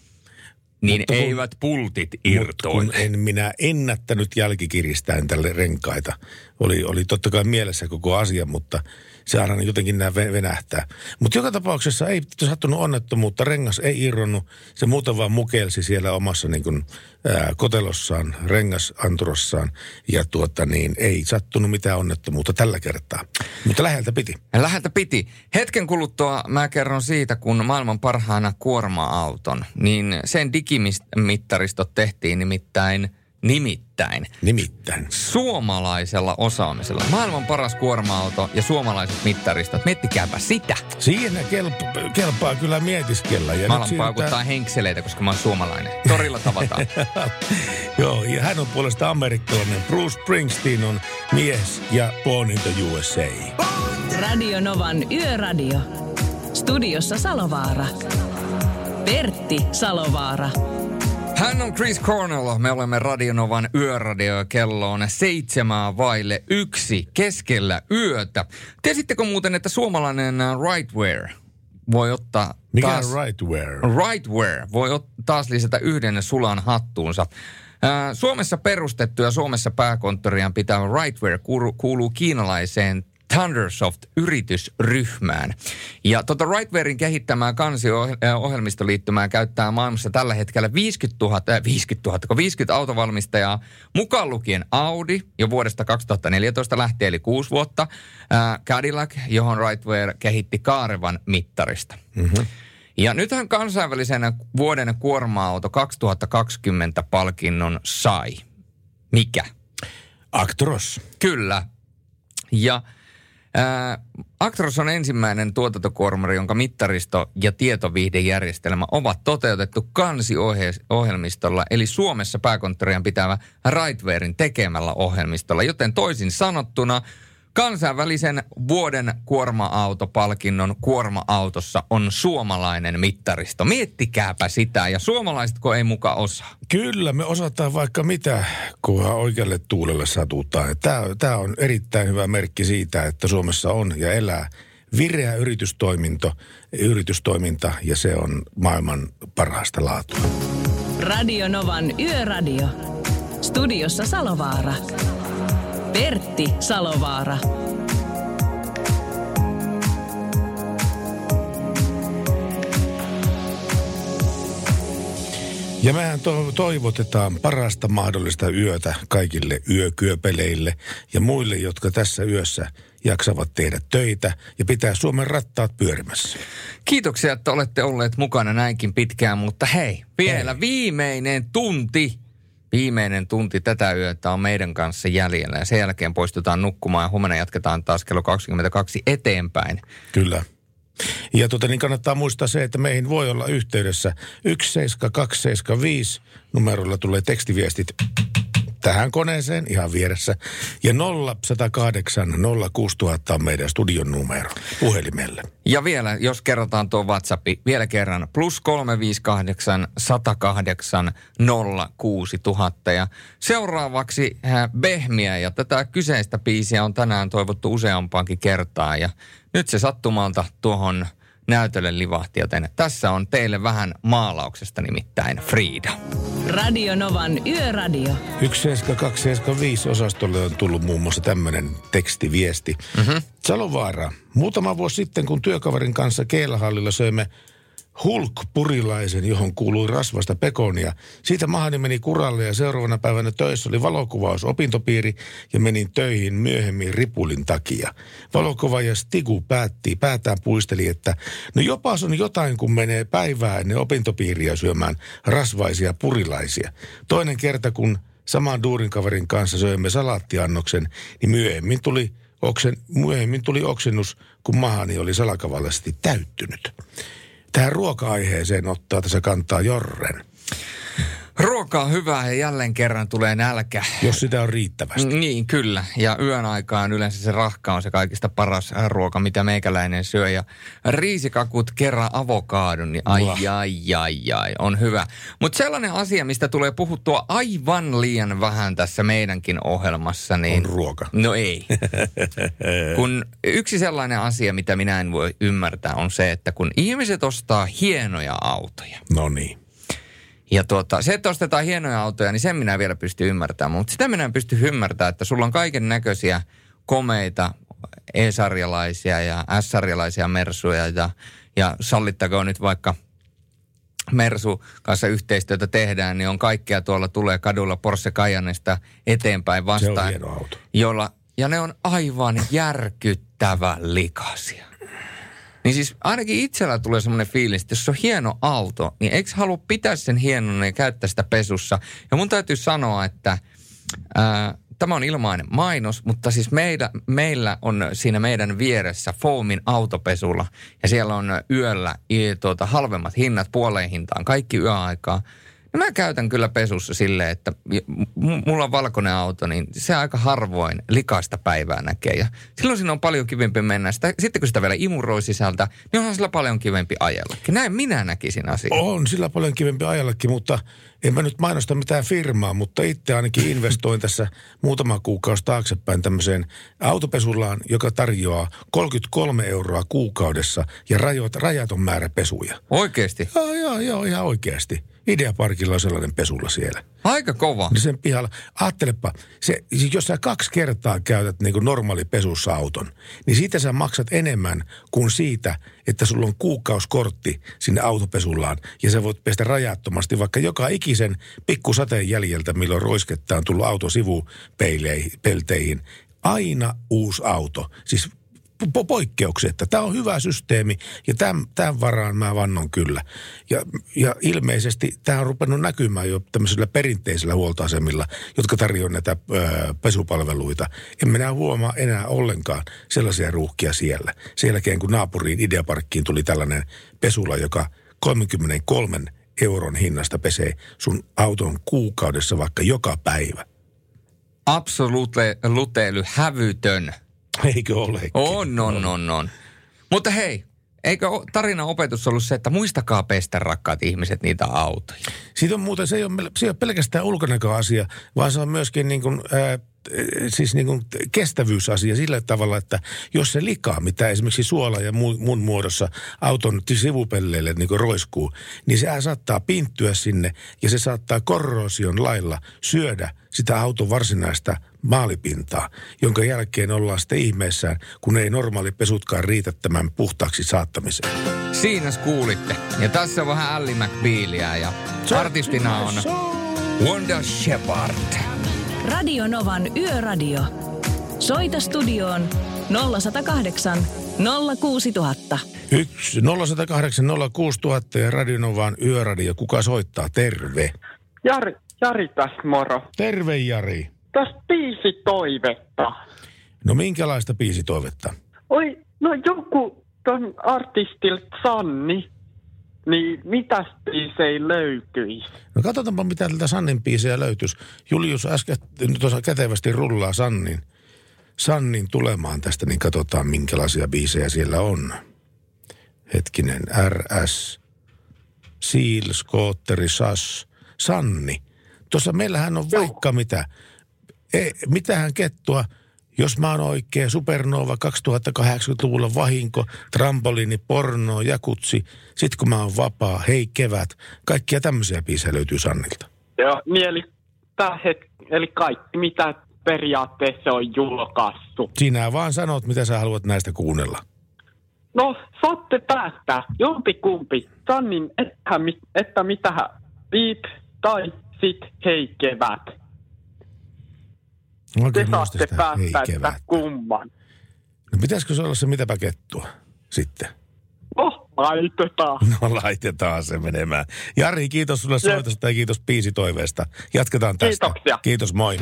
[SPEAKER 4] Niin mutta eivät kun, pultit irtoile.
[SPEAKER 3] kun en minä ennättänyt jälkikiristäen tälle renkaita, oli, oli totta kai mielessä koko asia, mutta se aina jotenkin nämä venähtää. Mutta joka tapauksessa ei sattunut onnettomuutta, rengas ei irronnut, se muuten vaan mukelsi siellä omassa niin kuin, ää, kotelossaan, rengasanturossaan ja tuota niin, ei sattunut mitään onnettomuutta tällä kertaa. Mutta läheltä piti.
[SPEAKER 4] Läheltä piti. Hetken kuluttua mä kerron siitä, kun maailman parhaana kuorma-auton, niin sen digimittaristot tehtiin nimittäin – Nimittäin.
[SPEAKER 3] Nimittäin.
[SPEAKER 4] Suomalaisella osaamisella. Maailman paras kuorma-auto ja suomalaiset mittaristot. Miettikääpä sitä.
[SPEAKER 3] Siinä kelp- kelpaa kyllä mietiskellä.
[SPEAKER 4] Ja mä alan paukuttaa henkseleitä, koska mä oon suomalainen. Torilla tavataan.
[SPEAKER 3] Joo, ja hän on puolesta amerikkalainen. Bruce Springsteen on mies ja born in the USA.
[SPEAKER 2] Radio Novan Yöradio. Studiossa Salovaara. Pertti Salovaara.
[SPEAKER 4] Hän on Chris Cornell. Me olemme Radionovan yöradio. Kello on seitsemää vaille yksi keskellä yötä. Tiesittekö muuten, että suomalainen Rightwear voi ottaa
[SPEAKER 3] Mikä
[SPEAKER 4] taas...
[SPEAKER 3] on Rightwear?
[SPEAKER 4] Rightwear voi ot, taas lisätä yhden sulan hattuunsa. Suomessa perustettu ja Suomessa pääkonttoriaan pitävä Rightwear kuuluu kiinalaiseen Thundersoft-yritysryhmään. Ja tuota Rightwarein kehittämää kansiohjelmistoliittymää käyttää maailmassa tällä hetkellä 50 000, äh, 50 000, 50 autovalmistajaa, mukaan lukien Audi jo vuodesta 2014 lähtien, eli kuusi vuotta, äh, Cadillac, johon Rightware kehitti kaarevan mittarista. Mm-hmm. Ja nythän kansainvälisen vuoden kuorma-auto 2020 palkinnon sai. Mikä?
[SPEAKER 3] Actros.
[SPEAKER 4] Kyllä. Ja Ää, Actros on ensimmäinen tuotantokuormari, jonka mittaristo ja tietoviihdejärjestelmä ovat toteutettu kansiohjelmistolla, eli Suomessa pääkonttorian pitävä Rightwarein tekemällä ohjelmistolla. Joten toisin sanottuna Kansainvälisen vuoden kuorma-autopalkinnon kuorma-autossa on suomalainen mittaristo. Miettikääpä sitä, ja suomalaisetko ei muka osaa?
[SPEAKER 3] Kyllä, me osataan vaikka mitä, kunhan oikealle tuulelle satutaan. Tämä, tämä on erittäin hyvä merkki siitä, että Suomessa on ja elää vireä yritystoiminto, yritystoiminta, ja se on maailman parhaasta laatua.
[SPEAKER 2] Radio Novan Yöradio. Studiossa Salovaara. Pertti Salovaara.
[SPEAKER 3] Ja mehän to- toivotetaan parasta mahdollista yötä kaikille yökyöpeleille ja muille, jotka tässä yössä jaksavat tehdä töitä ja pitää Suomen rattaat pyörimässä.
[SPEAKER 4] Kiitoksia, että olette olleet mukana näinkin pitkään, mutta hei, vielä hei. viimeinen tunti Viimeinen tunti tätä yötä on meidän kanssa jäljellä ja sen jälkeen poistutaan nukkumaan ja huomenna jatketaan taas kello 22 eteenpäin.
[SPEAKER 3] Kyllä. Ja tota, niin kannattaa muistaa se, että meihin voi olla yhteydessä 17275 numerolla tulee tekstiviestit tähän koneeseen ihan vieressä. Ja 0108 06000 on meidän studion numero puhelimelle.
[SPEAKER 4] Ja vielä, jos kerrotaan tuo WhatsApp, vielä kerran, plus 358 108 06000. Ja seuraavaksi äh, Behmiä ja tätä kyseistä biisiä on tänään toivottu useampaankin kertaa. Ja nyt se sattumalta tuohon näytölle livahti, joten tässä on teille vähän maalauksesta nimittäin Frida.
[SPEAKER 2] Radio Novan Yöradio.
[SPEAKER 3] 17275 osastolle on tullut muun muassa tämmöinen tekstiviesti. Mm-hmm. Salovaara, muutama vuosi sitten kun työkaverin kanssa Keilahallilla söimme Hulk-purilaisen, johon kuului rasvasta pekonia. Siitä mahani meni kuralle ja seuraavana päivänä töissä oli valokuvaus opintopiiri ja menin töihin myöhemmin ripulin takia. Valokuvaaja Stigu päätti, päätään puisteli, että no jopas on jotain, kun menee päivää ennen opintopiiriä syömään rasvaisia purilaisia. Toinen kerta, kun saman duurin kaverin kanssa söimme salaattiannoksen, niin myöhemmin tuli, oksen, myöhemmin tuli oksennus, kun mahani oli salakavallisesti täyttynyt tähän ruoka-aiheeseen ottaa tässä kantaa Jorren.
[SPEAKER 4] Ruoka on hyvää ja jälleen kerran tulee nälkä.
[SPEAKER 3] Jos sitä on riittävästi.
[SPEAKER 4] Niin, kyllä. Ja yön aikaan yleensä se rahka on se kaikista paras ruoka, mitä meikäläinen syö. Ja riisikakut kerran avokaadon, niin ai, ai, ai, ai, ai, on hyvä. Mutta sellainen asia, mistä tulee puhuttua aivan liian vähän tässä meidänkin ohjelmassa, niin...
[SPEAKER 3] On ruoka.
[SPEAKER 4] No ei. kun yksi sellainen asia, mitä minä en voi ymmärtää, on se, että kun ihmiset ostaa hienoja autoja.
[SPEAKER 3] No niin
[SPEAKER 4] Ja tuota, se, että ostetaan hienoja autoja, niin sen minä vielä pystyn ymmärtämään. Mutta sitä minä en pysty ymmärtämään, että sulla on kaiken näköisiä komeita E-sarjalaisia ja S-sarjalaisia mersuja ja, ja sallittakoon nyt vaikka Mersu kanssa yhteistyötä tehdään, niin on kaikkea tuolla tulee kadulla Porsche Cayenneista eteenpäin vastaan.
[SPEAKER 3] Se on hieno auto.
[SPEAKER 4] Jolla, ja ne on aivan järkyttävän likaisia. Niin siis ainakin itsellä tulee semmoinen fiilis, että jos on hieno auto, niin eikö halua pitää sen hienon ja käyttää sitä pesussa. Ja mun täytyy sanoa, että ää, tämä on ilmainen mainos, mutta siis meillä, meillä on siinä meidän vieressä Foamin autopesulla. Ja siellä on yöllä tuota, halvemmat hinnat puoleen hintaan, kaikki yöaikaa. No mä käytän kyllä pesussa silleen, että mulla on valkoinen auto, niin se aika harvoin likaista päivää näkee. Ja silloin siinä on paljon kivempi mennä. Sitä, sitten kun sitä vielä imuroi sisältä, niin onhan sillä paljon kivempi ajellakin. Näin minä näkisin asian.
[SPEAKER 3] On sillä paljon kivempi ajallakin, mutta en mä nyt mainosta mitään firmaa, mutta itse ainakin investoin tässä muutama kuukausi taaksepäin tämmöiseen autopesulaan, joka tarjoaa 33 euroa kuukaudessa ja rajot, rajaton määrä pesuja.
[SPEAKER 4] Oikeesti?
[SPEAKER 3] Joo, joo, joo, ihan oikeasti. Ideaparkilla on sellainen pesulla siellä.
[SPEAKER 4] Aika kova.
[SPEAKER 3] Niin sen pihalla, ajattelepa, se, siis jos sä kaksi kertaa käytät niin kuin normaali pesussa auton, niin siitä sä maksat enemmän kuin siitä, että sulla on kuukauskortti sinne autopesullaan ja sä voit pestä rajattomasti vaikka joka ikisen pikkusateen jäljeltä, milloin roiskettaan tullut auto sivupelteihin. Aina uusi auto. Siis po- poikkeuksetta. Tämä on hyvä systeemi ja tämän, tämän varaan mä vannon kyllä. Ja, ja ilmeisesti tämä on rupennut näkymään jo tämmöisillä perinteisillä huoltoasemilla, jotka tarjoavat näitä ö, pesupalveluita. En minä huomaa enää ollenkaan sellaisia ruuhkia siellä. Sen jälkeen kun naapuriin Ideaparkkiin tuli tällainen pesula, joka 33 euron hinnasta pesee sun auton kuukaudessa vaikka joka päivä.
[SPEAKER 4] Absolute luteily hävytön.
[SPEAKER 3] Eikö ole?
[SPEAKER 4] On, on, on, on. Mutta hei, eikö tarinan opetus ollut se, että muistakaa pestä rakkaat ihmiset niitä autoja?
[SPEAKER 3] Siitä on muuten, se ei ole, se ei ole pelkästään ulkonäköasia, vaan se on myöskin niin kuin, ää, siis niin kuin kestävyysasia sillä tavalla, että jos se likaa, mitä esimerkiksi suola ja mu, mun muodossa auton sivupelleille niin kuin roiskuu, niin se saattaa pinttyä sinne ja se saattaa korrosion lailla syödä sitä auton varsinaista maalipintaa, jonka jälkeen ollaan sitten ihmeessään, kun ei normaali pesutkaan riitä tämän puhtaaksi saattamiseen.
[SPEAKER 4] Siinä kuulitte. Ja tässä on vähän Ally McBealia ja artistina on Wanda Shepard.
[SPEAKER 2] Radio Novan Yöradio. Soita studioon 0108 06000.
[SPEAKER 3] Yksi 0108 06000 ja Radionovaan yöradio. Kuka soittaa? Terve.
[SPEAKER 10] Jari, Jari tässä moro.
[SPEAKER 3] Terve Jari.
[SPEAKER 10] Tässä biisi toivetta.
[SPEAKER 3] No minkälaista biisitoivetta?
[SPEAKER 10] Oi, no joku ton artistilta Sanni, niin mitäs biisei löytyisi?
[SPEAKER 3] No katsotaanpa mitä tältä Sannin biisejä löytyisi. Julius äsken tuossa kätevästi rullaa Sannin, Sannin tulemaan tästä, niin katsotaan minkälaisia biisejä siellä on. Hetkinen, RS, Seal, Skootteri, SAS, Sanni. Tuossa meillähän on vaikka mitä. E, mitähän kettua, jos mä oon oikein, Supernova 2080-luvulla vahinko, trampoliini, porno, jakutsi, sit kun mä oon vapaa, hei kevät. Kaikkia tämmöisiä biisejä löytyy Sannilta.
[SPEAKER 10] Joo, niin eli, het, eli kaikki mitä periaatteessa on julkaistu.
[SPEAKER 3] Sinä vaan sanot, mitä sä haluat näistä kuunnella.
[SPEAKER 10] No, saatte päättää. Jompi kumpi. Sannin, että, että mitä viip tai sit hei kevät.
[SPEAKER 3] Oikein
[SPEAKER 10] Te saatte päättää, että kumman.
[SPEAKER 3] No pitäisikö se olla se mitäpä kettua sitten?
[SPEAKER 10] No, laitetaan.
[SPEAKER 3] No laitetaan se menemään. Jari, kiitos sulle soitosta ja kiitos biisitoiveesta. Jatketaan tästä.
[SPEAKER 10] Kiitoksia.
[SPEAKER 3] Kiitos, moi.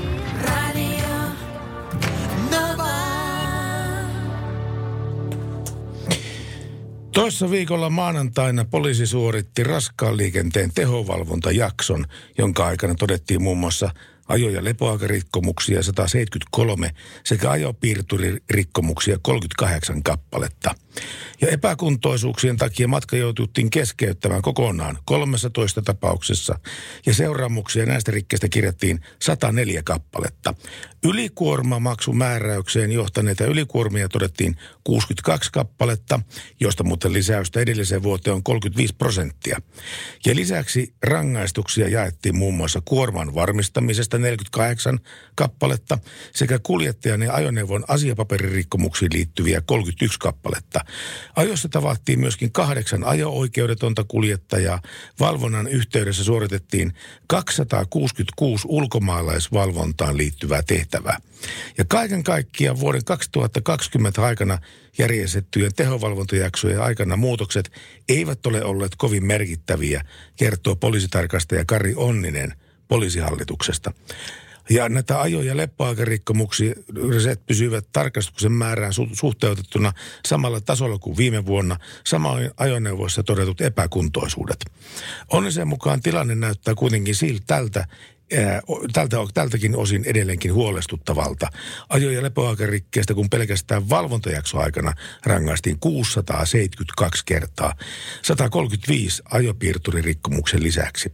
[SPEAKER 3] Toissa viikolla maanantaina poliisi suoritti raskaan liikenteen tehovalvontajakson, jonka aikana todettiin muun muassa ajo- ja lepoaikarikkomuksia 173 sekä ajopiirturirikkomuksia 38 kappaletta. Ja epäkuntoisuuksien takia matka joututtiin keskeyttämään kokonaan 13 tapauksessa. Ja seuraamuksia näistä rikkeistä kirjattiin 104 kappaletta. Ylikuormamaksumääräykseen johtaneita ylikuormia todettiin 62 kappaletta, josta muuten lisäystä edelliseen vuoteen on 35 prosenttia. Ja lisäksi rangaistuksia jaettiin muun muassa kuorman varmistamisesta 48 kappaletta sekä kuljettajan ja ajoneuvon asiapaperirikkomuksiin liittyviä 31 kappaletta. Ajossa tavattiin myöskin kahdeksan ajo-oikeudetonta kuljettajaa. Valvonnan yhteydessä suoritettiin 266 ulkomaalaisvalvontaan liittyvää tehtävää. Ja kaiken kaikkiaan vuoden 2020 aikana järjestettyjen tehovalvontajaksojen aikana muutokset eivät ole olleet kovin merkittäviä, kertoo poliisitarkastaja Kari Onninen poliisihallituksesta. Ja näitä ajo- ja leppoaikarikkomuksia pysyvät tarkastuksen määrään su- suhteutettuna samalla tasolla kuin viime vuonna, samoin ajoneuvoissa todetut epäkuntoisuudet. Onnisen mukaan tilanne näyttää kuitenkin siltä tältä, tältä, tältäkin osin edelleenkin huolestuttavalta. Ajo- ja lepoaikarikkeestä, kun pelkästään valvontajaksoaikana rangaistiin 672 kertaa, 135 ajopiirturirikkomuksen lisäksi.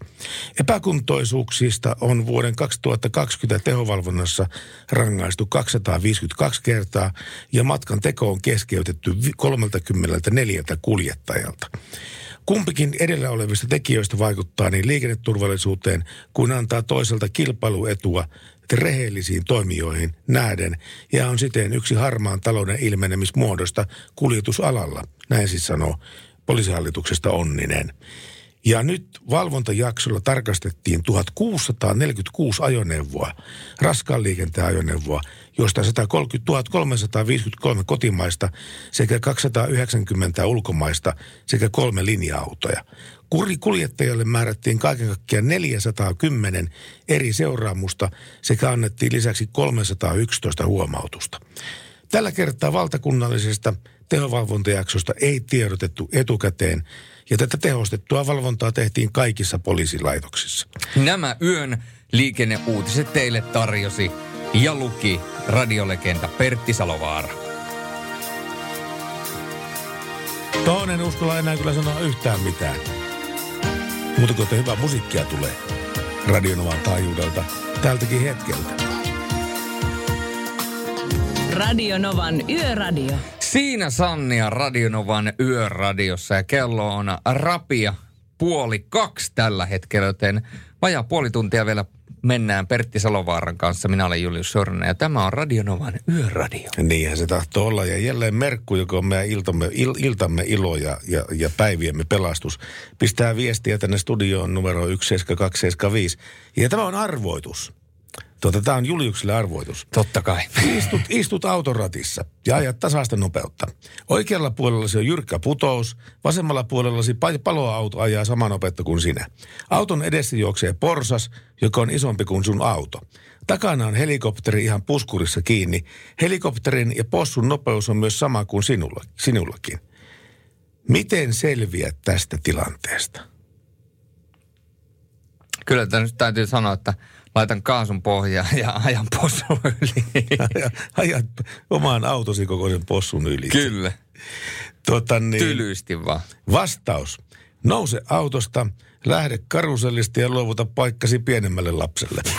[SPEAKER 3] Epäkuntoisuuksista on vuoden 2020 tehovalvonnassa rangaistu 252 kertaa ja matkan teko on keskeytetty 34 kuljettajalta. Kumpikin edellä olevista tekijöistä vaikuttaa niin liikenneturvallisuuteen kuin antaa toiselta kilpailuetua rehellisiin toimijoihin nähden ja on siten yksi harmaan talouden ilmenemismuodosta kuljetusalalla, näin siis sanoo poliisihallituksesta Onninen. Ja nyt valvontajaksolla tarkastettiin 1646 ajoneuvoa, raskaan liikenteen ajoneuvoa, josta 130 1353 kotimaista sekä 290 ulkomaista sekä kolme linja-autoja. Kuljettajalle määrättiin kaiken kaikkiaan 410 eri seuraamusta sekä annettiin lisäksi 311 huomautusta. Tällä kertaa valtakunnallisesta tehovalvontajaksosta ei tiedotettu etukäteen ja tätä tehostettua valvontaa tehtiin kaikissa poliisilaitoksissa.
[SPEAKER 4] Nämä yön liikenneuutiset teille tarjosi ja luki radiolegenda Pertti Salovaara.
[SPEAKER 3] Toinen en uskalla enää kyllä sanoa yhtään mitään. Mutta kun hyvää musiikkia tulee Radionovan taajuudelta tältäkin hetkeltä.
[SPEAKER 2] Radionovan Yöradio.
[SPEAKER 4] Siinä Sannia Radionovan yöradiossa ja kello on rapia puoli kaksi tällä hetkellä, joten vajaa puoli tuntia vielä mennään Pertti Salovaaran kanssa. Minä olen Julius Sornen ja tämä on Radionovan yöradio.
[SPEAKER 3] Niinhän se tahtoo olla. Ja jälleen Merkku, joka on meidän iltamme, il, iltamme ilo ja, ja, ja päiviemme pelastus, pistää viestiä tänne studioon numero 17275. Ja tämä on arvoitus. Tuota, tämä on Juliukselle arvoitus.
[SPEAKER 4] Totta kai.
[SPEAKER 3] Istut, istut autoratissa ja ajat tasaista nopeutta. Oikealla puolellasi on jyrkkä putous, vasemmalla puolellasi paloauto ajaa saman nopeutta kuin sinä. Auton edessä juoksee porsas, joka on isompi kuin sun auto. Takana on helikopteri ihan puskurissa kiinni. Helikopterin ja possun nopeus on myös sama kuin sinulla, sinullakin. Miten selviät tästä tilanteesta?
[SPEAKER 4] Kyllä nyt täytyy sanoa, että laitan kaasun pohjaan ja ajan possun yli.
[SPEAKER 3] Ajat oman autosi kokoisen possun yli.
[SPEAKER 4] Kyllä.
[SPEAKER 3] Tuota, niin,
[SPEAKER 4] Tylyisti vaan.
[SPEAKER 3] Vastaus. Nouse autosta, lähde karusellista ja luovuta paikkasi pienemmälle lapselle.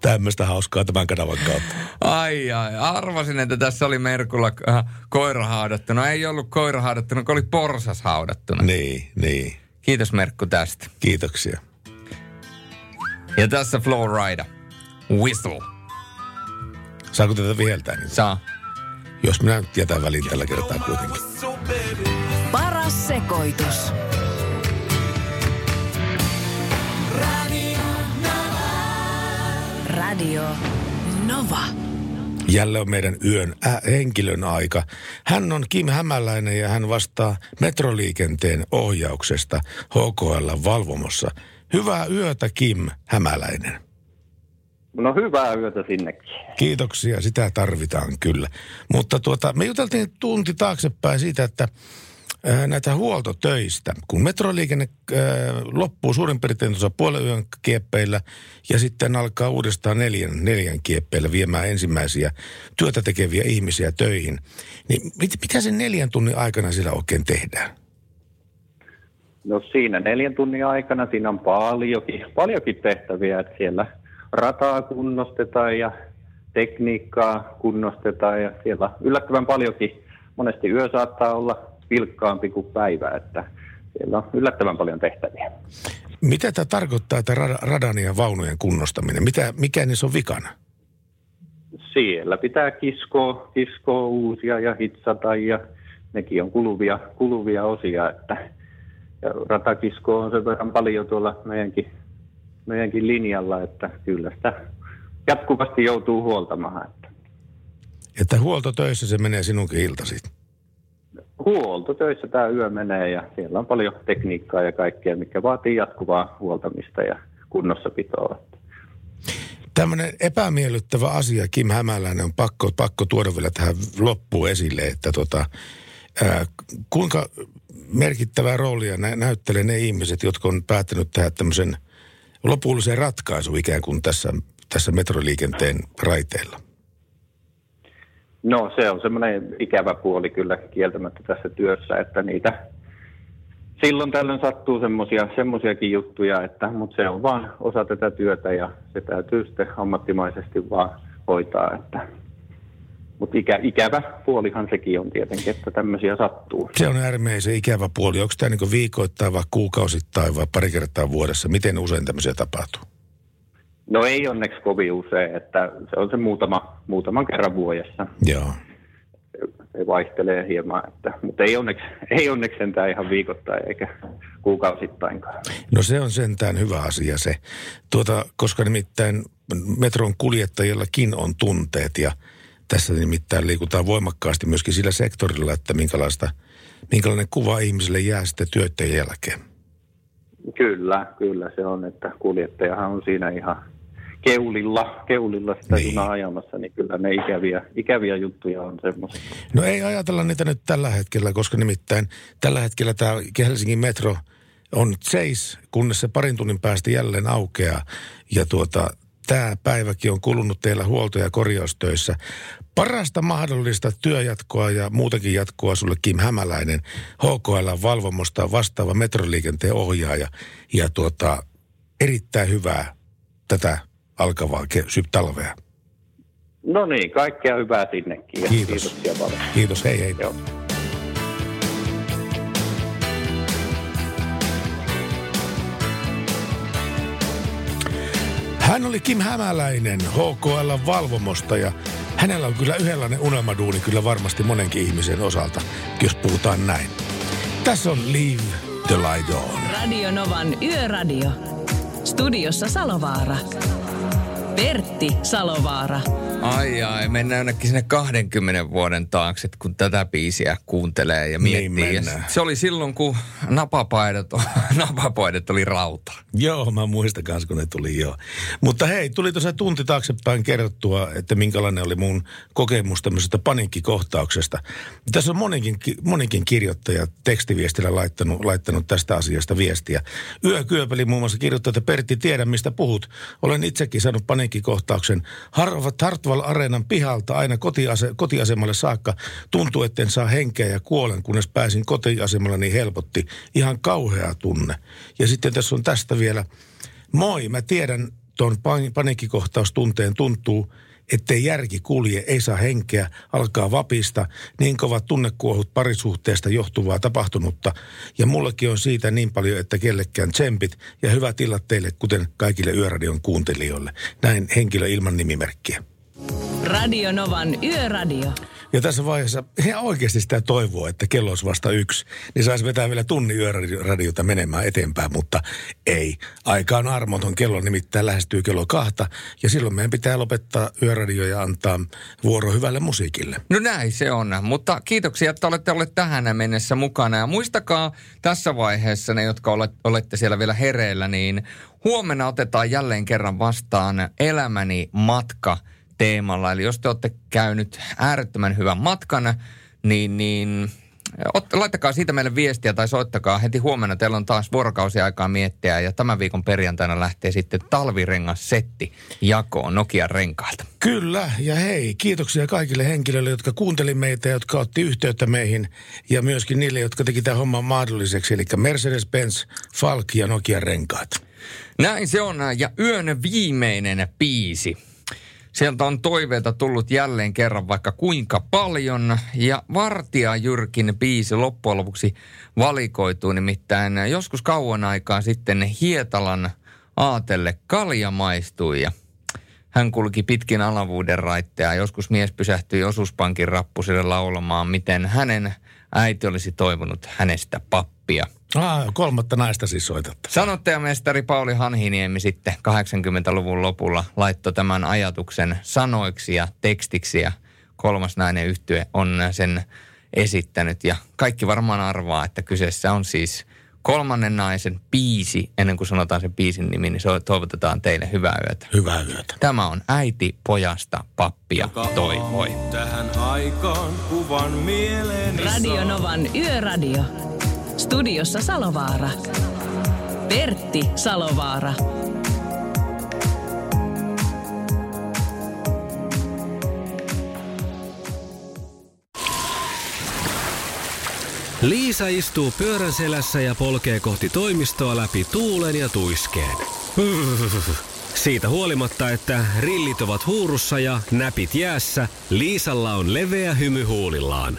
[SPEAKER 3] Tämmöistä hauskaa tämän kanavan kautta.
[SPEAKER 4] Ai ai, arvasin, että tässä oli Merkulla äh, koira haudattuna. Ei ollut koira haudattuna, kun oli porsas haudattuna.
[SPEAKER 3] Niin, niin.
[SPEAKER 4] Kiitos Merkku tästä.
[SPEAKER 3] Kiitoksia.
[SPEAKER 4] Ja tässä Flowrider. Whistle.
[SPEAKER 3] Saako tätä viheltää? Niin?
[SPEAKER 4] Saa.
[SPEAKER 3] Jos minä nyt jätän väliin tällä kertaa kuitenkin.
[SPEAKER 2] Paras sekoitus. Radio Nova.
[SPEAKER 3] Jälleen on meidän yön ä- henkilön aika. Hän on Kim Hämäläinen ja hän vastaa metroliikenteen ohjauksesta HKL valvomossa. Hyvää yötä Kim Hämäläinen.
[SPEAKER 6] No hyvää yötä sinnekin.
[SPEAKER 3] Kiitoksia, sitä tarvitaan kyllä. Mutta tuota, me juteltiin tunti taaksepäin siitä, että ää, näitä huoltotöistä. Kun metroliikenne ää, loppuu suurin piirtein tuossa puolen yön kieppeillä ja sitten alkaa uudestaan neljän, neljän kieppeillä viemään ensimmäisiä työtä tekeviä ihmisiä töihin, niin mit, mitä sen neljän tunnin aikana siellä oikein tehdään?
[SPEAKER 6] No siinä neljän tunnin aikana siinä on paljonkin, paljonkin tehtäviä, että siellä rataa kunnostetaan ja tekniikkaa kunnostetaan ja siellä yllättävän paljonkin. Monesti yö saattaa olla vilkkaampi kuin päivä, että siellä on yllättävän paljon tehtäviä.
[SPEAKER 3] Mitä tämä tarkoittaa, että rada- radan ja vaunujen kunnostaminen? Mitä, mikä niissä on vikana?
[SPEAKER 6] Siellä pitää kiskoa, kiskoa uusia ja hitsata ja nekin on kuluvia, kuluvia osia, että ja ratakisko on sen verran paljon tuolla meidänkin, meidänkin linjalla, että kyllä sitä jatkuvasti joutuu huoltamaan. Että
[SPEAKER 3] Että huoltotöissä se menee sinunkin iltasi.
[SPEAKER 6] huoltotöissä tämä yö menee ja siellä on paljon tekniikkaa ja kaikkea, mikä vaatii jatkuvaa huoltamista ja kunnossapitoa.
[SPEAKER 3] Tämmöinen epämiellyttävä asia, Kim Hämäläinen, on pakko, pakko tuoda vielä tähän loppuun esille, että tota, kuinka merkittävää roolia nä- näyttelee ne ihmiset, jotka on päättänyt tehdä tämmöisen lopullisen ratkaisun ikään kuin tässä, tässä metroliikenteen raiteilla.
[SPEAKER 6] No se on semmoinen ikävä puoli kyllä kieltämättä tässä työssä, että niitä silloin tällöin sattuu semmoisiakin juttuja, että, mutta se on vaan osa tätä työtä ja se täytyy sitten ammattimaisesti vaan hoitaa. Että, mutta ikä, ikävä puolihan sekin on tietenkin, että tämmöisiä sattuu.
[SPEAKER 3] Se on äärimmäisen ikävä puoli. Onko tämä niin viikoittain vai kuukausittain vai pari kertaa vuodessa? Miten usein tämmöisiä tapahtuu?
[SPEAKER 6] No ei onneksi kovin usein, että se on se muutama, muutaman kerran vuodessa.
[SPEAKER 3] Joo.
[SPEAKER 6] Se vaihtelee hieman, että, mutta ei onneksi, ei onneksi sentään ihan viikoittain eikä kuukausittainkaan.
[SPEAKER 3] No se on sentään hyvä asia se, tuota, koska nimittäin metron kuljettajillakin on tunteet ja tässä nimittäin liikutaan voimakkaasti myöskin sillä sektorilla, että minkälaista, minkälainen kuva ihmisille jää sitten työtteen jälkeen.
[SPEAKER 6] Kyllä, kyllä se on, että kuljettajahan on siinä ihan keulilla, keulilla sitä niin. junaa ajamassa, niin kyllä ne ikäviä, ikäviä juttuja on semmoisia.
[SPEAKER 3] No ei ajatella niitä nyt tällä hetkellä, koska nimittäin tällä hetkellä tämä Helsingin metro on seis, kunnes se parin tunnin päästä jälleen aukeaa. Ja tuota, tämä päiväkin on kulunut teillä huolto- ja korjaustöissä. Parasta mahdollista työjatkoa ja muutakin jatkoa sulle Kim Hämäläinen, HKL valvomosta vastaava metroliikenteen ohjaaja. Ja tuota, erittäin hyvää tätä alkavaa talvea.
[SPEAKER 6] No niin, kaikkea hyvää sinnekin.
[SPEAKER 3] Kiitos.
[SPEAKER 6] Kiitoksia paljon.
[SPEAKER 3] Kiitos, hei hei.
[SPEAKER 6] Joo.
[SPEAKER 3] Hän oli Kim Hämäläinen HKL valvomosta ja hänellä on kyllä yhdenlainen unelmaduuni kyllä varmasti monenkin ihmisen osalta, jos puhutaan näin. Tässä on Leave the Light On.
[SPEAKER 2] Radio Novan Yöradio. Studiossa Salovaara. Pertti Salovaara.
[SPEAKER 4] Ai ai, mennään jonnekin sinne 20 vuoden taakse, kun tätä biisiä kuuntelee ja
[SPEAKER 3] Niin
[SPEAKER 4] miettii. ja
[SPEAKER 3] mennään.
[SPEAKER 4] se oli silloin, kun napapaidat, napapaidat oli rauta.
[SPEAKER 3] Joo, mä muistan kanssa, kun ne tuli joo. Mutta hei, tuli tuossa tunti taaksepäin kerrottua, että minkälainen oli mun kokemus tämmöisestä paniikkikohtauksesta. Tässä on monikin, monikin kirjoittaja tekstiviestillä laittanut, laittanut tästä asiasta viestiä. Yökyöpeli muun muassa kirjoittaa, että Pertti, tiedän mistä puhut. Olen itsekin saanut paniikkikohtauksen. Harvat Hartwall Areenan pihalta aina kotiase, kotiasemalle saakka. Tuntuu, etten saa henkeä ja kuolen, kunnes pääsin kotiasemalle, niin helpotti. Ihan kauhea tunne. Ja sitten tässä on tästä vielä. Moi, mä tiedän tuon pan- paniikkikohtaustunteen tuntuu, ettei järki kulje, ei saa henkeä, alkaa vapista, niin kovat tunnekuohut parisuhteesta johtuvaa tapahtunutta. Ja mullekin on siitä niin paljon, että kellekään tsempit ja hyvät illat teille, kuten kaikille Yöradion kuuntelijoille. Näin henkilö ilman nimimerkkiä.
[SPEAKER 2] Radio Novan Yöradio.
[SPEAKER 3] Ja tässä vaiheessa ihan oikeasti sitä toivoa, että kello olisi vasta yksi, niin saisi vetää vielä tunnin yöradiota menemään eteenpäin, mutta ei. Aika on armoton, kello nimittäin lähestyy kello kahta, ja silloin meidän pitää lopettaa yöradio ja antaa vuoro hyvälle musiikille.
[SPEAKER 4] No näin se on, mutta kiitoksia, että olette olleet tähän mennessä mukana. Ja muistakaa tässä vaiheessa ne, jotka olet- olette siellä vielä hereillä, niin huomenna otetaan jälleen kerran vastaan Elämäni matka teemalla. Eli jos te olette käynyt äärettömän hyvän matkan, niin, niin ot, laittakaa siitä meille viestiä tai soittakaa heti huomenna. Teillä on taas vuorokausi aikaa miettiä ja tämän viikon perjantaina lähtee sitten talvirengas setti jakoon Nokian renkailta.
[SPEAKER 3] Kyllä, ja hei, kiitoksia kaikille henkilöille, jotka kuunteli meitä ja jotka otti yhteyttä meihin, ja myöskin niille, jotka teki tämän homman mahdolliseksi, eli Mercedes-Benz, Falk ja Nokian renkaat.
[SPEAKER 4] Näin se on, ja yön viimeinen biisi. Sieltä on toiveita tullut jälleen kerran vaikka kuinka paljon. Ja Vartija Jyrkin biisi loppujen lopuksi valikoituu nimittäin joskus kauan aikaa sitten Hietalan aatelle kalja maistui ja hän kulki pitkin alavuuden raitteja. Joskus mies pysähtyi osuuspankin rappusille laulamaan, miten hänen äiti olisi toivonut hänestä pappia.
[SPEAKER 3] Ah, kolmatta naista siis soitatte.
[SPEAKER 4] Sanottajamestari Pauli Hanhiniemi sitten 80-luvun lopulla laittoi tämän ajatuksen sanoiksi ja tekstiksi ja kolmas nainen yhtye on sen esittänyt. Ja kaikki varmaan arvaa, että kyseessä on siis kolmannen naisen biisi. Ennen kuin sanotaan sen biisin nimi, niin toivotetaan teille hyvää yötä.
[SPEAKER 3] Hyvää yötä.
[SPEAKER 4] Tämä on äiti pojasta pappia toivoi.
[SPEAKER 11] Tähän aikaan kuvan mieleeni
[SPEAKER 2] Radio Novan Yöradio. Studiossa Salovaara. Pertti Salovaara.
[SPEAKER 1] Liisa istuu pyörän selässä ja polkee kohti toimistoa läpi tuulen ja tuiskeen. Siitä huolimatta, että rillit ovat huurussa ja näpit jäässä, Liisalla on leveä hymy huulillaan.